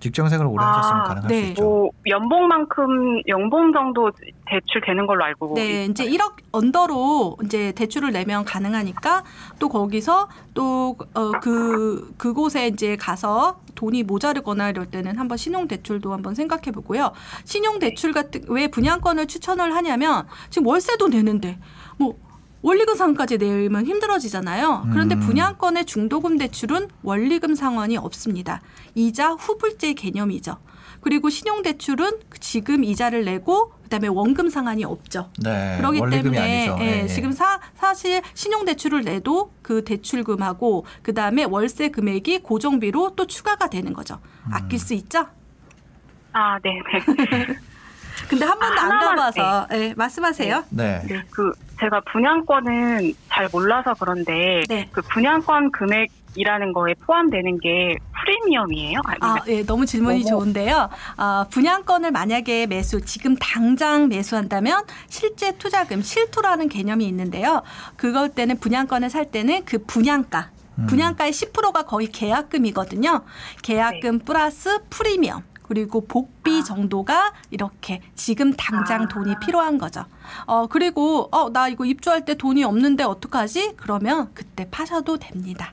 직장생활 오래 아, 하셨으면 가능할 네. 수 있죠. 뭐 연봉만큼 연봉 정도 대출 되는 걸로 알고 네, 이제 1억 언더로 이제 대출을 내면 가능하니까 또 거기서 또어그 그곳에 이제 가서 돈이 모자르거나 이럴 때는 한번 신용 대출도 한번 생각해 보고요. 신용 대출 같은 왜 분양권을 추천을 하냐면 지금 월세도 내는데 뭐 원리금 상환까지 내면 힘들어지잖아요. 그런데 음. 분양권의 중도금 대출은 원리금 상환이 없습니다. 이자 후불제 개념이죠. 그리고 신용 대출은 지금 이자를 내고 그다음에 원금 상환이 없죠. 네. 그렇기 원리금이 때문에 아니죠. 예, 예, 예. 지금 사, 사실 신용 대출을 내도 그 대출금하고 그다음에 월세 금액이 고정비로 또 추가가 되는 거죠. 음. 아낄 수 있죠? 아, 네, 네. <laughs> 근데 한 번도 안 가봐서 예, 말씀하세요. 네. 그 제가 분양권은 잘 몰라서 그런데 네. 그 분양권 금액 이라는 거에 포함되는 게 프리미엄이에요? 아, 아니면 예, 너무 질문이 너무- 좋은데요. 아, 분양권을 만약에 매수, 지금 당장 매수한다면 실제 투자금, 실투라는 개념이 있는데요. 그걸 때는 분양권을 살 때는 그 분양가, 음. 분양가의 10%가 거의 계약금이거든요. 계약금 플러스 프리미엄. 그리고 복비 정도가 이렇게 지금 당장 아. 돈이 필요한 거죠. 어, 그리고, 어, 나 이거 입주할 때 돈이 없는데 어떡하지? 그러면 그때 파셔도 됩니다.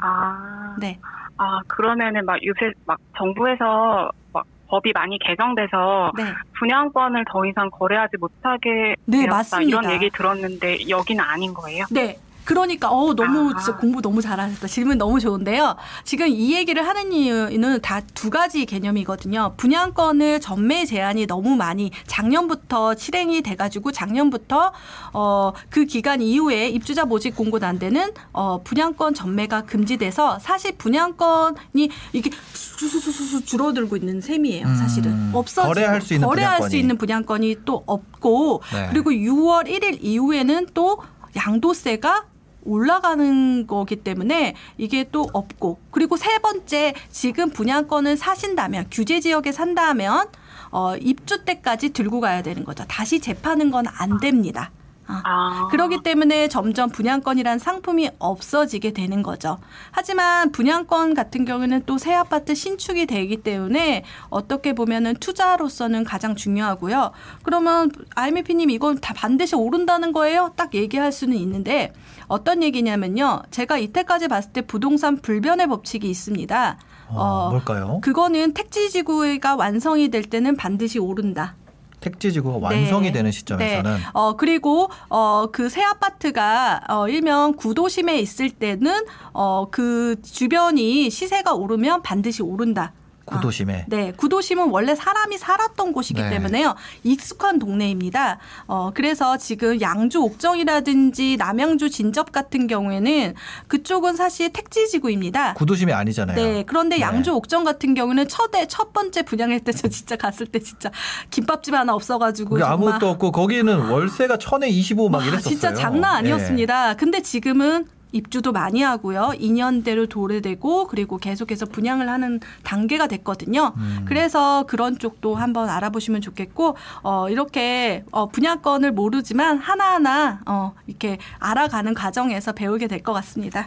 아, 네. 아 그러면은 막 요새 막 정부에서 막 법이 많이 개정돼서 네. 분양권을 더 이상 거래하지 못하게 네, 되었다 맞습니다. 이런 얘기 들었는데 여기는 아닌 거예요? 네. 그러니까 어 너무 아. 진짜 공부 너무 잘하셨다. 질문 너무 좋은데요. 지금 이 얘기를 하는 이유는 다 두 가지 개념이거든요. 분양권을 전매 제한이 너무 많이 작년부터 실행이 돼가지고 작년부터 어 그 기간 이후에 입주자 모집 공고 난데는 어 분양권 전매가 금지돼서 사실 분양권이 이게 수수수수 줄어들고 있는 셈이에요. 사실은 음, 없어지고 거래할 수 있는 거래할 분양권이. 수 있는 분양권이 또 없고 네. 그리고 6월 1일 이후에는 또 양도세가 올라가는 거기 때문에 이게 또 없고 그리고 세 번째 지금 분양권을 사신다면 규제 지역에 산다면 어 입주 때까지 들고 가야 되는 거죠. 다시 재파는 건 안 됩니다. 아. 아. 그렇기 때문에 점점 분양권이란 상품이 없어지게 되는 거죠. 하지만 분양권 같은 경우는 또 새 아파트 신축이 되기 때문에 어떻게 보면은 투자로서는 가장 중요하고요. 그러면 알미피님 이건 다 반드시 오른다는 거예요? 딱 얘기할 수는 있는데 어떤 얘기냐면요. 제가 이때까지 봤을 때 부동산 불변의 법칙이 있습니다. 어, 뭘까요? 그거는 택지 지구가 완성이 될 때는 반드시 오른다. 택지지구가 완성이 네. 되는 시점에서는 네. 어 그리고 어그 새 아파트가 어 일명 구도심에 있을 때는 어그 주변이 시세가 오르면 반드시 오른다. 구도심에 네, 구도심은 원래 사람이 살았던 곳이기 네. 때문에요. 익숙한 동네입니다. 어, 그래서 지금 양주 옥정이라든지 남양주 진접 같은 경우에는 그쪽은 사실 택지 지구입니다. 구도심이 아니잖아요. 네. 그런데 네. 양주 옥정 같은 경우는 첫해 첫 번째 분양할 때 저 진짜 갔을 때 진짜 김밥집 하나 없어가지고 아무것도 없고 거기는 월세가 천에 25막 와, 이랬었어요. 진짜 장난 예. 아니었습니다. 근데 지금은 입주도 많이 하고요. 2년대로 도래되고 그리고 계속해서 분양을 하는 단계가 됐거든요. 음. 그래서 그런 쪽도 한번 알아보시면 좋겠고 어 이렇게 어 분양권을 모르지만 하나하나 어 이렇게 알아가는 과정에서 배우게 될 것 같습니다.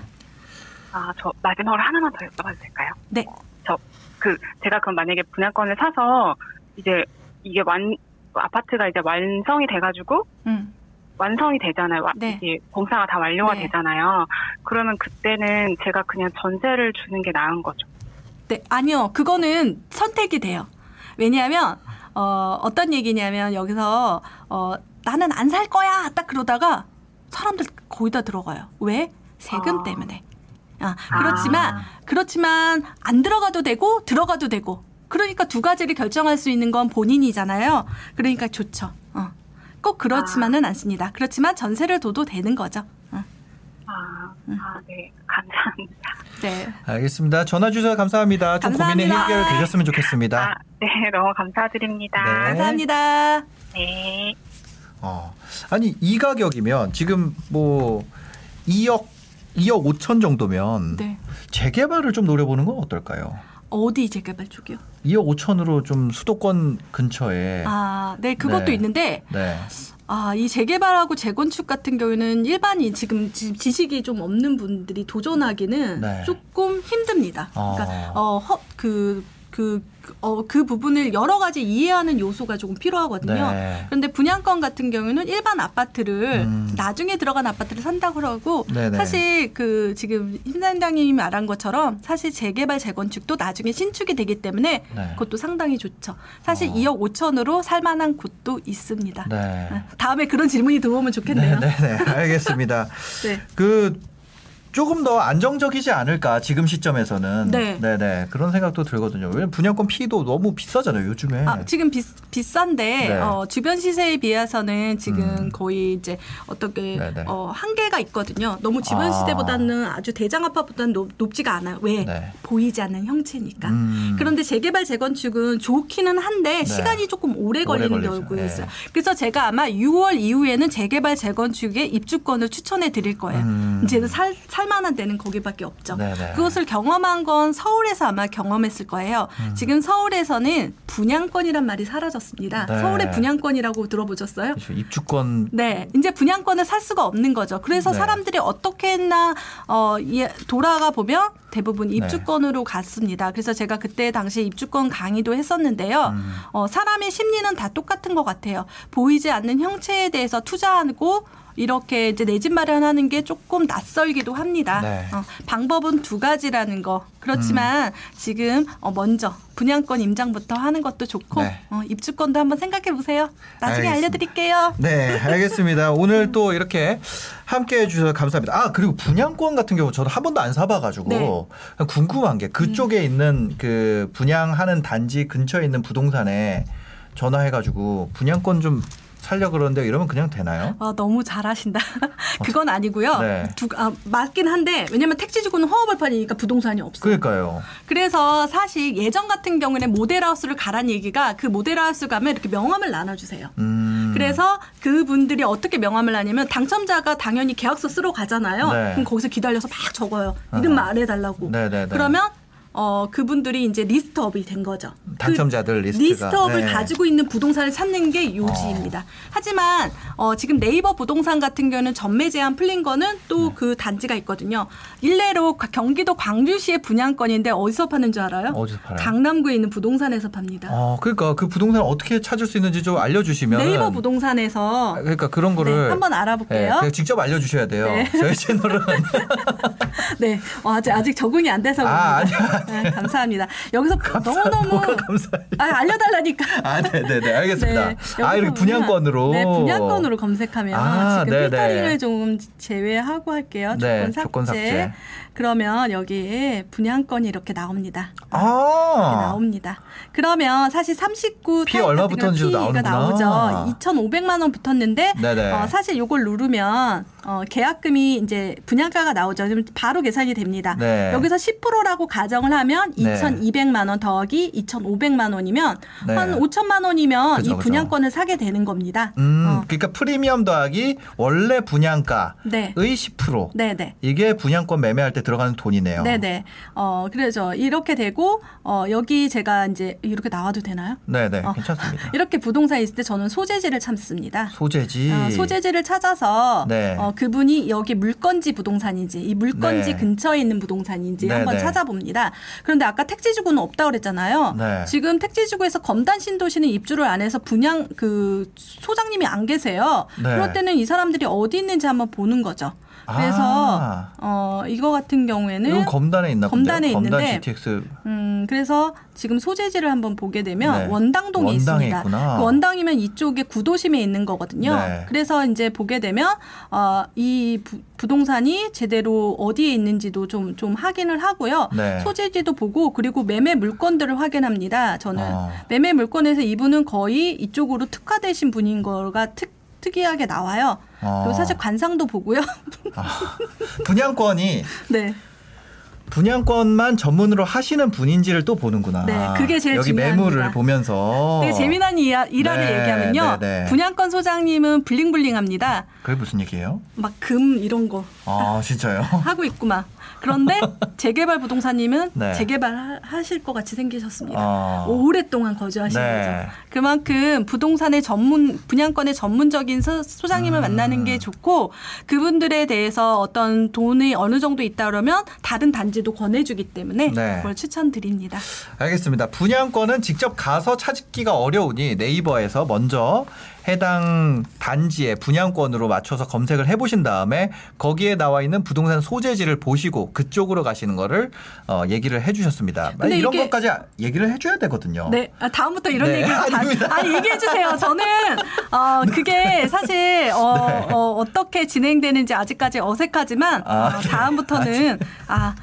아, 저 마지막으로 하나만 더 여쭤봐도 될까요? 네. 저, 그, 제가 그럼 만약에 분양권을 사서 이제 이게 완, 아파트가 이제 완성이 돼 가지고 음. 완성이 되잖아요. 와- 네. 이게 공사가 다 완료가 네. 되잖아요. 그러면 그때는 제가 그냥 전세를 주는 게 나은 거죠. 네, 아니요. 그거는 선택이 돼요. 왜냐하면 어, 어떤 얘기냐면 여기서 어, 나는 안 살 거야 딱 그러다가 사람들 거의 다 들어가요. 왜? 세금 아. 때문에. 아, 그렇지만 아. 그렇지만 안 들어가도 되고 들어가도 되고. 그러니까 두 가지를 결정할 수 있는 건 본인이잖아요. 그러니까 좋죠. 어. 꼭 그렇지만은 않습니다. 그렇지만 전세를 둬도 되는 거죠. 어. 아, 음. 아, 네. 감사합니다. 네. 알겠습니다. 전화 주셔서 감사합니다. 좀 고민의 감사합니다. 해결 되셨으면 좋겠습니다. 아, 네. 너무 감사드립니다. 네. 감사합니다. 네. 어. 아니 이 가격이면 지금 뭐 2억 2억 5천 정도면 네. 재개발을 좀 노려보는 건 어떨까요? 어디 재개발 쪽이요? 2억 5천으로 좀 수도권 근처에 아, 네, 그것도 네. 있는데, 네. 아, 이 재개발하고 재건축 같은 경우에는 일반인 지금 지- 지식이 좀 없는 분들이 도전하기는 네. 조금 힘듭니다. 어. 그러니까, 어, 허, 그, 그, 그, 어, 그 부분을 여러 가지 이해하는 요소가 조금 필요하거든요. 네. 그런데 분양권 같은 경우는 일반 아파트를 음. 나중에 들어간 아파트를 산다고 하고 네네. 사실 그 지금 힘단장님이 말한 것처럼 사실 재개발 재건축도 나중에 신축이 되기 때문에 네. 그것도 상당히 좋죠. 사실 어. 2억 5천으로 살만한 곳도 있습니다. 네. 다음에 그런 질문이 들어오면 좋겠네요. 네, 네, 네. 알겠습니다. <laughs> 네. 그 조금 더 안정적이지 않을까 지금 시점에서는 네. 네 그런 생각도 들거든요. 왜냐면 분양권 피도 너무 비싸잖아요 요즘에. 아, 지금 비, 비싼데 네. 어, 주변 시세에 비해서는 지금 음. 거의 이제 어떻게 네네. 어, 한계가 있거든요. 너무 주변 아. 시세보다는 아주 대장 아파트보다는 높, 높지가 않아요. 왜? 네. 보이지 않는 형체니까. 음. 그런데 재개발 재건축은 좋기는 한데 네. 시간이 조금 오래 걸리는. 경우가 네. 있어요. 그래서 제가 아마 6월 이후에는 재개발 재건축에 입주권을 추천해 드릴 거예요. 음. 이제는 살 살 만한 데는 거기밖에 없죠. 네네. 그것을 경험한 건 서울에서 아마 경험했을 거예요. 음. 지금 서울에서는 분양권이란 말이 사라졌습니다. 네. 서울의 분양권이라고 들어보셨어요? 그렇죠. 입주권 네, 이제 분양권을 살 수가 없는 거죠. 그래서 네. 사람들이 어떻게 했나 어, 예, 돌아가 보면 네. 대부분 입주권으로 갔습니다. 그래서 제가 그때 당시 입주권 강의도 했었는데요. 음. 어, 사람의 심리는 다 똑같은 것 같아요. 보이지 않는 형체에 대해서 투자하고 이렇게 이제 내 집 마련하는 게 조금 낯설기도 합니다. 네. 어, 방법은 두 가지라는 거. 그렇지만 지금 어, 먼저 분양권 임장부터 하는 것도 좋고 네. 어, 입주권도 한번 생각해 보세요. 나중에 알겠습니다. 알려드릴게요. 네, 알겠습니다. 오늘 또 이렇게 함께 해주셔서 감사합니다. 아, 그리고 분양권 같은 경우 저도 한 번도 안 사봐가지고 네. 궁금한 게 그쪽에 있는 그 분양하는 단지 근처에 있는 부동산에 전화해가지고 분양권 좀 살려 그러는데 이러면 그냥 되나요? 아, 너무 잘하신다. <laughs> 그건 아니고요. 네. 두, 아, 맞긴 한데 왜냐면 택지주구는 허허벌판이니까 부동산이 없어요. 그러니까요. 그래서 사실 예전 같은 경우에는 모델하우스를 가란 얘기가 그 모델하우스 가면 이렇게 명함을 나눠주세요. 음. 그래서 그분들이 어떻게 명함을 나냐면 당첨자가 당연히 계약서 쓰러 가잖아요. 네. 그럼 거기서 기다려서 막 적어요. 이름 말해달라고. 네네네. 그러면 어 그분들이 이제 list up이 된 거죠. 당첨자들 그 리스트가. list up을 네. 가지고 있는 부동산을 찾는 게 요지입니다. 하지만 어 지금 네이버 부동산 같은 경우는 전매 제한 풀린 거는 또 네. 그 단지가 있거든요. 일례로 가- 경기도 광주시의 분양권인데 어디서 파는 줄 알아요? 어디서 팔아요? 강남구에 있는 부동산에서 팝니다. 어, 그러니까 그 부동산 어떻게 찾을 수 있는지 좀 알려주시면. 네이버 부동산에서 그러니까 그런 거를 네, 한번 네, 알아볼게요. 그냥 직접 알려주셔야 돼요. 네. 저희 채널은 <laughs> 네, 어, 아직 아직 적응이 안 돼서 아, 그럽니다. 네, 감사합니다. 여기서 너무 너무 뭐가 감사해요. 아, 알려달라니까. 아, 네네네, 알겠습니다. 아, 여기서 이렇게 분양권으로. 네, 분양권으로 검색하면 아, 지금. 필터링을 좀 제외하고 할게요. 네, 조건 삭제. 조건 삭제. 그러면 여기에 분양권이 이렇게 나옵니다. 아, 나옵니다. 그러면 사실 39피 타입 얼마 피가 나오는구나. 나오죠. 2,500만 원 붙었는데 네네. 어, 사실 요걸 누르면 어, 계약금이 이제 분양가가 나오죠. 바로 계산이 됩니다. 네. 여기서 10%라고 가정을 하면 네. 2,200만 원 더하기 2,500만 원이면 네. 한 5천만 원이면 그죠, 이. 분양권을 사게 되는 겁니다. 음, 어, 그러니까 프리미엄 더하기 원래 분양가의 네. 10%. 네, 네. 이게 분양권 매매할 때 들어가는 돈이네요. 네네. 어, 그래서 이렇게 되고, 어, 여기 제가 이제 이렇게 나와도 되나요? 네네, 어. 괜찮습니다. <laughs> 이렇게 부동산에 있을 때 저는 소재지를 참습니다. 소재지. 어, 소재지를 찾아서 네. 어, 그분이 여기 물건지 부동산인지 이 물건지 네. 근처에 있는 부동산인지 네, 한번 네. 찾아봅니다. 그런데 아까 택지주구는 없다 그랬잖아요. 네. 지금 택지주구에서 검단 신도시는 입주를 안 해서 분양 그 소장님이 안 계세요. 네. 그럴 때는 이 사람들이 어디 있는지 한번 보는 거죠. 그래서 아. 어 이거 같은 경우에는 이건 검단에 있나 본데요. 검단에 검단 있는데 GTX. 음, 그래서 지금 소재지를 한번 보게 되면 네. 원당동에 있습니다. 그 원당이면 이쪽에 구도심에 있는 거거든요. 네. 그래서 이제 보게 되면 어, 이 부, 부동산이 제대로 어디에 있는지도 좀, 좀 확인을 하고요. 네. 소재지도 보고 그리고 매매 물건들을 확인합니다. 저는 어. 매매 물건에서 이분은 거의 이쪽으로 특화되신 분인 거가 특, 특이하게 나와요. 어. 그리고 사실 관상도 보고요. <laughs> 아, 분양권이 네. 분양권만 전문으로 하시는 분인지를 또 보는구나. 네, 그게 제일 여기 중요합니다. 매물을 보면서. 되게 재미난 이야, 일화를 네, 얘기하면요. 네, 네. 분양권 소장님은 블링블링합니다. 그게 무슨 얘기예요? 막 금 이런 거 아, 진짜요? 하고 있구만. 그런데 재개발 부동산님은 네. 재개발 하- 하실 것 같이 생기셨습니다. 아. 오랫동안 거주하신 네. 거죠. 그만큼 부동산의 전문 분양권의 전문적인 소, 소장님을 음. 만나는 게 좋고 그분들에 대해서 어떤 돈이 어느 정도 있다 그러면 다른 단지도 권해주기 때문에 네. 그걸 추천드립니다. 알겠습니다. 분양권은 직접 가서 찾기가 어려우니 네이버에서 먼저 해당 단지의 분양권으로 맞춰서 검색을 해보신 다음에 거기에 나와 있는 부동산 소재지를 보시고 그쪽으로 가시는 거를 어, 얘기를 해주셨습니다. 근데 이런 것까지 얘기를 해줘야 되거든요. 네, 아, 다음부터 이런 네, 얘기를 <laughs> 다, 아닙니다. 아, 얘기해 주세요. 저는 어, <laughs> 그게 사실 어, 네. 어, 떻게 진행되는지 아직까지 어색하지만 아, 어, 네. 다음부터는 아.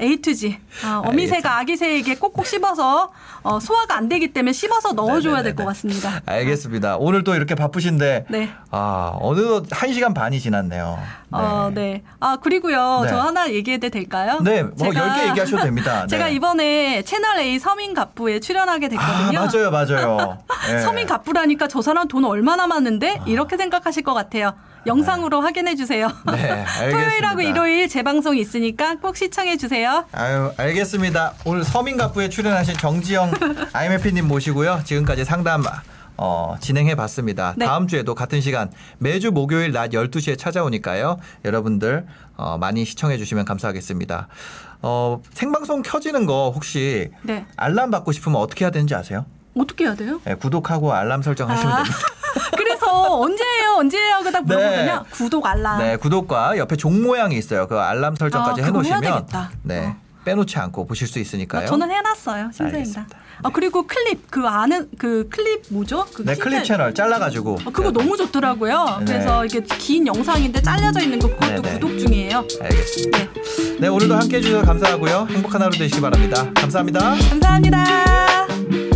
A to G. 어, 어미새가 아기새에게 꼭꼭 씹어서 어, 소화가 안 되기 때문에 씹어서 넣어줘야 될 네네네네. 것 같습니다. 알겠습니다. 오늘 또 이렇게 바쁘신데 네. 아 어느덧 한 시간 반이 지났네요. 네. 어, 네. 아, 그리고요. 네. 저 하나 얘기해도 될까요? 네, 뭐 10개 얘기하셔도 됩니다. <laughs> 제가 네. 이번에 채널 A 서민 갑부에 출연하게 아, 됐거든요. 맞아요, 맞아요. <laughs> 네. 서민 갑부라니까 저 사람 돈 얼마 남았는데 이렇게 생각하실 것 같아요. 영상으로 확인해 주세요. 네, 알겠습니다. 토요일하고 일요일 재방송이 있으니까 꼭 시청해 주세요. 아유, 알겠습니다. 오늘 서민갑부에 출연하신 정지영 <laughs> IMF님 모시고요. 지금까지 상담 어, 진행해 봤습니다. 네. 다음 주에도 같은 시간 매주 목요일 낮 12시에 찾아오니까요. 여러분들 어, 많이 시청해 주시면 감사하겠습니다. 어, 생방송 켜지는 거 혹시 네. 알람 받고 싶으면 어떻게 해야 되는지 아세요? 어떻게 해야 돼요? 네, 구독하고 알람 설정하시면 아. 됩니다. <laughs> <laughs> 그래서 언제예요? 언제예요? 그딱 물어보거든요. 네. 구독 알람. 네, 구독과 옆에 종 모양이 있어요. 그 알람 설정까지 아, 해 놓으시면 되겠다. 네 어. 빼놓지 않고 보실 수 있으니까요. 아, 저는 해놨어요. 심사입니다. 알겠습니다. 아 그리고 클립 그 아는 그 클립 뭐죠? 그 네, 킹 클립 채널 잘라가지고. 아, 그거 너무 좋더라고요. 네. 그래서 이게 긴 영상인데 잘려져 있는 거 그것도 네, 네. 구독 중이에요. 알겠습니다. 네. 네, 오늘도 함께 해 주셔서 감사하고요. 행복한 하루 되시기 바랍니다. 감사합니다. 감사합니다.